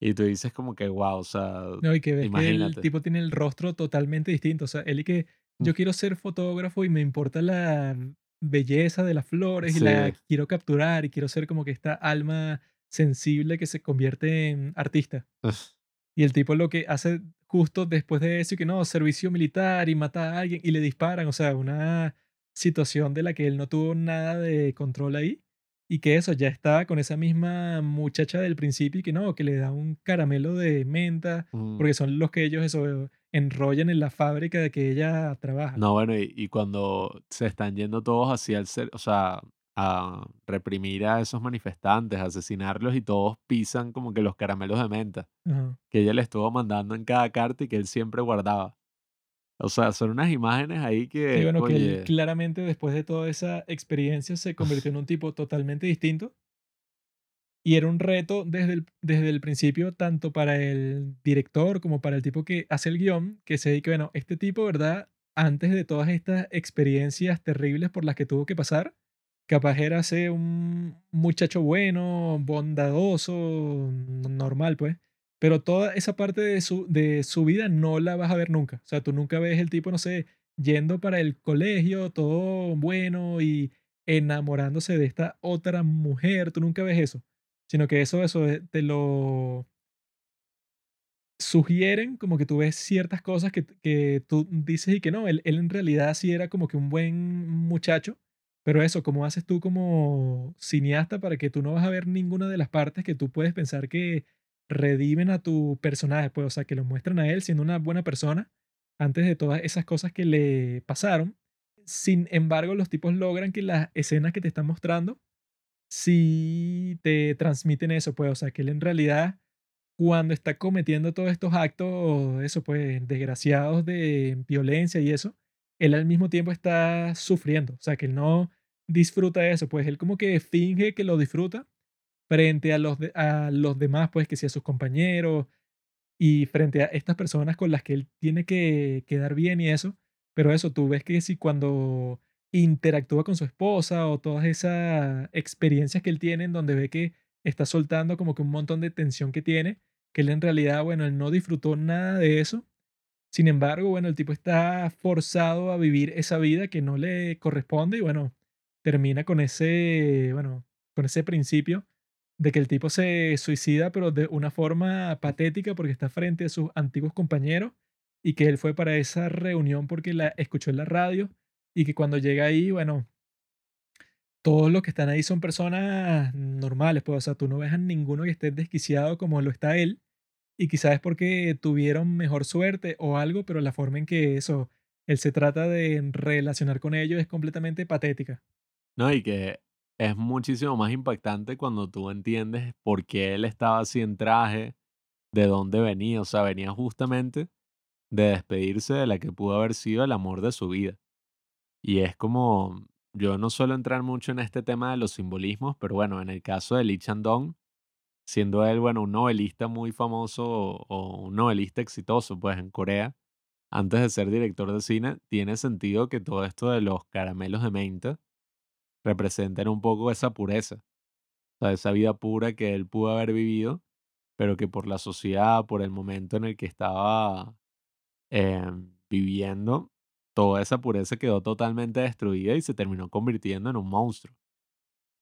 Y tú dices como que, wow, o sea, No, y que ves que el imagínate. tipo tiene el rostro totalmente distinto. O sea, él y que yo Mm. quiero ser fotógrafo y me importa la belleza de las flores y la quiero capturar y quiero ser como que esta alma sensible que se convierte en artista. Y el tipo lo que hace justo después de eso y que no, servicio militar y mata a alguien y le disparan. O sea, una situación de la que él no tuvo nada de control ahí. Y que eso ya está con esa misma muchacha del principio y que no, que le da un caramelo de menta Mm. porque son los que ellos eso enrollan en la fábrica de que ella trabaja. No, bueno, y, y cuando se están yendo todos hacia el ser, o sea, a reprimir a esos manifestantes, a asesinarlos y todos pisan como que los caramelos de menta Ajá. que ella le estuvo mandando en cada carta y que él siempre guardaba. O sea, son unas imágenes ahí Sí, que, bueno, que él claramente después de toda esa experiencia se convirtió en un tipo totalmente distinto. Y era un reto desde el, desde el principio, tanto para el director como para el tipo que hace el guion, que se dedica, bueno, este tipo, ¿verdad? antes de todas estas experiencias terribles por las que tuvo que pasar, capaz era ser un muchacho bueno, bondadoso, normal, pues. Pero toda esa parte de su, de su vida no la vas a ver nunca. O sea, tú nunca ves el tipo, no sé, yendo para el colegio, todo bueno y enamorándose de esta otra mujer. Tú nunca ves eso. Sino que eso, eso te lo sugieren como que tú ves ciertas cosas que, que tú dices y que no, él, él en realidad sí era como que un buen muchacho, pero eso, ¿cómo haces tú como cineasta para que tú no vas a ver ninguna de las partes que tú puedes pensar que redimen a tu personaje? Pues, o sea, que lo muestran a él siendo una buena persona antes de todas esas cosas que le pasaron. Sin embargo, los tipos logran que las escenas que te están mostrando sí te transmiten eso, pues, o sea, que él en realidad cuando está cometiendo todos estos actos, eso pues, desgraciados de violencia y eso, él al mismo tiempo está sufriendo. O sea, que él no disfruta eso, pues él como que finge que lo disfruta frente a los, a los demás, pues que sea sus compañeros y frente a estas personas con las que él tiene que quedar bien y eso. Pero eso, tú ves que si cuando interactúa con su esposa o todas esas experiencias que él tiene en donde ve que está soltando como que un montón de tensión que tiene, que él en realidad, bueno, él no disfrutó nada de eso. Sin embargo, bueno, el tipo está forzado a vivir esa vida que no le corresponde y bueno, termina con ese, bueno, con ese principio de que el tipo se suicida, pero de una forma patética porque está frente a sus antiguos compañeros y que él fue para esa reunión porque la escuchó en la radio y que cuando llega ahí, bueno, todos los que están ahí son personas normales, pues, o sea, tú no ves a ninguno que esté desquiciado como lo está él, y quizás es porque tuvieron mejor suerte o algo, pero la forma en que eso, él se trata de relacionar con ellos es completamente patética. No, y que es muchísimo más impactante cuando tú entiendes por qué él estaba así en traje, de dónde venía, o sea, venía justamente de despedirse de la que pudo haber sido el amor de su vida. Y es como, yo no suelo entrar mucho en este tema de los simbolismos, pero bueno, en el caso de Lee Chandong, siendo él, bueno, un novelista muy famoso o, un novelista exitoso, pues en Corea, antes de ser director de cine, tiene sentido que todo esto de los caramelos de menta representen un poco esa pureza, o sea, esa vida pura que él pudo haber vivido, pero que por la sociedad, por el momento en el que estaba em, viviendo, toda esa pureza quedó totalmente destruida y se terminó convirtiendo en un monstruo.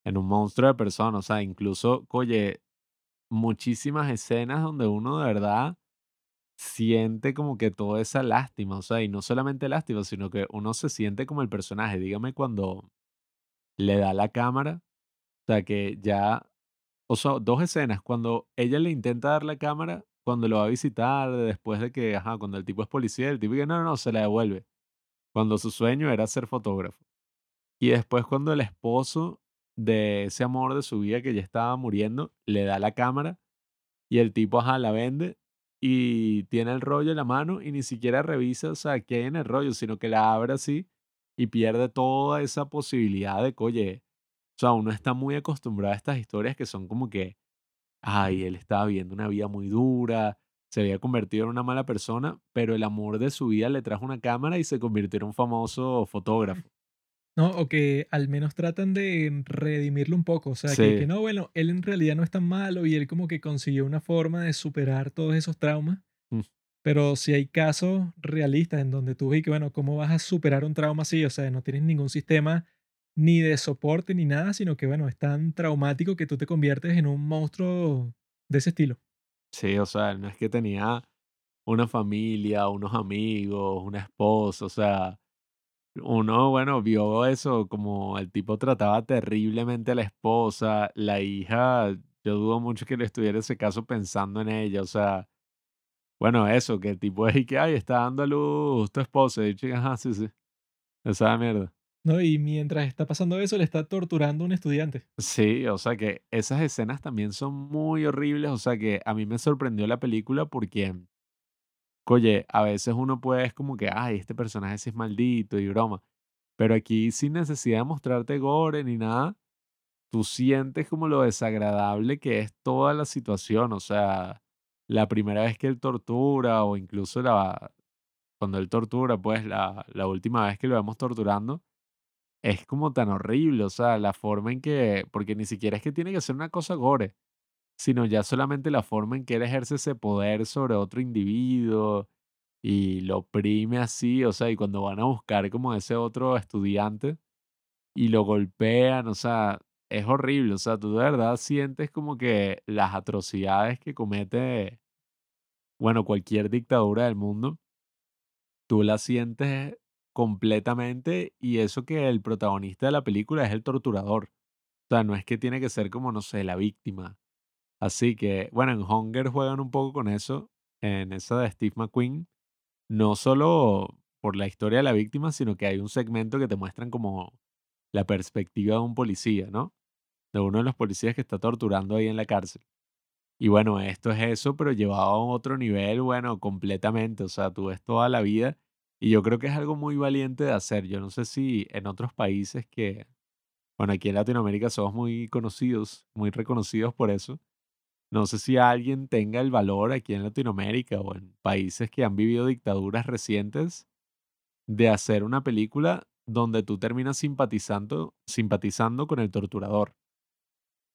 En un monstruo de persona. O sea, incluso, oye, muchísimas escenas donde uno de verdad siente como que toda esa lástima. O sea, y no solamente lástima, sino que uno se siente como el personaje. Dígame cuando le da la cámara. O sea, que ya. O sea, dos escenas. Cuando ella le intenta dar la cámara, cuando lo va a visitar, después de que, ajá, cuando el tipo es policía, el tipo que no, no, no, se la devuelve cuando su sueño era ser fotógrafo. Y después cuando el esposo de ese amor de su vida que ya estaba muriendo, le da la cámara y el tipo, ajá, la vende y tiene el rollo en la mano y ni siquiera revisa, o sea, qué hay en el rollo, sino que la abre así y pierde toda esa posibilidad de que, oye, o sea, uno está muy acostumbrado a estas historias que son como que, ay, él estaba viviendo una vida muy dura, se había convertido en una mala persona, pero el amor de su vida le trajo una cámara y se convirtió en un famoso fotógrafo. No, o que al menos tratan de redimirlo un poco. O sea, que, que, no, bueno, él en realidad no es tan malo y él como que consiguió una forma de superar todos esos traumas. Mm. Pero si hay casos realistas en donde tú ves que, bueno, ¿cómo vas a superar un trauma así? O sea, no tienes ningún sistema ni de soporte ni nada, sino que, bueno, es tan traumático que tú te conviertes en un monstruo de ese estilo. Sí, o sea, no es que tenía una familia, unos amigos, una esposa, o sea, uno, bueno, vio eso, como el tipo trataba terriblemente a la esposa, la hija, yo dudo mucho que le estuviera ese caso pensando en ella, o sea, bueno, eso, que el tipo es y que, ay, está dando a luz tu esposa, y yo, ajá, sí, sí, esa mierda. ¿no? Y mientras está pasando eso, le está torturando a un estudiante. Sí, o sea que esas escenas también son muy horribles, o sea que a mí me sorprendió la película porque, oye, a veces uno puede es como que, ay, este personaje sí es maldito y broma, pero aquí sin necesidad de mostrarte gore ni nada, tú sientes como lo desagradable que es toda la situación, o sea, la primera vez que él tortura o incluso la, cuando él tortura, pues la, la última vez que lo vemos torturando, es como tan horrible, o sea, la forma en que, porque ni siquiera es que tiene que ser una cosa gore, sino ya solamente la forma en que él ejerce ese poder sobre otro individuo y lo oprime así, o sea, y cuando van a buscar como ese otro estudiante y lo golpean, o sea, es horrible, o sea, tú de verdad sientes como que las atrocidades que comete, bueno, cualquier dictadura del mundo, tú las sientes completamente y eso que el protagonista de la película es el torturador. O sea, no es que tiene que ser como, no sé, la víctima. Así que, bueno, en Hunger juegan un poco con eso, en esa de Steve McQueen, no solo por la historia de la víctima, sino que hay un segmento que te muestran como la perspectiva de un policía, ¿no? De uno de los policías que está torturando ahí en la cárcel. Y bueno, esto es eso, pero llevado a otro nivel, bueno, completamente. O sea, tú ves toda la vida y yo creo que es algo muy valiente de hacer. Yo no sé si en otros países que, bueno, aquí en Latinoamérica somos muy conocidos, muy reconocidos por eso. No sé si alguien tenga el valor aquí en Latinoamérica o en países que han vivido dictaduras recientes de hacer una película donde tú terminas simpatizando, simpatizando con el torturador.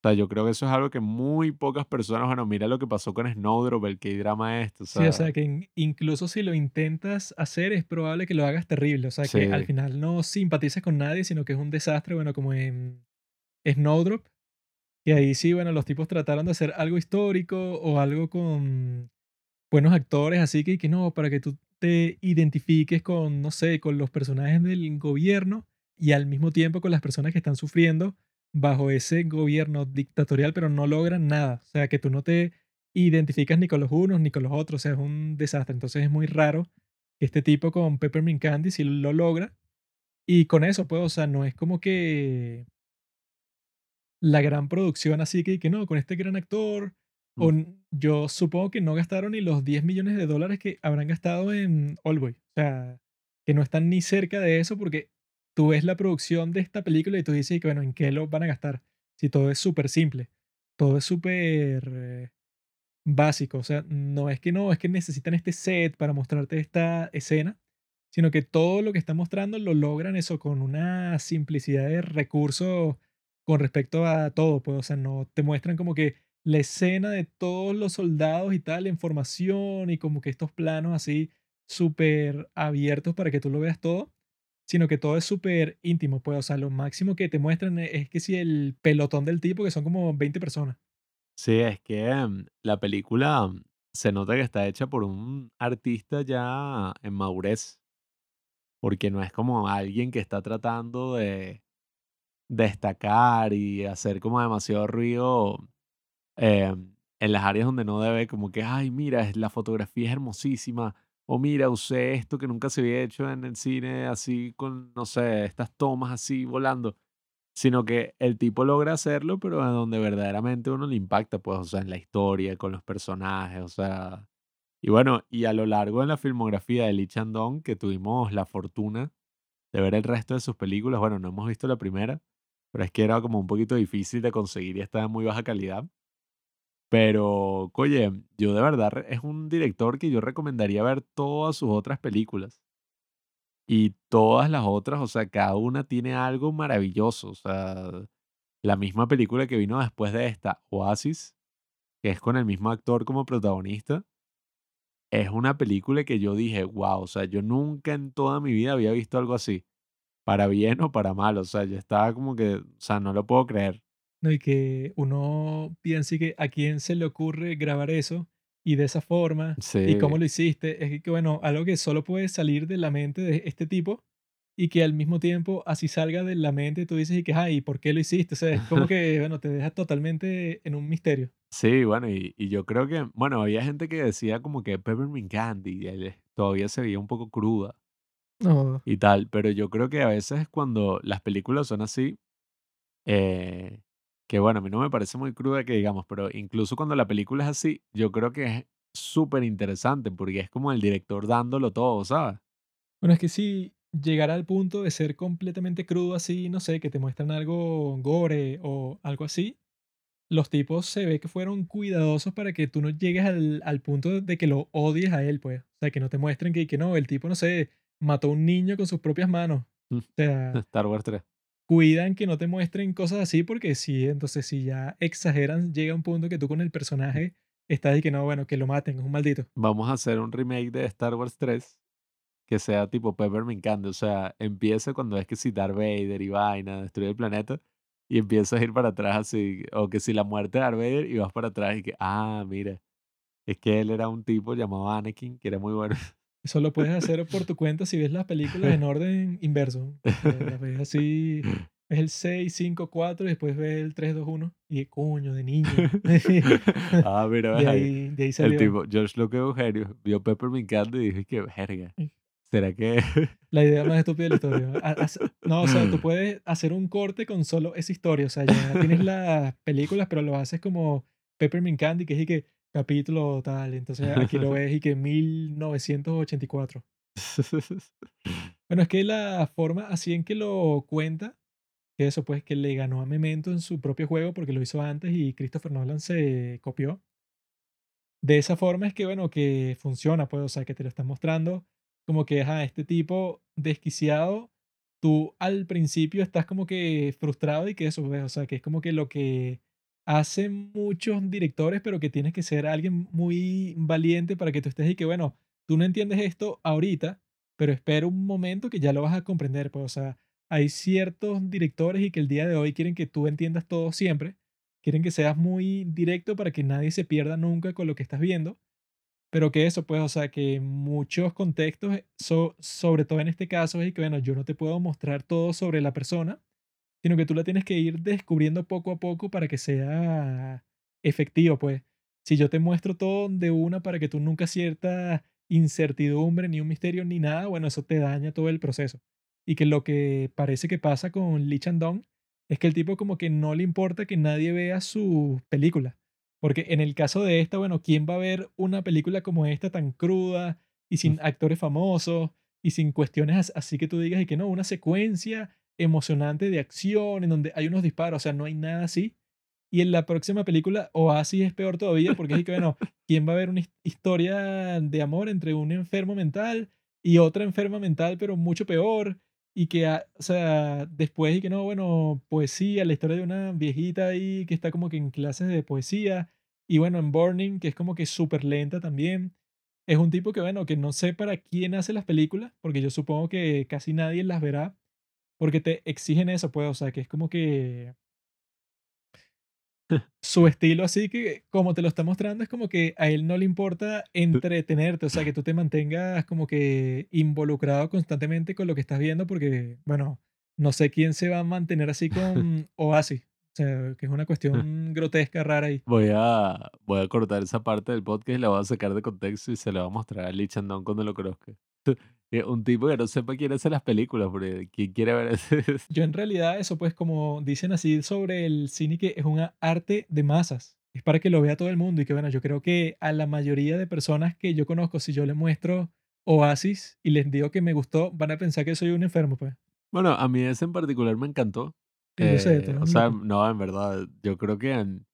O sea, yo creo que eso es algo que muy pocas personas, bueno, mira lo que pasó con Snowdrop, el que drama esto, o Sí, o sea, sea que in- incluso si lo intentas hacer, es probable que lo hagas terrible. O sea que al sí, final no simpatices con nadie, sino que es un desastre, bueno, como en Snowdrop, que ahí sí, bueno, los tipos trataron de hacer algo histórico o algo con buenos actores, así que, que no, para que tú te identifiques con, no sé, con los personajes del gobierno y al mismo tiempo con las personas que están sufriendo bajo ese gobierno dictatorial, pero no logran nada. O sea, que tú no te identificas ni con los unos ni con los otros, o sea, es un desastre. Entonces es muy raro que este tipo con Peppermint Candy sí lo logra. Y con eso, pues, o sea, no es como que la gran producción así que, que no, con este gran actor, o mm, yo supongo que no gastaron ni los 10 millones de dólares que habrán gastado en Oldboy. O sea, que no están ni cerca de eso porque tú ves la producción de esta película y tú dices que, bueno, ¿en qué lo van a gastar? Si todo es súper simple, todo es súper básico. O sea, no es que no, es que necesitan este set para mostrarte esta escena, sino que todo lo que están mostrando lo logran eso con una simplicidad de recursos con respecto a todo, pues, o sea, no te muestran como que la escena de todos los soldados y tal en formación y como que estos planos así súper abiertos para que tú lo veas todo, sino que todo es súper íntimo, pues, o sea, lo máximo que te muestran es que si el pelotón del tipo, que son como 20 personas. sí, es que mm, la película mm, se nota que está hecha por un artista ya en madurez, porque no es como alguien que está tratando de destacar y hacer como demasiado ruido em, en las áreas donde no debe, como que, ay, mira, la fotografía es hermosísima, o mira, usé esto que nunca se había hecho en el cine, así con, no sé, estas tomas así volando, sino que el tipo logra hacerlo, pero donde verdaderamente uno le impacta, pues, o sea, en la historia, con los personajes, o sea, y bueno, y a lo largo de la filmografía de Lee Chandong, que tuvimos la fortuna de ver el resto de sus películas, bueno, no hemos visto la primera, pero es que era como un poquito difícil de conseguir y estaba de muy baja calidad. Pero, oye, yo de verdad es un director que yo recomendaría ver todas sus otras películas. Y todas las otras, o sea, cada una tiene algo maravilloso. O sea, la misma película que vino después de esta, Oasis, que es con el mismo actor como protagonista, es una película que yo dije, wow, o sea, yo nunca en toda mi vida había visto algo así, para bien o para mal. O sea, yo estaba como que, o sea, no lo puedo creer. ¿No? Y que uno piense que a quién se le ocurre grabar eso y de esa forma y cómo lo hiciste. Es que, bueno, algo que solo puede salir de la mente de este tipo y que al mismo tiempo así salga de la mente tú dices y que, ay, ¿por qué lo hiciste? O sea, es como que, bueno, te deja totalmente en un misterio. Sí, bueno, y, y yo creo que, bueno, había gente que decía como que Peppermint Candy él, eh, todavía se veía un poco cruda No, y tal, pero yo creo que a veces cuando las películas son así, eh, que bueno, a mí no me parece muy cruda que digamos, pero incluso cuando la película es así, yo creo que es súper interesante porque es como el director dándolo todo, ¿sabes? Bueno, es que si llegara al punto de ser completamente crudo así, no sé, que te muestran algo gore o algo así, los tipos se ve que fueron cuidadosos para que tú no llegues al, al punto de que lo odies a él, pues. O sea, que no te muestren que, que no, el tipo, no sé, mató a un niño con sus propias manos. Mm. O sea, Star Wars 3. Cuidan que no te muestren cosas así porque sí, entonces si ya exageran, llega un punto que tú con el personaje estás y que no, bueno, que lo maten, es un maldito. Vamos a hacer un remake de Star Wars 3 que sea tipo Peppermint Candy. O sea, empieza cuando es que si Darth Vader y vaina destruye el planeta y empiezas a ir para atrás así. O que si la muerte de Darth Vader y vas para atrás y que, ah, mira, es que él era un tipo llamado Anakin que era muy bueno. Eso lo puedes hacer por tu cuenta si ves las películas en orden inverso. Las ves así, es el 6, 5, 4 y después ves el 3, 2, 1 y coño, de niño. ah, mira, ves de, ahí. de ahí El salió. tipo, George Lucas Eugenio, vio Peppermint Candy y dijo que, verga, ¿será que...? La idea más estúpida de la historia. No, o sea, tú puedes hacer un corte con solo esa historia. O sea, ya tienes las películas, pero lo haces como Peppermint Candy, que es y que capítulo tal. Entonces aquí lo ves y que 1984. Bueno, es que la forma así en que lo cuenta, que eso pues que le ganó a Memento en su propio juego porque lo hizo antes y Christopher Nolan se copió. De esa forma es que, bueno, que funciona, pues, o sea, que te lo están mostrando como que, ajá, este tipo desquiciado, tú al principio estás como que frustrado y que eso, pues, o sea, que es como que lo que hacen muchos directores, pero que tienes que ser alguien muy valiente para que tú estés y que, bueno, tú no entiendes esto ahorita, pero espera un momento que ya lo vas a comprender, pues, o sea, hay ciertos directores y que el día de hoy quieren que tú entiendas todo siempre, quieren que seas muy directo para que nadie se pierda nunca con lo que estás viendo, pero que eso, pues, o sea, que muchos contextos, so- sobre todo en este caso, es que, bueno, yo no te puedo mostrar todo sobre la persona, sino que tú la tienes que ir descubriendo poco a poco para que sea efectivo, pues. Si yo te muestro todo de una para que tú nunca cierta incertidumbre, ni un misterio, ni nada, bueno, eso te daña todo el proceso. Y que lo que parece que pasa con Lee Chandong es que el tipo como que no le importa que nadie vea su película. Porque en el caso de esta, bueno, ¿quién va a ver una película como esta tan cruda y sin actores famosos y sin cuestiones as- así que tú digas y que no, una secuencia emocionante de acción en donde hay unos disparos, o sea, no hay nada así. Y en la próxima película, Oasis es peor todavía porque es que, bueno, ¿quién va a ver una his- historia de amor entre un enfermo mental y otra enferma mental, pero mucho peor? Y que, ah, o sea, después y que no, bueno, poesía, la historia de una viejita ahí que está como que en clases de poesía. Y bueno, en Burning, que es como que súper lenta también. Es un tipo que, bueno, que no sé para quién hace las películas, porque yo supongo que casi nadie las verá, porque te exigen eso, pues, o sea, que es como que su estilo así que como te lo está mostrando es como que a él no le importa entretenerte, o sea, que tú te mantengas como que involucrado constantemente con lo que estás viendo porque, bueno, no sé quién se va a mantener así con Oasis, o sea, que es una cuestión grotesca, rara ahí. Voy a, voy a cortar esa parte del podcast y la voy a sacar de contexto y se la voy a mostrar a Lee Chandon cuando lo conozca. Eh, Un tipo que no sepa quién hace las películas, porque quién quiere ver ese... Yo en realidad eso pues como dicen así sobre el cine que es un arte de masas, es para que lo vea todo el mundo y que bueno, yo creo que a la mayoría de personas que yo conozco, si yo les muestro Oasis y les digo que me gustó, van a pensar que soy un enfermo, pues. Bueno, a mí ese en particular me encantó. Yo sé, Eh, eres o sea, no, en verdad, yo creo que en-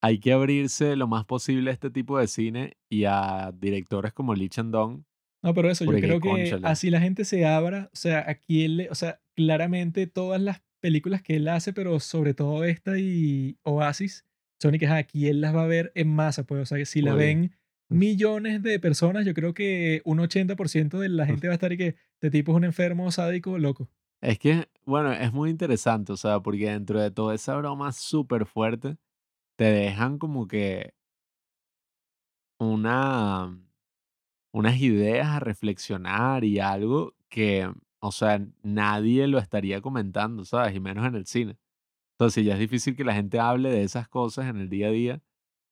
hay que abrirse lo más posible a este tipo de cine y a directores como Lee Chandong, No, pero eso, yo creo que así la gente se abra, o sea, aquí él, o sea, claramente todas las películas que él hace, pero sobre todo esta y Oasis, son y que ajá, aquí él las va a ver en masa, pues, o sea, que si la Oye. ven millones de personas, yo creo que un 80% de la gente va a estar y que este tipo es un enfermo, sádico, loco. Es que, bueno, es muy interesante, o sea, porque dentro de toda esa broma súper fuerte, te dejan como que una, unas ideas a reflexionar y algo que, o sea, nadie lo estaría comentando, ¿sabes? Y menos en el cine. Entonces, ya es difícil que la gente hable de esas cosas en el día a día,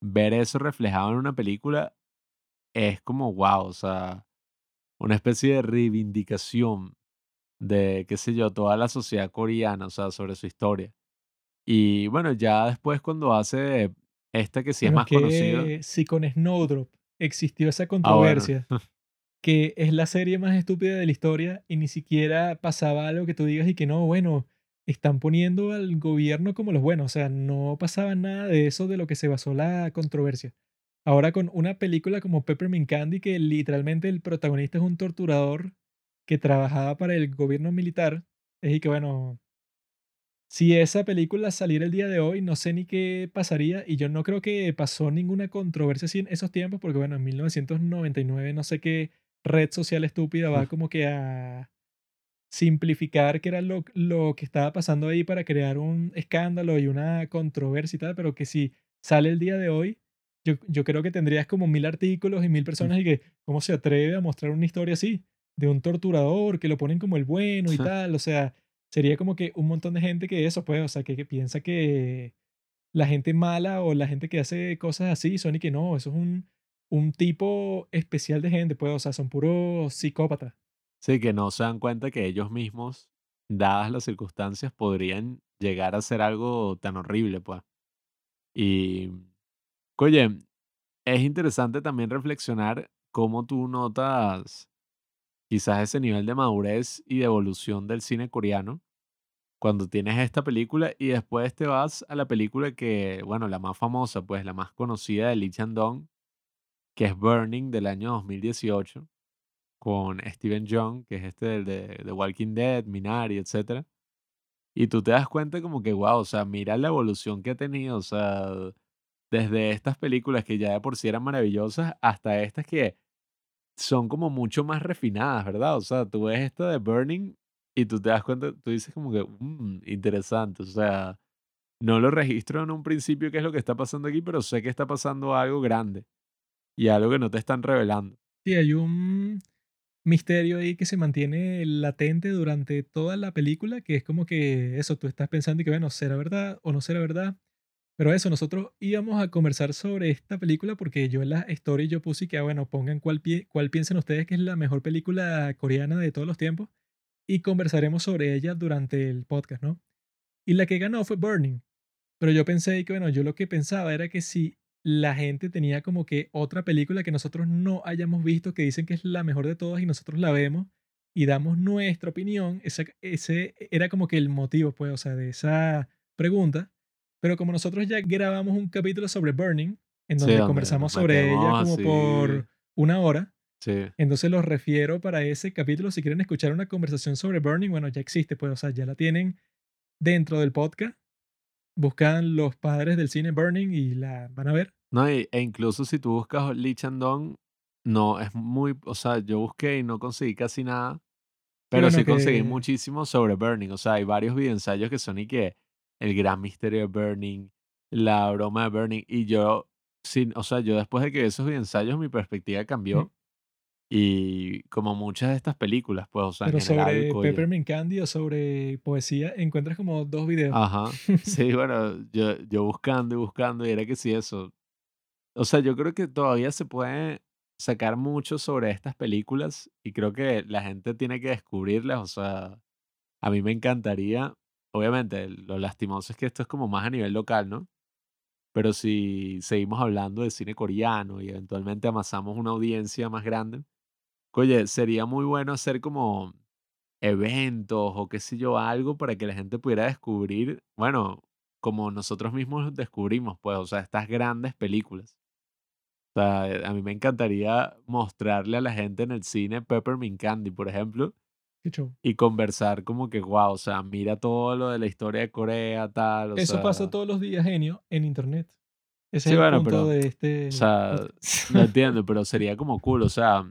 ver eso reflejado en una película es como, wow, o sea, una especie de reivindicación de, qué sé yo, toda la sociedad coreana, o sea, sobre su historia. Y bueno, ya después cuando hace esta que sí es más conocida, si con Snowdrop existió esa ah, bueno, controversia, que es la serie más estúpida de la historia y ni siquiera pasaba algo que tú digas y que no, bueno, están poniendo al gobierno como los buenos. O sea, no pasaba nada de eso de lo que se basó la controversia. Ahora con una película como Peppermint Candy, que literalmente el protagonista es un torturador que trabajaba para el gobierno militar, es y que bueno, si esa película saliera el día de hoy, no sé ni qué pasaría y yo no creo que pasó ninguna controversia así en esos tiempos, porque bueno, en 1999 no sé qué red social estúpida va como que a simplificar qué era lo, lo que estaba pasando ahí para crear un escándalo y una controversia y tal, pero que si sale el día de hoy, yo, yo creo que tendrías como mil artículos y mil personas y que, ¿cómo se atreve a mostrar una historia así? De un torturador que lo ponen como el bueno y tal, o sea, sería como que un montón de gente que eso, pues, o sea, que, piensa que la gente mala o la gente que hace cosas así son y que no, eso es un, un tipo especial de gente, pues, o sea, son puros psicópatas. Sí, que no se dan cuenta que ellos mismos, dadas las circunstancias, podrían llegar a hacer algo tan horrible, pues. Y, oye, es interesante también reflexionar cómo tú notas quizás ese nivel de madurez y de evolución del cine coreano cuando tienes esta película y después te vas a la película que, bueno, la más famosa, pues la más conocida de Lee Chan-dong, que es Burning del año 2018, con Steven Young, que es este del de The Walking Dead, Minari, etc. Y tú te das cuenta como que, wow, o sea, mira la evolución que ha tenido, o sea, desde estas películas que ya de por sí eran maravillosas hasta estas que son como mucho más refinadas, ¿verdad? O sea, tú ves esta de Burning y tú te das cuenta, tú dices como que, mmm, interesante, o sea, no lo registro en un principio qué es lo que está pasando aquí, pero sé que está pasando algo grande y algo que no te están revelando. Sí, hay un misterio ahí que se mantiene latente durante toda la película, que es como que eso, tú estás pensando y que, bueno, ¿será verdad o no será verdad? Pero eso, nosotros íbamos a conversar sobre esta película porque yo en la story yo puse que, ah, bueno, pongan cuál, pie, cuál piensan ustedes que es la mejor película coreana de todos los tiempos y conversaremos sobre ella durante el podcast, ¿no? Y la que ganó fue Burning. Pero yo pensé que, bueno, yo lo que pensaba era que si la gente tenía como que otra película que nosotros no hayamos visto, que dicen que es la mejor de todas y nosotros la vemos y damos nuestra opinión, ese, ese era como que el motivo, pues, o sea, de esa pregunta. Pero como nosotros ya grabamos un capítulo sobre Burning, en donde conversamos sobre ella como por una hora, sí. entonces los refiero para ese capítulo. Si quieren escuchar una conversación sobre Burning, bueno, ya existe, pues, o sea, ya la tienen dentro del podcast. Buscan los padres del cine Burning y la van a ver. No, e incluso si tú buscas Lee Chandong, no, es muy, o sea, yo busqué y no conseguí casi nada, pero sí conseguí muchísimo sobre Burning. O sea, hay varios videoensayos que son y que el gran misterio de Burning, la broma de Burning. Y yo, sin, o sea, yo después de que vi esos ensayos, mi perspectiva cambió. Y como muchas de estas películas, pues, o sea, Pero sobre Peppermint Candy o sobre poesía, encuentras como dos videos. Ajá. Sí, bueno, yo, yo buscando y buscando, y era que sí, eso. O sea, yo creo que todavía se puede sacar mucho sobre estas películas y creo que la gente tiene que descubrirlas. O sea, a mí me encantaría obviamente, lo lastimoso es que esto es como más a nivel local, ¿no? Pero si seguimos hablando de cine coreano y eventualmente amasamos una audiencia más grande, oye, sería muy bueno hacer como eventos o qué sé yo, algo para que la gente pudiera descubrir, bueno, como nosotros mismos descubrimos, pues, o sea, estas grandes películas. O sea, a mí me encantaría mostrarle a la gente en el cine Peppermint Candy, por ejemplo, y conversar como que, wow, o sea, mira todo lo de la historia de Corea, tal. O Eso pasa todos los días, genio, en internet. Ese es el punto pero, de este. O sea, no entiendo, pero sería como cool, o sea.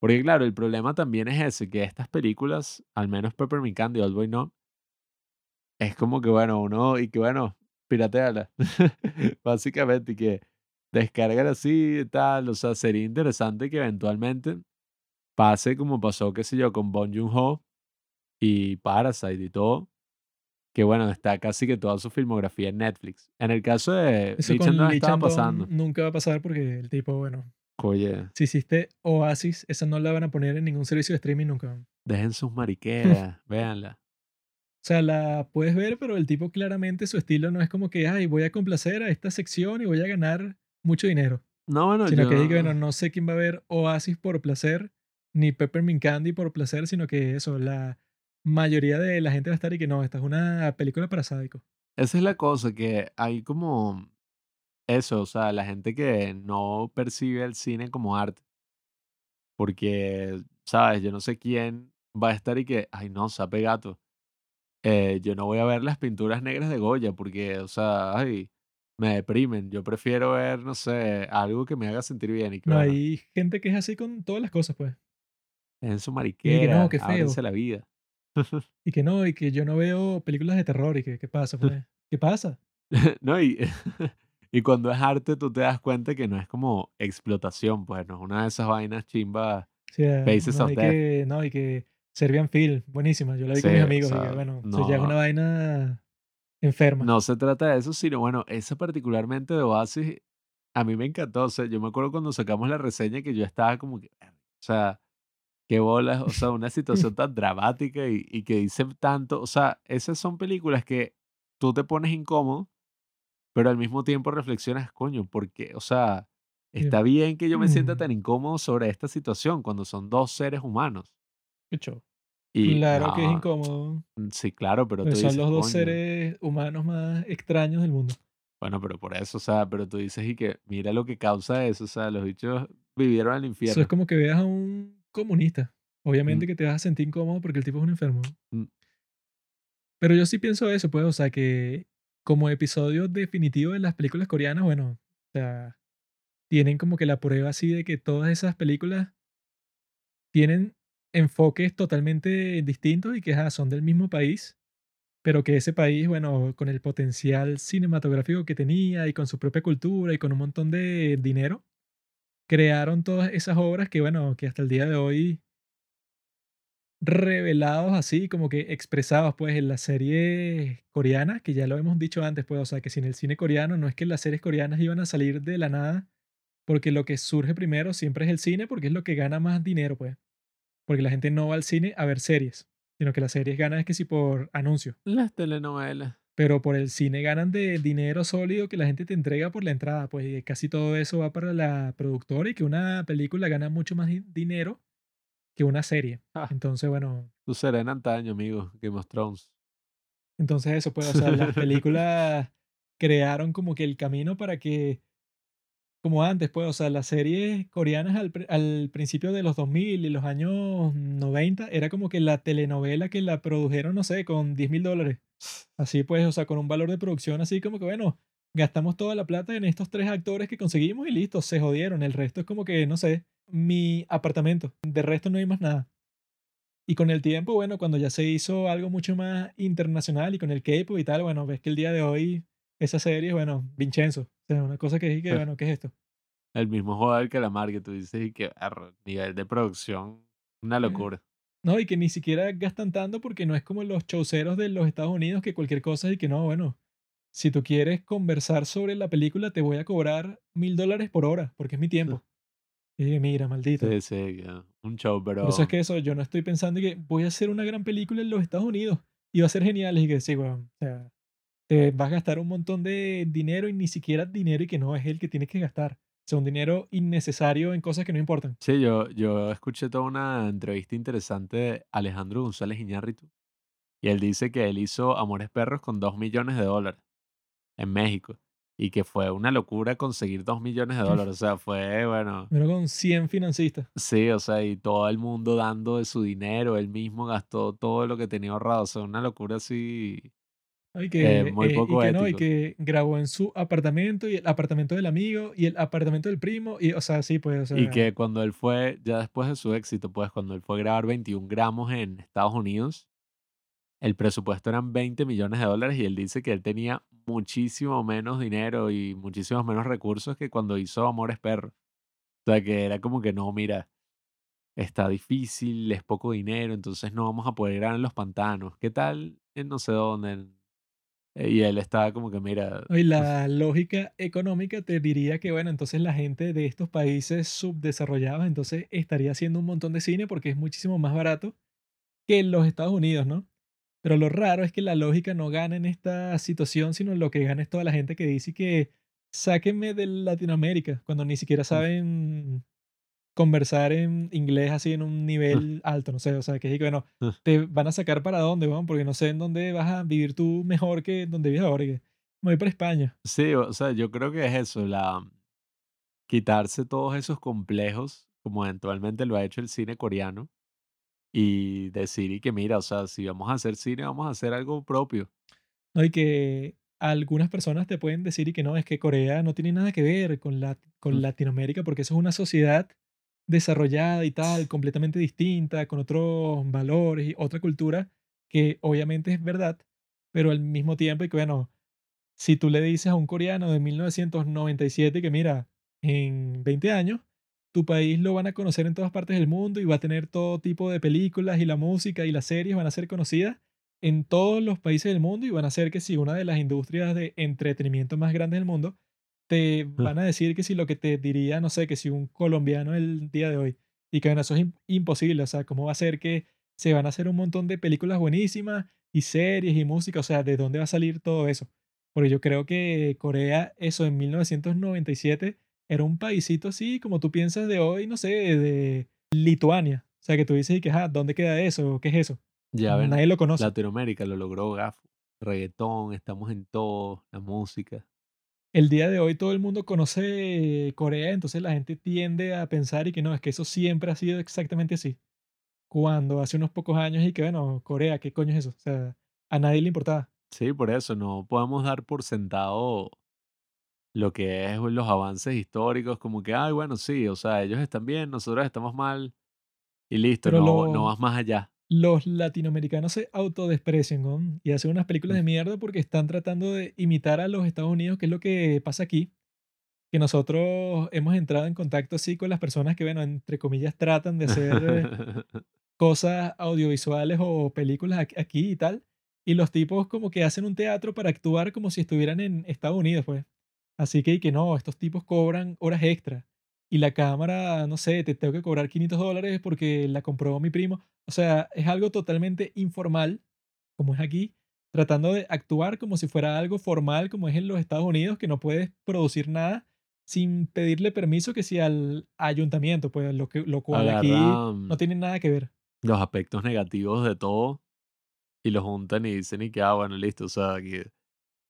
Porque claro, el problema también es ese, que estas películas, al menos Peppermint Candy y Old Boy No, es como que bueno, uno, y que bueno, pirateala. Básicamente, y que descargar así y tal. O sea, sería interesante que eventualmente pase como pasó, qué sé yo, con Bon Joon-ho y Parasite y todo, que bueno, está casi que toda su filmografía en Netflix. En el caso de Eso no estaba pasando. Nunca va a pasar porque el tipo, bueno. Oye. Si hiciste Oasis, esa no la van a poner en ningún servicio de streaming nunca. Dejen sus mariqueras, véanla. O sea, la puedes ver, pero el tipo claramente su estilo no es como que, ay, voy a complacer a esta sección y voy a ganar mucho dinero. No, bueno, Sino que bueno, no sé quién va a ver Oasis por placer ni Peppermint Candy por placer, sino que eso, la, mayoría de la gente va a estar y que no, esta es una película para sádicos. Esa es la cosa, que hay como eso, o sea, la gente que no percibe el cine como arte. Porque, ¿sabes? Yo no sé quién va a estar y que, ay no, sape gato. Eh, yo no voy a ver las pinturas negras de Goya porque, o sea, ay, me deprimen. Yo prefiero ver, no sé, algo que me haga sentir bien y que, No, bueno, hay gente que es así con todas las cosas, pues. En su Y que no, mariquera, qué feo. la vida. Y que no, y que yo no veo películas de terror y que, ¿qué pasa, pues? ¿Qué pasa? No, y, y cuando es arte, tú te das cuenta que no es como explotación, pues no es una de esas vainas chimbas, sea, Faces no of Death. que, no, y que Serbian Film, buenísima. Yo la vi Sí, con mis o amigos y que, sea, bueno, eso ya es una no, vaina enferma. no se trata de eso, sino bueno, esa particularmente de Oasis, a mí me encantó. O sea, yo me acuerdo cuando sacamos la reseña que yo estaba como que, o sea, qué bolas, o sea, una situación tan dramática y, y que dice tanto. O sea, esas son películas que tú te pones incómodo, pero al mismo tiempo reflexionas, coño, porque, o sea, está bien que yo me sienta mm, tan incómodo sobre esta situación cuando son dos seres humanos. show. Y Claro que es no, incómodo. mm, sí, claro, pero Pues tú son dices, los dos coño. seres humanos más extraños del mundo. Bueno, pero por eso, o sea, pero tú dices y que mira lo que causa eso, o sea, los bichos vivieron al Eso es infierno. como que veas a un comunista. Mm, Obviamente que te vas a sentir incómodo porque el tipo es un enfermo. mm. Pero yo sí pienso eso, pues, o sea, que como episodio definitivo de las películas coreanas, bueno, o sea, tienen como que la prueba así de que todas esas películas tienen enfoques totalmente distintos y que son del mismo país, pero que ese país, bueno, con el potencial cinematográfico que tenía y con su propia cultura y con un montón de dinero, crearon todas esas obras que, bueno, que hasta el día de hoy revelados así, como que expresados pues en las series coreanas, que ya lo hemos dicho antes, pues, o sea, que sin el cine coreano no es que las series coreanas iban a salir de la nada, porque lo que surge primero siempre es el cine, porque es lo que gana más dinero, pues, porque la gente no va al cine a ver series, sino que las series ganan es que sí por anuncio, Las telenovelas. Pero por el cine ganan de dinero sólido que la gente te entrega por la entrada, pues casi todo eso va para la productora y que una película gana mucho más di- dinero que una serie. Ah, Entonces, bueno, tu serena antaño, amigo, Game of Thrones. Entonces eso, pues, o sea, las películas crearon como que el camino para que, como antes, pues, o sea, las series coreanas al, al principio de los 2000 y los años 90 era como que la telenovela que la produjeron, no sé, con 10 mil dólares. Así pues, o sea, con un valor de producción así como que, bueno, gastamos toda la plata en estos tres actores que conseguimos y listo, se jodieron. El resto es como que, no sé, mi apartamento. De resto no hay más nada. Y con el tiempo, bueno, cuando ya se hizo algo mucho más internacional y con el K-pop y tal, bueno, ves que el día de hoy esa serie, bueno, Vincenzo. O sea, una cosa que es que, bueno, ¿qué es esto? El mismo juego del calamar que tú dices y que arre, nivel de producción, una locura. No, y que ni siquiera gastan tanto porque no es como los showceros de los Estados Unidos que cualquier cosa y que no, bueno, si tú quieres conversar sobre la película te voy a cobrar mil dólares por hora porque es mi tiempo. Y dije, mira, maldito. Sí, sí, un show, Por eso es pero que eso, yo no estoy pensando que voy a hacer una gran película en los Estados Unidos y va a ser genial. Y que sí, weón, o sea, te vas a gastar un montón de dinero y ni siquiera dinero y que no es el que tienes que gastar. Sea, un dinero innecesario en cosas que no importan. sí, yo, yo escuché toda una entrevista interesante de Alejandro González Iñárritu y él dice que él hizo Amores Perros con dos millones de dólares en México y que fue una locura conseguir dos millones de dólares. O sea, fue, bueno, Pero con 100 financistas. sí, o sea, y todo el mundo dando de su dinero, él mismo gastó todo lo que tenía ahorrado. O sea, una locura así, Y eh, que, muy eh, y poco que no, y que grabó en su apartamento y el apartamento del amigo y el apartamento del primo. Y, o sea, sí, pues, o Y que cuando él fue, ya después de su éxito, pues cuando él fue a grabar 21 gramos en Estados Unidos, el presupuesto eran 20 millones de dólares y él dice que él tenía muchísimo menos dinero y muchísimos menos recursos que cuando hizo Amores Perros. O sea que era como que no, mira, está difícil, es poco dinero, entonces no vamos a poder grabar en los pantanos. ¿Qué tal en no sé dónde? En- eh, Y él estaba como que, mira, y la lógica económica te diría que, bueno, entonces la gente de estos países subdesarrollados, entonces estaría haciendo un montón de cine porque es muchísimo más barato que en los Estados Unidos, ¿no? Pero lo raro es que la lógica no gana en esta situación, sino lo que gana es toda la gente que dice que sáquenme de Latinoamérica, cuando ni siquiera saben conversar en inglés así en un nivel alto, no sé, o sea, que es que, bueno, te van a sacar para dónde, weón, porque no sé en dónde vas a vivir tú mejor que donde vives ahora. que me voy para España. Sí, o sea, yo creo que es eso, la quitarse todos esos complejos, como eventualmente lo ha hecho el cine coreano, y decir y que mira, o sea, si vamos a hacer cine, vamos a hacer algo propio. No, y que algunas personas te pueden decir y que no, es que Corea no tiene nada que ver con, la, con. Latinoamérica porque eso es una sociedad desarrollada y tal, completamente distinta, con otros valores y otra cultura que obviamente es verdad, pero al mismo tiempo y que bueno, si tú le dices a un coreano de 1997 que mira, en 20 años, tu país lo van a conocer en todas partes del mundo y va a tener todo tipo de películas y la música y las series van a ser conocidas en todos los países del mundo y van a ser que si una de las industrias de entretenimiento más grandes del mundo, te van a decir que si lo que te diría, no sé, que si un colombiano el día de hoy, y que bueno, eso es im- imposible, o sea, ¿cómo va a ser que se van a hacer un montón de películas buenísimas y series y música? O sea, ¿de dónde va a salir todo eso? Porque yo creo que Corea, eso en 1997, era un paisito así como tú piensas de hoy, no sé, de Lituania. O sea, que tú dices, y que, ah, ¿dónde queda eso? ¿Qué es eso? Ya ven, Nadie lo conoce. Latinoamérica lo logró Gafo. Reggaetón, estamos en todo, la música. El día de hoy todo el mundo conoce Corea, entonces la gente tiende a pensar y que no, es que eso siempre ha sido exactamente así. Cuando hace unos pocos años y que, bueno, Corea, ¿qué coño es eso? O sea, a nadie le importaba. Sí, por eso no podemos dar por sentado lo que es los avances históricos, como que, ay, bueno, sí, o sea, ellos están bien, nosotros estamos mal, y listo, Pero no, no vas más allá. Los latinoamericanos se autodesprecian ¿no? y hacen unas películas de mierda porque están tratando de imitar a los Estados Unidos, que es lo que pasa aquí, que nosotros hemos entrado en contacto así con las personas que, bueno, entre comillas, tratan de hacer eh, cosas audiovisuales o películas aquí y tal, y los tipos como que hacen un teatro para actuar como si estuvieran en Estados Unidos, pues. Así que, y que no, estos tipos cobran horas extra. Y la cámara, no sé, te tengo que cobrar 500 dólares porque la compró mi primo. O sea, es algo totalmente informal, como es aquí, tratando de actuar como si fuera algo formal, como es en los Estados Unidos, que no puedes producir nada sin pedirle permiso que si al ayuntamiento, pues lo, que, lo cual aquí Agarran no tiene nada que ver. los aspectos negativos de todo y los juntan y dicen y que, ah, bueno, listo, o sea, que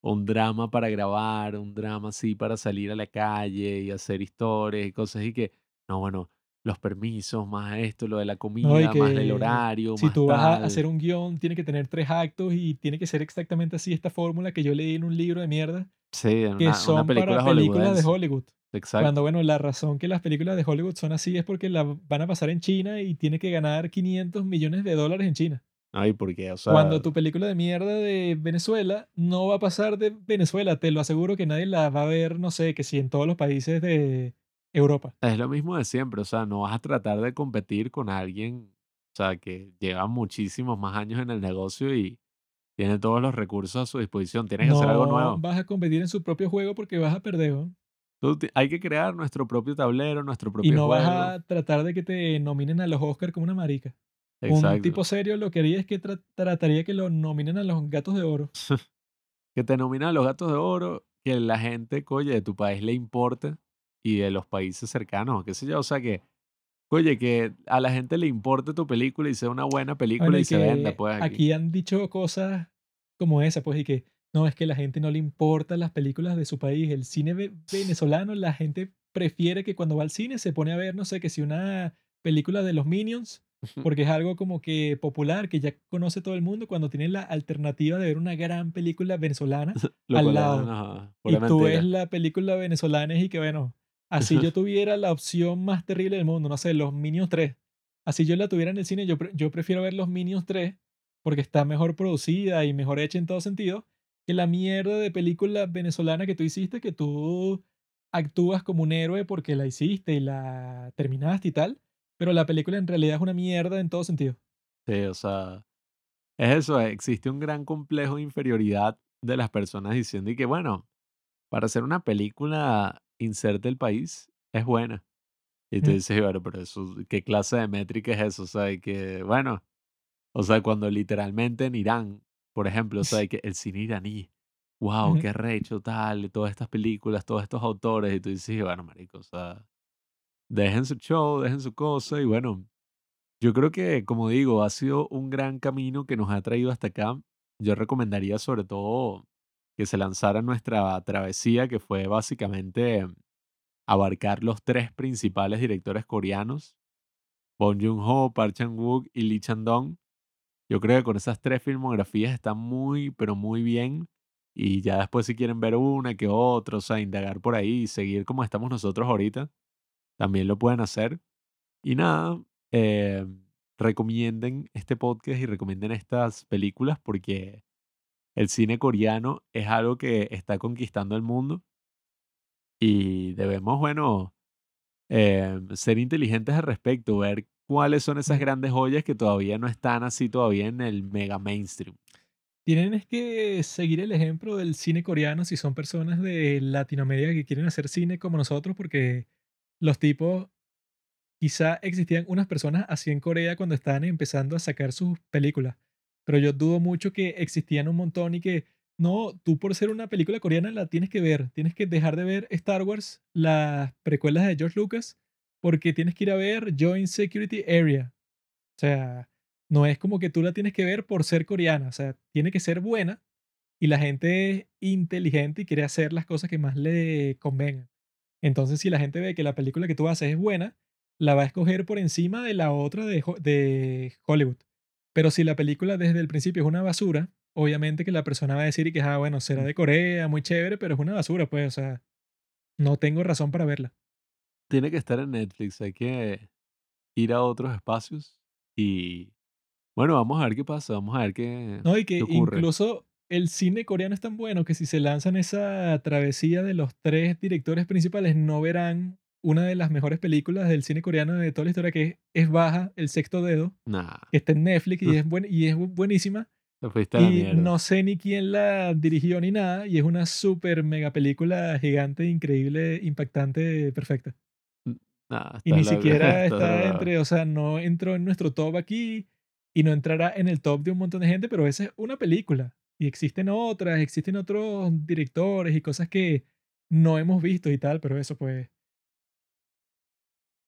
un drama para grabar, un drama así para salir a la calle y hacer historias y cosas y que, no, bueno, los permisos, más esto, lo de la No, y comida, más el que horario, si más tú vas a hacer un guion, tiene que tener tres actos y tiene que ser exactamente así esta fórmula que yo leí en un libro de mierda, Sí, en que una, una son película para películas de. Hollywood. Exacto. Cuando, bueno, la razón que las películas de Hollywood son así es porque la van a pasar en China y tiene que ganar 500 millones de dólares en China. Ay, porque, o Cuando sea, tu película de mierda de Venezuela no va a pasar de Venezuela, te lo aseguro que nadie la va a ver, no sé, que si en todos los países de Europa. es lo mismo de siempre, o sea, no vas a tratar de competir con alguien, o sea, que lleva muchísimos más años en el negocio y tiene todos los recursos a su disposición. Tienes que hacer algo No nuevo. vas a competir en su propio juego porque vas a perder, ¿no? Hay que crear nuestro propio tablero, nuestro Y propio no vas juego. a tratar de que te nominen a los Oscars como una marica. Un Exacto. tipo serio lo que haría es que tra- trataría que lo nominen a los gatos de oro. Que te nominan a los gatos de oro, que la gente, oye, de tu país le importe y de los países cercanos, qué sé yo, o sea que, oye, que a la gente le importe tu película y sea una buena película Bueno, y y se venda, pues aquí. aquí han dicho cosas como esa, pues, y que no, es que la gente no le importan las películas de su país. El cine ve- venezolano, la gente prefiere que cuando va al cine se pone a ver, no sé, que si una película de los Minions, porque es algo como que popular, que ya conoce todo el mundo, cuando tiene la alternativa de ver una gran película venezolana al lado. una Y pura tú ves mentira. la película venezolana y que, bueno, así yo tuviera la opción más terrible del mundo, no sé, los Minions 3. Así yo la tuviera en el cine, yo, pre- yo prefiero ver los Minions 3 porque está mejor producida y mejor hecha en todo sentido que la mierda de película venezolana que tú hiciste, que tú actúas como un héroe porque la hiciste y la terminaste y tal, pero la película en realidad es una mierda en todo sentido. Sí, o sea, es eso, existe un gran complejo de inferioridad de las personas diciendo y que, bueno, para hacer una película inserte el país es buena. Y tú dices, bueno, pero eso, ¿qué clase de métrica es eso? O sea, y que, bueno, o sea, cuando literalmente en Irán, por ejemplo, o sea, que el cine iraní, wow, qué recho, tal, y todas estas películas, todos estos autores, y tú dices, bueno, marico, o sea, dejen su show, dejen su cosa y bueno, yo creo que, como digo, ha sido un gran camino que nos ha traído hasta acá. Yo recomendaría sobre todo que se lanzara nuestra travesía, que fue básicamente abarcar los tres principales directores coreanos, Bong Joon-ho, Park Chan-wook y Lee Chan-dong. Yo creo que con esas tres filmografías está muy, pero muy bien. Y ya después si quieren ver una que otra, o sea, indagar por ahí y seguir como estamos nosotros ahorita, también lo pueden hacer. Y nada, eh, recomienden este podcast y recomienden estas películas porque el cine coreano es algo que está conquistando el mundo y debemos, bueno, eh, ser inteligentes al respecto, ver cuáles son esas grandes joyas que todavía no están así todavía en el mega mainstream. Tienen es que seguir el ejemplo del cine coreano si son personas de Latinoamérica que quieren hacer cine como nosotros, porque los tipos, quizá existían unas personas así en Corea cuando estaban empezando a sacar sus películas, pero yo dudo mucho que existían un montón y que, no, tú por ser una película coreana la tienes que ver, tienes que dejar de ver Star Wars, las precuelas de George Lucas, porque tienes que ir a ver Joint Security Area. O sea, no es como que tú la tienes que ver por ser coreana, o sea, tiene que ser buena y la gente es inteligente y quiere hacer las cosas que más le convengan. Entonces, si la gente ve que la película que tú haces es buena, la va a escoger por encima de la otra de, de Hollywood. Pero si la película desde el principio es una basura, obviamente que la persona va a decir que, ah, bueno, será de Corea, muy chévere, pero es una basura, pues, o sea, no tengo razón para verla. Tiene que estar en Netflix, hay que ir a otros espacios y bueno, vamos a ver qué pasa, vamos a ver qué, No, y que ocurre. incluso el cine coreano es tan bueno que si se lanzan esa travesía de los tres directores principales, no verán una de las mejores películas del cine coreano de toda la historia, que es Baja, El Sexto Dedo, Nah, que está en Netflix y es, buen, y es buenísima. Y no sé ni quién la dirigió ni nada, y es una súper mega película gigante, increíble, impactante, perfecta. Nah, Y ni siquiera está entre, o sea, no entró en nuestro top aquí y no entrará en el top de un montón de gente, pero esa es una película. Y existen otras, existen otros directores y cosas que no hemos visto y tal, pero eso pues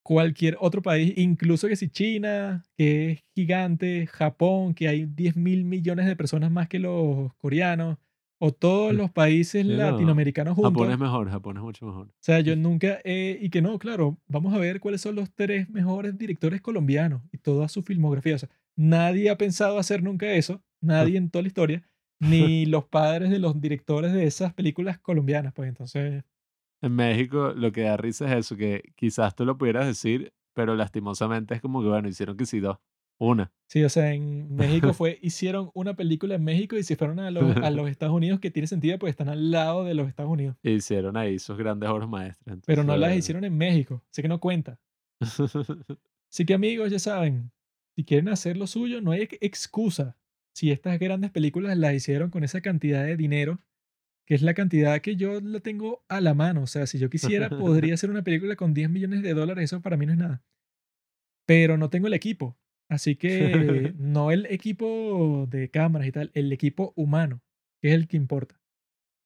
cualquier otro país, incluso que si China, que es gigante, Japón, que hay 10 mil millones de personas más que los coreanos, o todos los países no, latinoamericanos Japón juntos. es mejor, Japón es mucho mejor. O sea, yo nunca, he- y que no, claro, vamos a ver cuáles son los tres mejores directores colombianos y toda su filmografía. O sea, nadie ha pensado hacer nunca eso, nadie en toda la historia, ni los padres de los directores de esas películas colombianas, pues entonces, En México lo que da risa es eso, que quizás tú lo pudieras decir, pero lastimosamente es como que, bueno, hicieron que sí dos. Una. sí, o sea, en México fue, hicieron una película en México y se fueron a los, a los Estados Unidos, que tiene sentido, pues están al lado de los Estados Unidos, Hicieron ahí sus grandes obras maestras. pero no las hicieron en México, así que no cuenta. Así que amigos, ya saben, si quieren hacer lo suyo, no hay ex- excusa. Si estas grandes películas las hicieron con esa cantidad de dinero, que es la cantidad que yo la tengo a la mano. O sea, si yo quisiera, podría hacer una película con 10 millones de dólares, eso para mí no es nada. Pero no tengo el equipo. Así que no el equipo de cámaras y tal, el equipo humano, que es el que importa.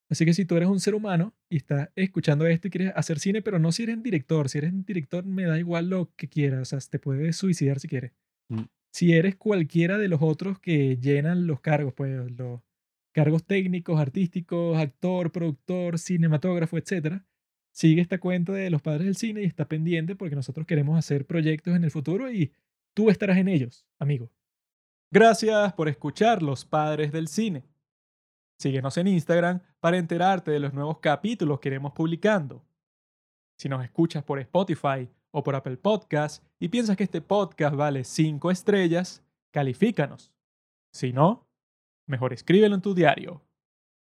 Así que si tú eres un ser humano y estás escuchando esto y quieres hacer cine, pero no si eres director, si eres director me da igual lo que quieras, o sea, te puedes suicidar si quieres. Si eres cualquiera de los otros que llenan los cargos, pues los cargos técnicos, artísticos, actor, productor, cinematógrafo, etcétera, sigue esta cuenta de los padres del cine y está pendiente porque nosotros queremos hacer proyectos en el futuro y tú estarás en ellos, amigo. Gracias por escuchar Los Padres del Cine. Síguenos en Instagram para enterarte de los nuevos capítulos que iremos publicando. Si nos escuchas por Spotify o por Apple Podcast y piensas que este podcast vale 5 estrellas, califícanos. Si no, mejor escríbelo en tu diario.